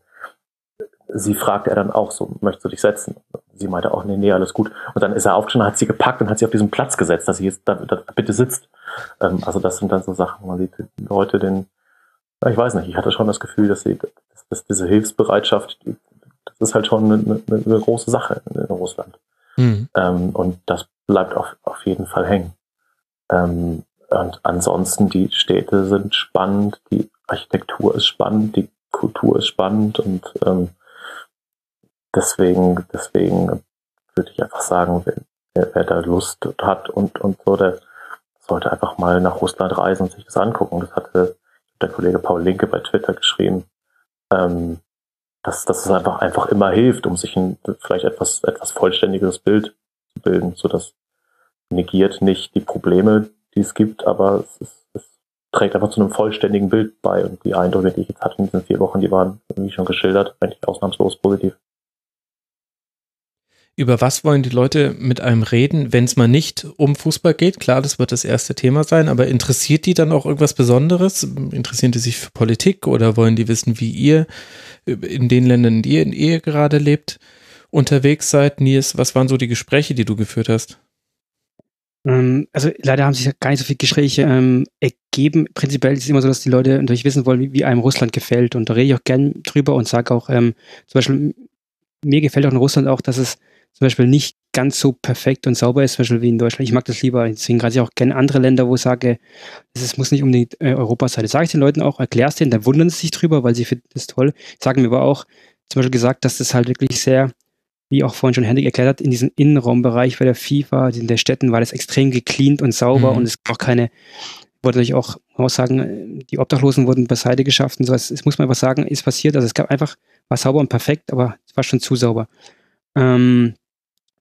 sie fragte er dann auch so, möchtest du dich setzen? Sie meinte auch, nee, nee, alles gut. Und dann ist er aufgestanden, hat sie gepackt und hat sie auf diesen Platz gesetzt, dass sie jetzt da, da bitte sitzt. Ähm, also das sind dann so Sachen, man sieht Leute, den, ich weiß nicht, ich hatte schon das Gefühl, dass sie, dass, diese Hilfsbereitschaft, das ist halt schon eine, eine, eine große Sache in, in Russland. Mhm. Ähm, und das bleibt auf, auf jeden Fall hängen. Ähm, und ansonsten, die Städte sind spannend, die Architektur ist spannend, die Kultur ist spannend und ähm, deswegen, deswegen würde ich einfach sagen, wer, wer da Lust hat und, und so, der sollte einfach mal nach Russland reisen und sich das angucken. Das hatte der Kollege Paul Linke bei Twitter geschrieben, ähm, dass, dass es einfach, einfach immer hilft, um sich ein vielleicht etwas, etwas vollständigeres Bild zu bilden, so dass negiert nicht die Probleme, die es gibt, aber es, ist, es trägt einfach zu einem vollständigen Bild bei und die Eindrücke, die ich jetzt hatte in diesen vier Wochen, die waren, wie schon geschildert, eigentlich ausnahmslos positiv. Über was wollen die Leute mit einem reden, wenn es mal nicht um Fußball geht? Klar, das wird das erste Thema sein, aber interessiert die dann auch irgendwas Besonderes? Interessieren die sich für Politik oder wollen die wissen, wie ihr in den Ländern, in die ihr gerade lebt, unterwegs seid? Nils, was waren so die Gespräche, die du geführt hast? Ähm, also leider haben sich gar nicht so viele Gespräche ähm, ergeben. Prinzipiell ist es immer so, dass die Leute natürlich wissen wollen, wie, wie einem Russland gefällt. Und da rede ich auch gern drüber und sage auch, ähm, zum Beispiel, mir gefällt auch in Russland auch, dass es zum Beispiel nicht ganz so perfekt und sauber ist, zum Beispiel wie in Deutschland. Ich mag das lieber, deswegen gerade ich auch gerne andere Länder, wo ich sage, es muss nicht unbedingt äh, Europa sein. Das sage ich den Leuten auch, erkläre es denen, da wundern sie sich drüber, weil sie finden das toll. Sagen mir aber auch zum Beispiel gesagt, dass das halt wirklich sehr, wie auch vorhin schon Henrik erklärt hat, in diesem Innenraumbereich bei der FIFA, in der Städten war das extrem gecleant und sauber mhm. und es gab auch keine, wurde natürlich auch, man muss sagen, die Obdachlosen wurden beiseite geschafft und sowas. Es muss man einfach sagen, ist passiert. Also es gab einfach, war sauber und perfekt, aber es war schon zu sauber. Ähm,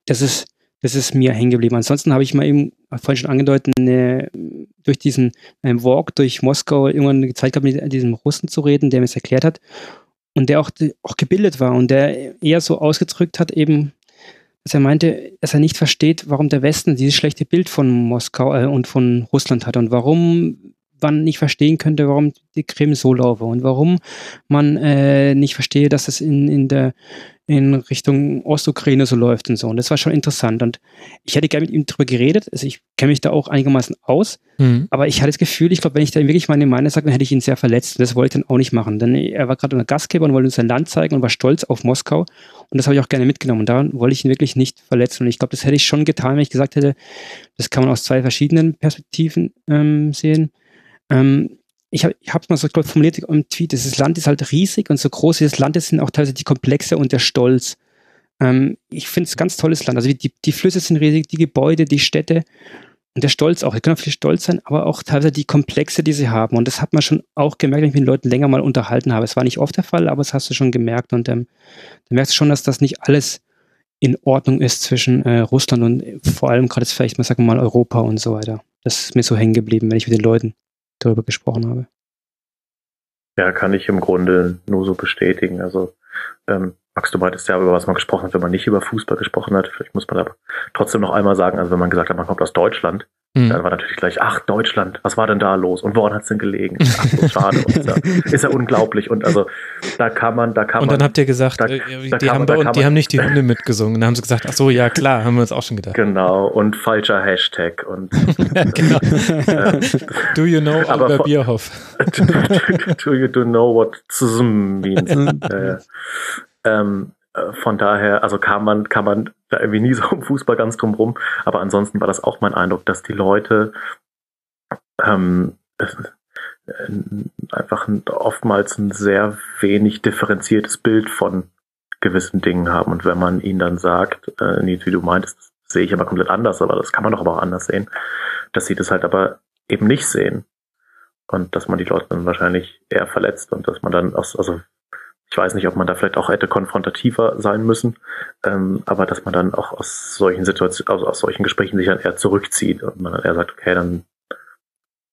das ist, das ist mir hängen geblieben. Ansonsten habe ich mal eben vorhin schon angedeutet, eine, durch diesen einen Walk durch Moskau irgendwann Zeit gehabt, mit diesem Russen zu reden, der mir es erklärt hat und der auch, auch gebildet war und der eher so ausgedrückt hat, eben, dass er meinte, dass er nicht versteht, warum der Westen dieses schlechte Bild von Moskau äh, und von Russland hat und warum man nicht verstehen könnte, warum die Krim so laufe und warum man äh, nicht verstehe, dass es in, in der in Richtung Ostukraine so läuft und so. Und das war schon interessant. Und ich hätte gerne mit ihm darüber geredet. Also ich kenne mich da auch einigermaßen aus. Mhm. Aber ich hatte das Gefühl, ich glaube, wenn ich da wirklich meine Meinung sage, dann hätte ich ihn sehr verletzt. Und das wollte ich dann auch nicht machen. Denn er war gerade ein Gastgeber und wollte uns sein Land zeigen und war stolz auf Moskau. Und das habe ich auch gerne mitgenommen. Und da wollte ich ihn wirklich nicht verletzen. Und ich glaube, das hätte ich schon getan, wenn ich gesagt hätte, das kann man aus zwei verschiedenen Perspektiven ähm, sehen. Ähm, ich habe es mal so glaub, formuliert im Tweet, dieses Land ist halt riesig und so groß wie das Land ist, sind auch teilweise die Komplexe und der Stolz. Ähm, ich finde es ein ganz tolles Land. Also die, die Flüsse sind riesig, die Gebäude, die Städte und der Stolz auch. Die können auch viel stolz sein, aber auch teilweise die Komplexe, die sie haben. Und das hat man schon auch gemerkt, wenn ich mit den Leuten länger mal unterhalten habe. Es war nicht oft der Fall, aber das hast du schon gemerkt. Und ähm, du merkst schon, dass das nicht alles in Ordnung ist zwischen äh, Russland und vor allem gerade jetzt vielleicht mal, sagen wir mal, Europa und so weiter. Das ist mir so hängen geblieben, wenn ich mit den Leuten darüber gesprochen habe. Ja, kann ich im Grunde nur so bestätigen. Also ähm, Max, du meintest ja, über was man gesprochen hat, wenn man nicht über Fußball gesprochen hat. Vielleicht muss man aber trotzdem noch einmal sagen, also wenn man gesagt hat, man kommt aus Deutschland, mhm. dann war natürlich gleich, ach, Deutschland, was war denn da los? Und woran hat's denn gelegen? Ach, so schade. und ist, ja, ist ja unglaublich. Und also da kann man, da kann man. Und dann habt ihr gesagt, da, äh, da die, haben, man, die haben nicht die Hunde mitgesungen. dann haben sie gesagt, ach so, ja klar, haben wir uns auch schon gedacht. Genau, und falscher Hashtag. Und, genau. äh, do you know Oliver Bierhoff? do, do, do, you do know what means? äh, ähm, äh, von daher, also kann man, kann man da irgendwie nie so im Fußball ganz drum rum. Aber ansonsten war das auch mein Eindruck, dass die Leute ähm, äh, einfach oftmals ein sehr wenig differenziertes Bild von gewissen Dingen haben. Und wenn man ihnen dann sagt, äh, wie du meintest, sehe ich aber komplett anders, aber das kann man doch aber auch anders sehen, dass sie das halt aber eben nicht sehen. Und dass man die Leute dann wahrscheinlich eher verletzt und dass man dann aus, also ich weiß nicht, ob man da vielleicht auch hätte konfrontativer sein müssen, ähm, aber dass man dann auch aus solchen Situationen, also aus solchen Gesprächen sich dann eher zurückzieht und man dann eher sagt, okay, dann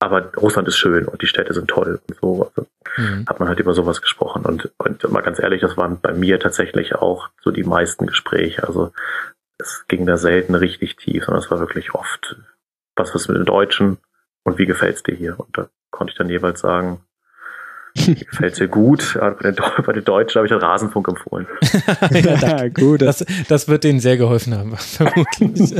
aber Russland ist schön und die Städte sind toll und so. Also mhm. hat man halt über sowas gesprochen. Und, und mal ganz ehrlich, das waren bei mir tatsächlich auch so die meisten Gespräche. Also es ging da selten richtig tief, sondern es war wirklich oft, was ist mit den Deutschen und wie gefällt's dir hier? Und da konnte ich dann jeweils sagen, gefällt dir gut. Bei den, bei den Deutschen habe ich den Rasenfunk empfohlen. ja, gut. Das, das wird denen sehr geholfen haben, vermutlich.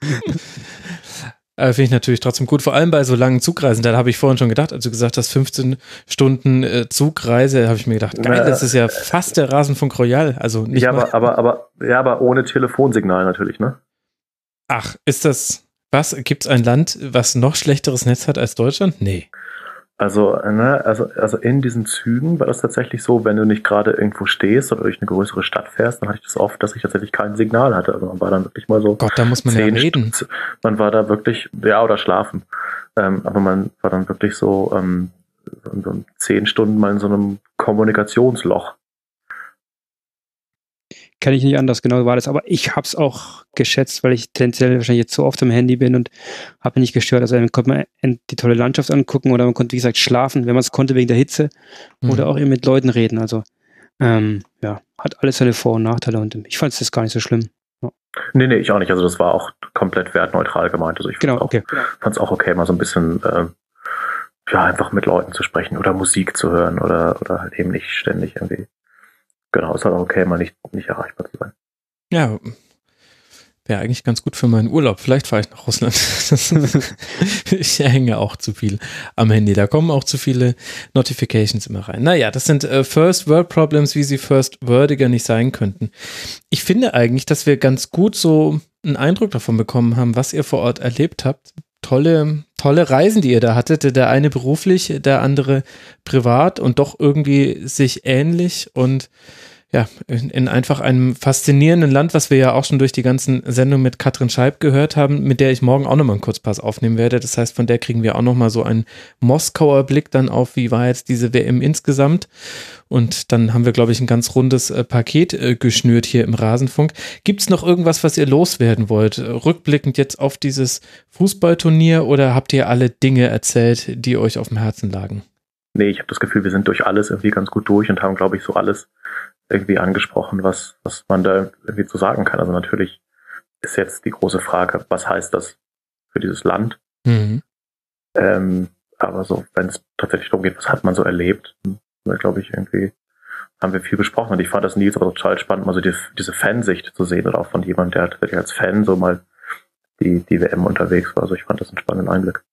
Äh, Finde ich natürlich trotzdem gut, vor allem bei so langen Zugreisen. Da habe ich vorhin schon gedacht, als du gesagt hast, 15 Stunden äh, Zugreise, habe ich mir gedacht, geil, das ist ja fast der Rasenfunk Royal. Also nicht ja, aber, aber, aber, ja, aber ohne Telefonsignal natürlich, ne? Ach, ist das, was? Gibt es ein Land, was noch schlechteres Netz hat als Deutschland? Nee. Also, ne, also, also in diesen Zügen war das tatsächlich so, wenn du nicht gerade irgendwo stehst oder durch eine größere Stadt fährst, dann hatte ich das oft, dass ich tatsächlich kein Signal hatte. Also man war dann wirklich mal so. Gott, da muss man ja reden. St man war da wirklich, ja, oder schlafen. Ähm, aber man war dann wirklich so, ähm, so zehn Stunden mal in so einem Kommunikationsloch kann ich nicht anders, genau war das. Aber ich habe es auch geschätzt, weil ich tendenziell wahrscheinlich jetzt so oft am Handy bin und habe mich nicht gestört. Also man konnte man die tolle Landschaft angucken oder man konnte, wie gesagt, schlafen, wenn man es konnte wegen der Hitze mhm. oder auch eben mit Leuten reden. Also ähm, ja, hat alles seine Vor- und Nachteile und ich fand es gar nicht so schlimm. Ja. Nee, nee, ich auch nicht. Also das war auch komplett wertneutral gemeint. Also ich genau, okay. fand es auch okay, mal so ein bisschen äh, ja, einfach mit Leuten zu sprechen oder Musik zu hören oder, oder halt eben nicht ständig irgendwie genau, ist halt auch okay, mal nicht, nicht erreichbar zu sein. Ja, wäre eigentlich ganz gut für meinen Urlaub. Vielleicht fahre ich nach Russland. ich hänge auch zu viel am Handy. Da kommen auch zu viele Notifications immer rein. Naja, das sind äh, First World Problems, wie sie First Wordiger nicht sein könnten. Ich finde eigentlich, dass wir ganz gut so einen Eindruck davon bekommen haben, was ihr vor Ort erlebt habt. Tolle, tolle Reisen, die ihr da hattet. Der eine beruflich, der andere privat und doch irgendwie sich ähnlich und ja, in, in, einfach einem faszinierenden Land, was wir ja auch schon durch die ganzen Sendungen mit Katrin Scheib gehört haben, mit der ich morgen auch nochmal einen Kurzpass aufnehmen werde. Das heißt, von der kriegen wir auch nochmal so einen Moskauer Blick dann auf, wie war jetzt diese WM insgesamt. Und dann haben wir, glaube ich, ein ganz rundes äh, Paket äh, geschnürt hier im Rasenfunk. Gibt es noch irgendwas, was ihr loswerden wollt? Rückblickend jetzt auf dieses Fußballturnier oder habt ihr alle Dinge erzählt, die euch auf dem Herzen lagen? Nee, ich habe das Gefühl, wir sind durch alles irgendwie ganz gut durch und haben, glaube ich, so alles irgendwie angesprochen, was, was man da irgendwie zu sagen kann. Also natürlich ist jetzt die große Frage, was heißt das für dieses Land? Mhm. Ähm, aber so, wenn es tatsächlich darum geht, was hat man so erlebt, glaube ich, irgendwie haben wir viel besprochen. Und ich fand das Nils aber total spannend, mal so die, diese Fansicht zu sehen oder auch von jemandem, der tatsächlich als Fan so mal die, die WM unterwegs war. Also ich fand das einen spannenden Einblick.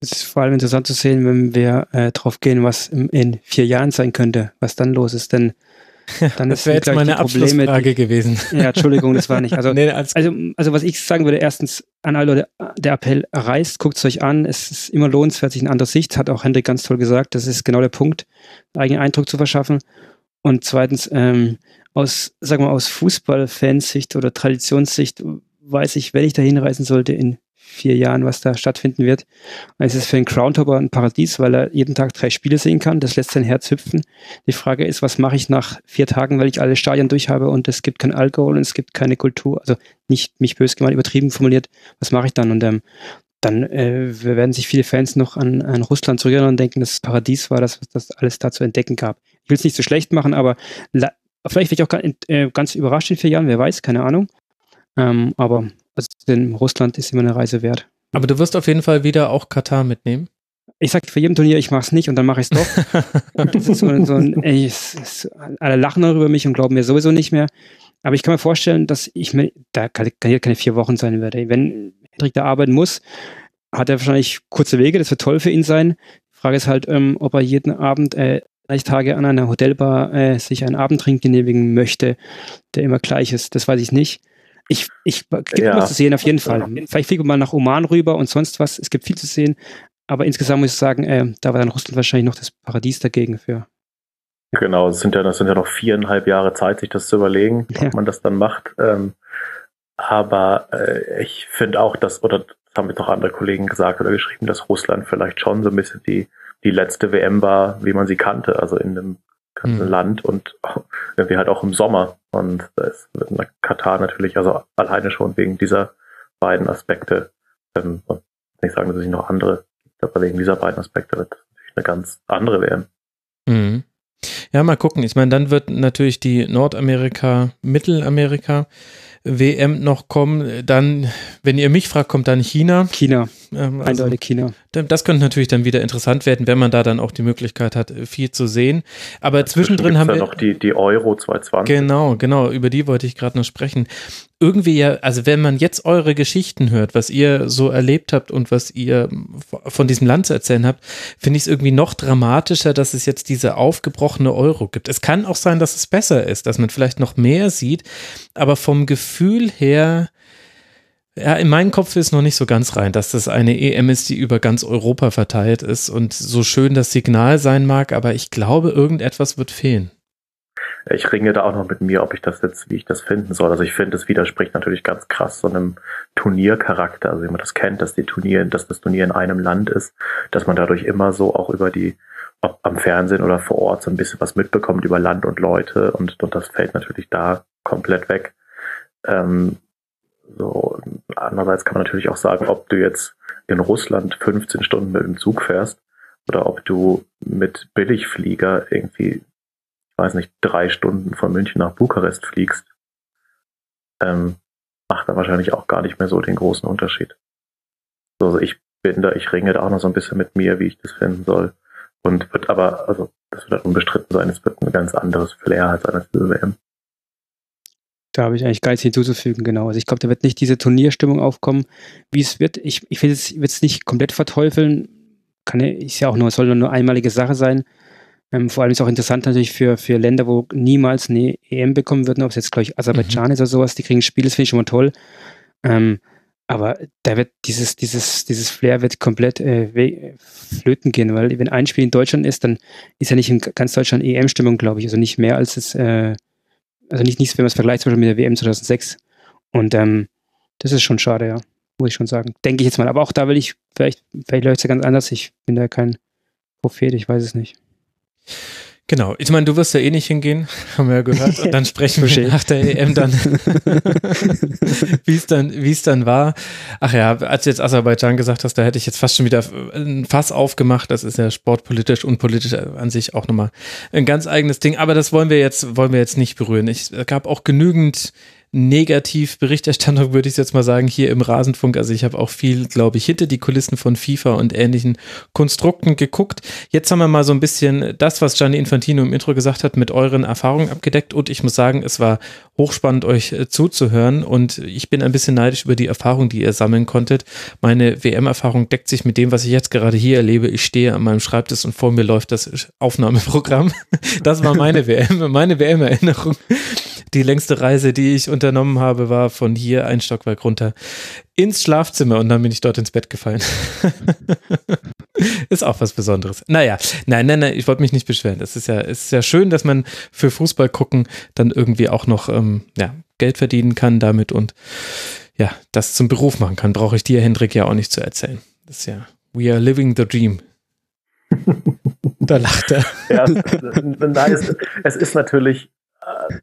Es ist vor allem interessant zu sehen, wenn wir äh, drauf gehen, was in, in vier Jahren sein könnte, was dann los ist. Denn dann das wäre jetzt meine Abschlussfrage gewesen. Ja, Entschuldigung, das war nicht. Also, nee, also, also was ich sagen würde, erstens an alle Leute, der Appell reist, guckt es euch an. Es ist immer lohnenswert, sich eine andere Sicht, hat auch Hendrik ganz toll gesagt. Das ist genau der Punkt, einen eigenen Eindruck zu verschaffen. Und zweitens, ähm, aus, sagen wir, aus Fußballfansicht oder Traditionssicht weiß ich, wenn ich da hinreisen sollte, in vier Jahren, was da stattfinden wird. Und es ist für den Groundhopper ein Paradies, weil er jeden Tag drei Spiele sehen kann. Das lässt sein Herz hüpfen. Die Frage ist, was mache ich nach vier Tagen, weil ich alle Stadien durch habe und es gibt kein Alkohol und es gibt keine Kultur. Also nicht mich bös gemeint, übertrieben formuliert. Was mache ich dann? Und ähm, dann äh, werden sich viele Fans noch an, an Russland zurückerinnern und denken, dass es Paradies war, dass das alles da zu entdecken gab. Ich will es nicht so schlecht machen, aber vielleicht werde ich auch äh, ganz überrascht in vier Jahren, wer weiß, keine Ahnung. Ähm, aber also in Russland ist immer eine Reise wert. Aber du wirst auf jeden Fall wieder auch Katar mitnehmen. Ich sag für jedem Turnier, ich mach's nicht und dann mache ich es doch. das ist so, so ein, ey, es, es, alle lachen darüber mich und glauben mir sowieso nicht mehr. Aber ich kann mir vorstellen, dass ich mir, da kann, kann hier keine vier Wochen sein werde. Wenn Hendrik da arbeiten muss, hat er wahrscheinlich kurze Wege, das wird toll für ihn sein. Die Frage ist halt, ähm, ob er jeden Abend äh, Tage an einer Hotelbar äh, sich einen Abendtrink genehmigen möchte, der immer gleich ist. Das weiß ich nicht. Ich, ich gibt ja. was zu sehen, auf jeden Fall. Vielleicht fliegen wir mal nach Oman rüber und sonst was. Es gibt viel zu sehen. Aber insgesamt muss ich sagen, äh, da war dann Russland wahrscheinlich noch das Paradies dagegen für. Ja. Genau, es sind ja, das sind ja noch viereinhalb Jahre Zeit, sich das zu überlegen, ja. ob man das dann macht. Ähm, aber äh, ich finde auch, dass, oder das haben jetzt noch andere Kollegen gesagt oder geschrieben, dass Russland vielleicht schon so ein bisschen die, die letzte WM war, wie man sie kannte, also in einem ganzen mhm. Land und irgendwie halt auch im Sommer. Und da ist Katar natürlich, also alleine schon wegen dieser beiden Aspekte, ähm, nicht sagen, dass es noch andere gibt, aber wegen dieser beiden Aspekte wird es natürlich eine ganz andere werden. Mhm. Ja, mal gucken. Ich meine, dann wird natürlich die Nordamerika, Mittelamerika WM noch kommen. Dann, wenn ihr mich fragt, kommt dann China. China. Ähm, also Eindeutig China. Das könnte natürlich dann wieder interessant werden, wenn man da dann auch die Möglichkeit hat, viel zu sehen. Aber zwischendrin gibt's haben ja wir noch die, die Euro 220. Genau, genau, über die wollte ich gerade noch sprechen. Irgendwie ja, also wenn man jetzt eure Geschichten hört, was ihr so erlebt habt und was ihr von diesem Land zu erzählen habt, finde ich es irgendwie noch dramatischer, dass es jetzt diese aufgebrochene Euro gibt. Es kann auch sein, dass es besser ist, dass man vielleicht noch mehr sieht, aber vom Gefühl her, ja, in meinen Kopf ist noch nicht so ganz rein, dass das eine EM ist, die über ganz Europa verteilt ist und so schön das Signal sein mag, aber ich glaube, irgendetwas wird fehlen. Ich ringe da auch noch mit mir, ob ich das jetzt, wie ich das finden soll. Also ich finde, es widerspricht natürlich ganz krass so einem Turniercharakter, also wie man das kennt, dass die Turnier, dass das Turnier in einem Land ist, dass man dadurch immer so auch über die, ob am Fernsehen oder vor Ort so ein bisschen was mitbekommt über Land und Leute und, und das fällt natürlich da komplett weg. Ähm, so, andererseits kann man natürlich auch sagen, ob du jetzt in Russland 15 Stunden mit dem Zug fährst oder ob du mit Billigflieger irgendwie weiß nicht, drei Stunden von München nach Bukarest fliegst, ähm, macht da wahrscheinlich auch gar nicht mehr so den großen Unterschied. Also ich bin da, ich ringe da auch noch so ein bisschen mit mir, wie ich das finden soll. Und wird aber, also das wird unbestritten sein, es wird ein ganz anderes Flair als eine WM. Da habe ich eigentlich gar nichts hinzuzufügen, genau. Also ich glaube, da wird nicht diese Turnierstimmung aufkommen, wie es wird. Ich, ich will es nicht komplett verteufeln. Kann ja, ist ja auch nur, soll nur eine einmalige Sache sein. Ähm, vor allem ist auch interessant natürlich für, für Länder, wo niemals eine EM bekommen würden, ob es jetzt, glaube ich, Aserbaidschan mhm. ist oder sowas, die kriegen Spiele, das finde ich schon mal toll. Ähm, aber da wird dieses, dieses, dieses Flair wird komplett äh, flöten gehen, weil wenn ein Spiel in Deutschland ist, dann ist ja nicht in ganz Deutschland EM-Stimmung, glaube ich. Also nicht mehr als es, äh, also nicht nichts, wenn man es vergleicht zum Beispiel mit der WM 2006. Und ähm, das ist schon schade, ja. Muss ich schon sagen. Denke ich jetzt mal. Aber auch da will ich, vielleicht, vielleicht läuft es ja ganz anders. Ich bin da kein Prophet, ich weiß es nicht. Genau, ich meine, du wirst ja eh nicht hingehen, haben wir ja gehört. Und dann sprechen wir nach der EM dann, wie es dann, wie es dann war. Ach ja, als du jetzt Aserbaidschan gesagt hast, da hätte ich jetzt fast schon wieder ein Fass aufgemacht. Das ist ja sportpolitisch und politisch an sich auch nochmal ein ganz eigenes Ding. Aber das wollen wir jetzt, wollen wir jetzt nicht berühren. Ich, es gab auch genügend Negativ-Berichterstattung, würde ich jetzt mal sagen, hier im Rasenfunk. Also ich habe auch viel, glaube ich, hinter die Kulissen von FIFA und ähnlichen Konstrukten geguckt. Jetzt haben wir mal so ein bisschen das, was Gianni Infantino im Intro gesagt hat, mit euren Erfahrungen abgedeckt. Und ich muss sagen, es war hochspannend, euch äh, zuzuhören. Und ich bin ein bisschen neidisch über die Erfahrung, die ihr sammeln konntet. Meine WM-Erfahrung deckt sich mit dem, was ich jetzt gerade hier erlebe. Ich stehe an meinem Schreibtisch und vor mir läuft das Aufnahmeprogramm. Das war meine WM, meine WM-Erinnerung. Die längste Reise, die ich unternommen habe, war von hier ein Stockwerk runter ins Schlafzimmer und dann bin ich dort ins Bett gefallen. ist auch was Besonderes. Naja, nein, nein, nein, ich wollte mich nicht beschweren. Es ist ja, es ist ja schön, dass man für Fußball gucken dann irgendwie auch noch ähm, ja, Geld verdienen kann damit und ja, das zum Beruf machen kann. Brauche ich dir, Hendrik, ja auch nicht zu erzählen. Das ist ja, we are living the dream. da lacht er. ja, nein, es, es ist natürlich, äh,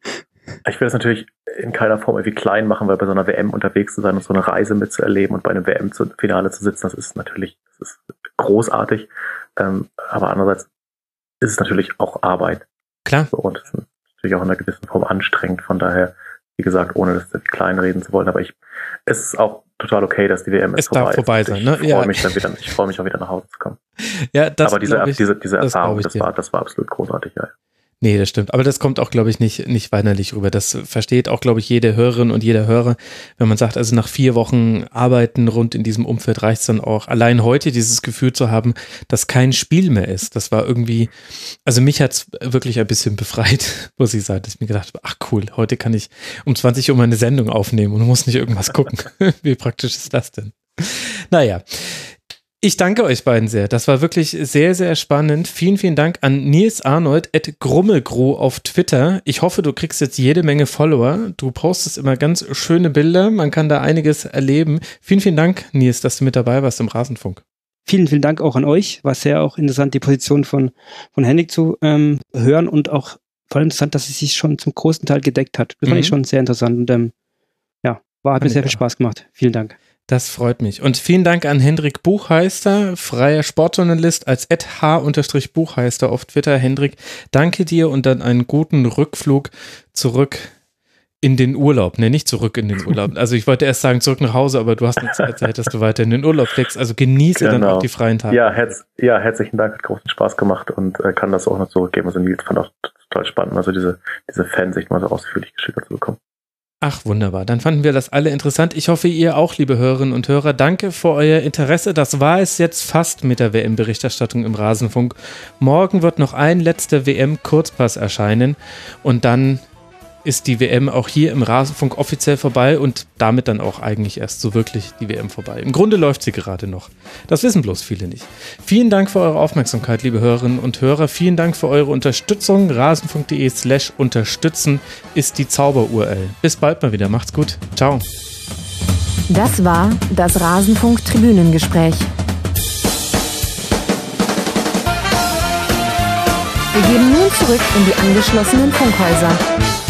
ich will es natürlich in keiner Form irgendwie klein machen, weil bei so einer WM unterwegs zu sein und so eine Reise mitzuerleben und bei einem WM-Finale zu sitzen, das ist natürlich, das ist großartig. Ähm, aber andererseits ist es natürlich auch Arbeit. Klar. So, und es ist natürlich auch in einer gewissen Form anstrengend. Von daher, wie gesagt, ohne das kleinreden zu wollen, aber ich, es ist auch total okay, dass die WM es vorbei, vorbei ist. sein. Ne? Ich ja. freue mich dann wieder, ich freue mich auch wieder nach Hause zu kommen. Ja, das aber diese, ich, diese, diese Erfahrung, das, das war, das war absolut großartig, ja. Nee, das stimmt. Aber das kommt auch, glaube ich, nicht, nicht weinerlich rüber. Das versteht auch, glaube ich, jede Hörerin und jeder Hörer, wenn man sagt, also nach vier Wochen Arbeiten rund in diesem Umfeld reicht es dann auch, allein heute dieses Gefühl zu haben, dass kein Spiel mehr ist. Das war irgendwie, also mich hat's wirklich ein bisschen befreit, muss ich sagen, dass ich mir gedacht habe, ach cool, heute kann ich um 20 Uhr meine Sendung aufnehmen und muss nicht irgendwas gucken. Wie praktisch ist das denn? Naja. Ich danke euch beiden sehr. Das war wirklich sehr, sehr spannend. Vielen, vielen Dank an Nils Arnold at Grummelgro auf Twitter. Ich hoffe, du kriegst jetzt jede Menge Follower. Du postest immer ganz schöne Bilder. Man kann da einiges erleben. Vielen, vielen Dank, Nils, dass du mit dabei warst im Rasenfunk. Vielen, vielen Dank auch an euch. War sehr auch interessant, die Position von, von Henrik zu ähm, hören und auch vor allem interessant, dass sie sich schon zum großen Teil gedeckt hat. Das fand mhm. ich schon sehr interessant und ähm, ja, war, hat mir sehr viel Spaß gemacht. Vielen Dank. Das freut mich. Und vielen Dank an Hendrik Buchheister, freier Sportjournalist als h-buchheister auf Twitter. Hendrik, danke dir und dann einen guten Rückflug zurück in den Urlaub. Ne, nicht zurück in den Urlaub. Also ich wollte erst sagen zurück nach Hause, aber du hast nichts erzählt, dass du weiter in den Urlaub fliegst. Also genieße genau. dann auch die freien Tage. Ja, herz, ja, herzlichen Dank, hat großen Spaß gemacht und äh, kann das auch noch zurückgeben. Also Nils fand auch total spannend, also diese, diese Fansicht mal so ausführlich geschildert zu bekommen. Ach, wunderbar. Dann fanden wir das alle interessant. Ich hoffe, ihr auch, liebe Hörerinnen und Hörer. Danke für euer Interesse. Das war es jetzt fast mit der WM-Berichterstattung im Rasenfunk. Morgen wird noch ein letzter WM-Kurzpass erscheinen und dann ist die WM auch hier im Rasenfunk offiziell vorbei und damit dann auch eigentlich erst so wirklich die WM vorbei. Im Grunde läuft sie gerade noch. Das wissen bloß viele nicht. Vielen Dank für eure Aufmerksamkeit, liebe Hörerinnen und Hörer. Vielen Dank für eure Unterstützung. Rasenfunk.de slash unterstützen ist die Zauber-URL. Bis bald mal wieder. Macht's gut. Ciao. Das war das Rasenfunk-Tribünengespräch. Wir gehen nun zurück in die angeschlossenen Funkhäuser.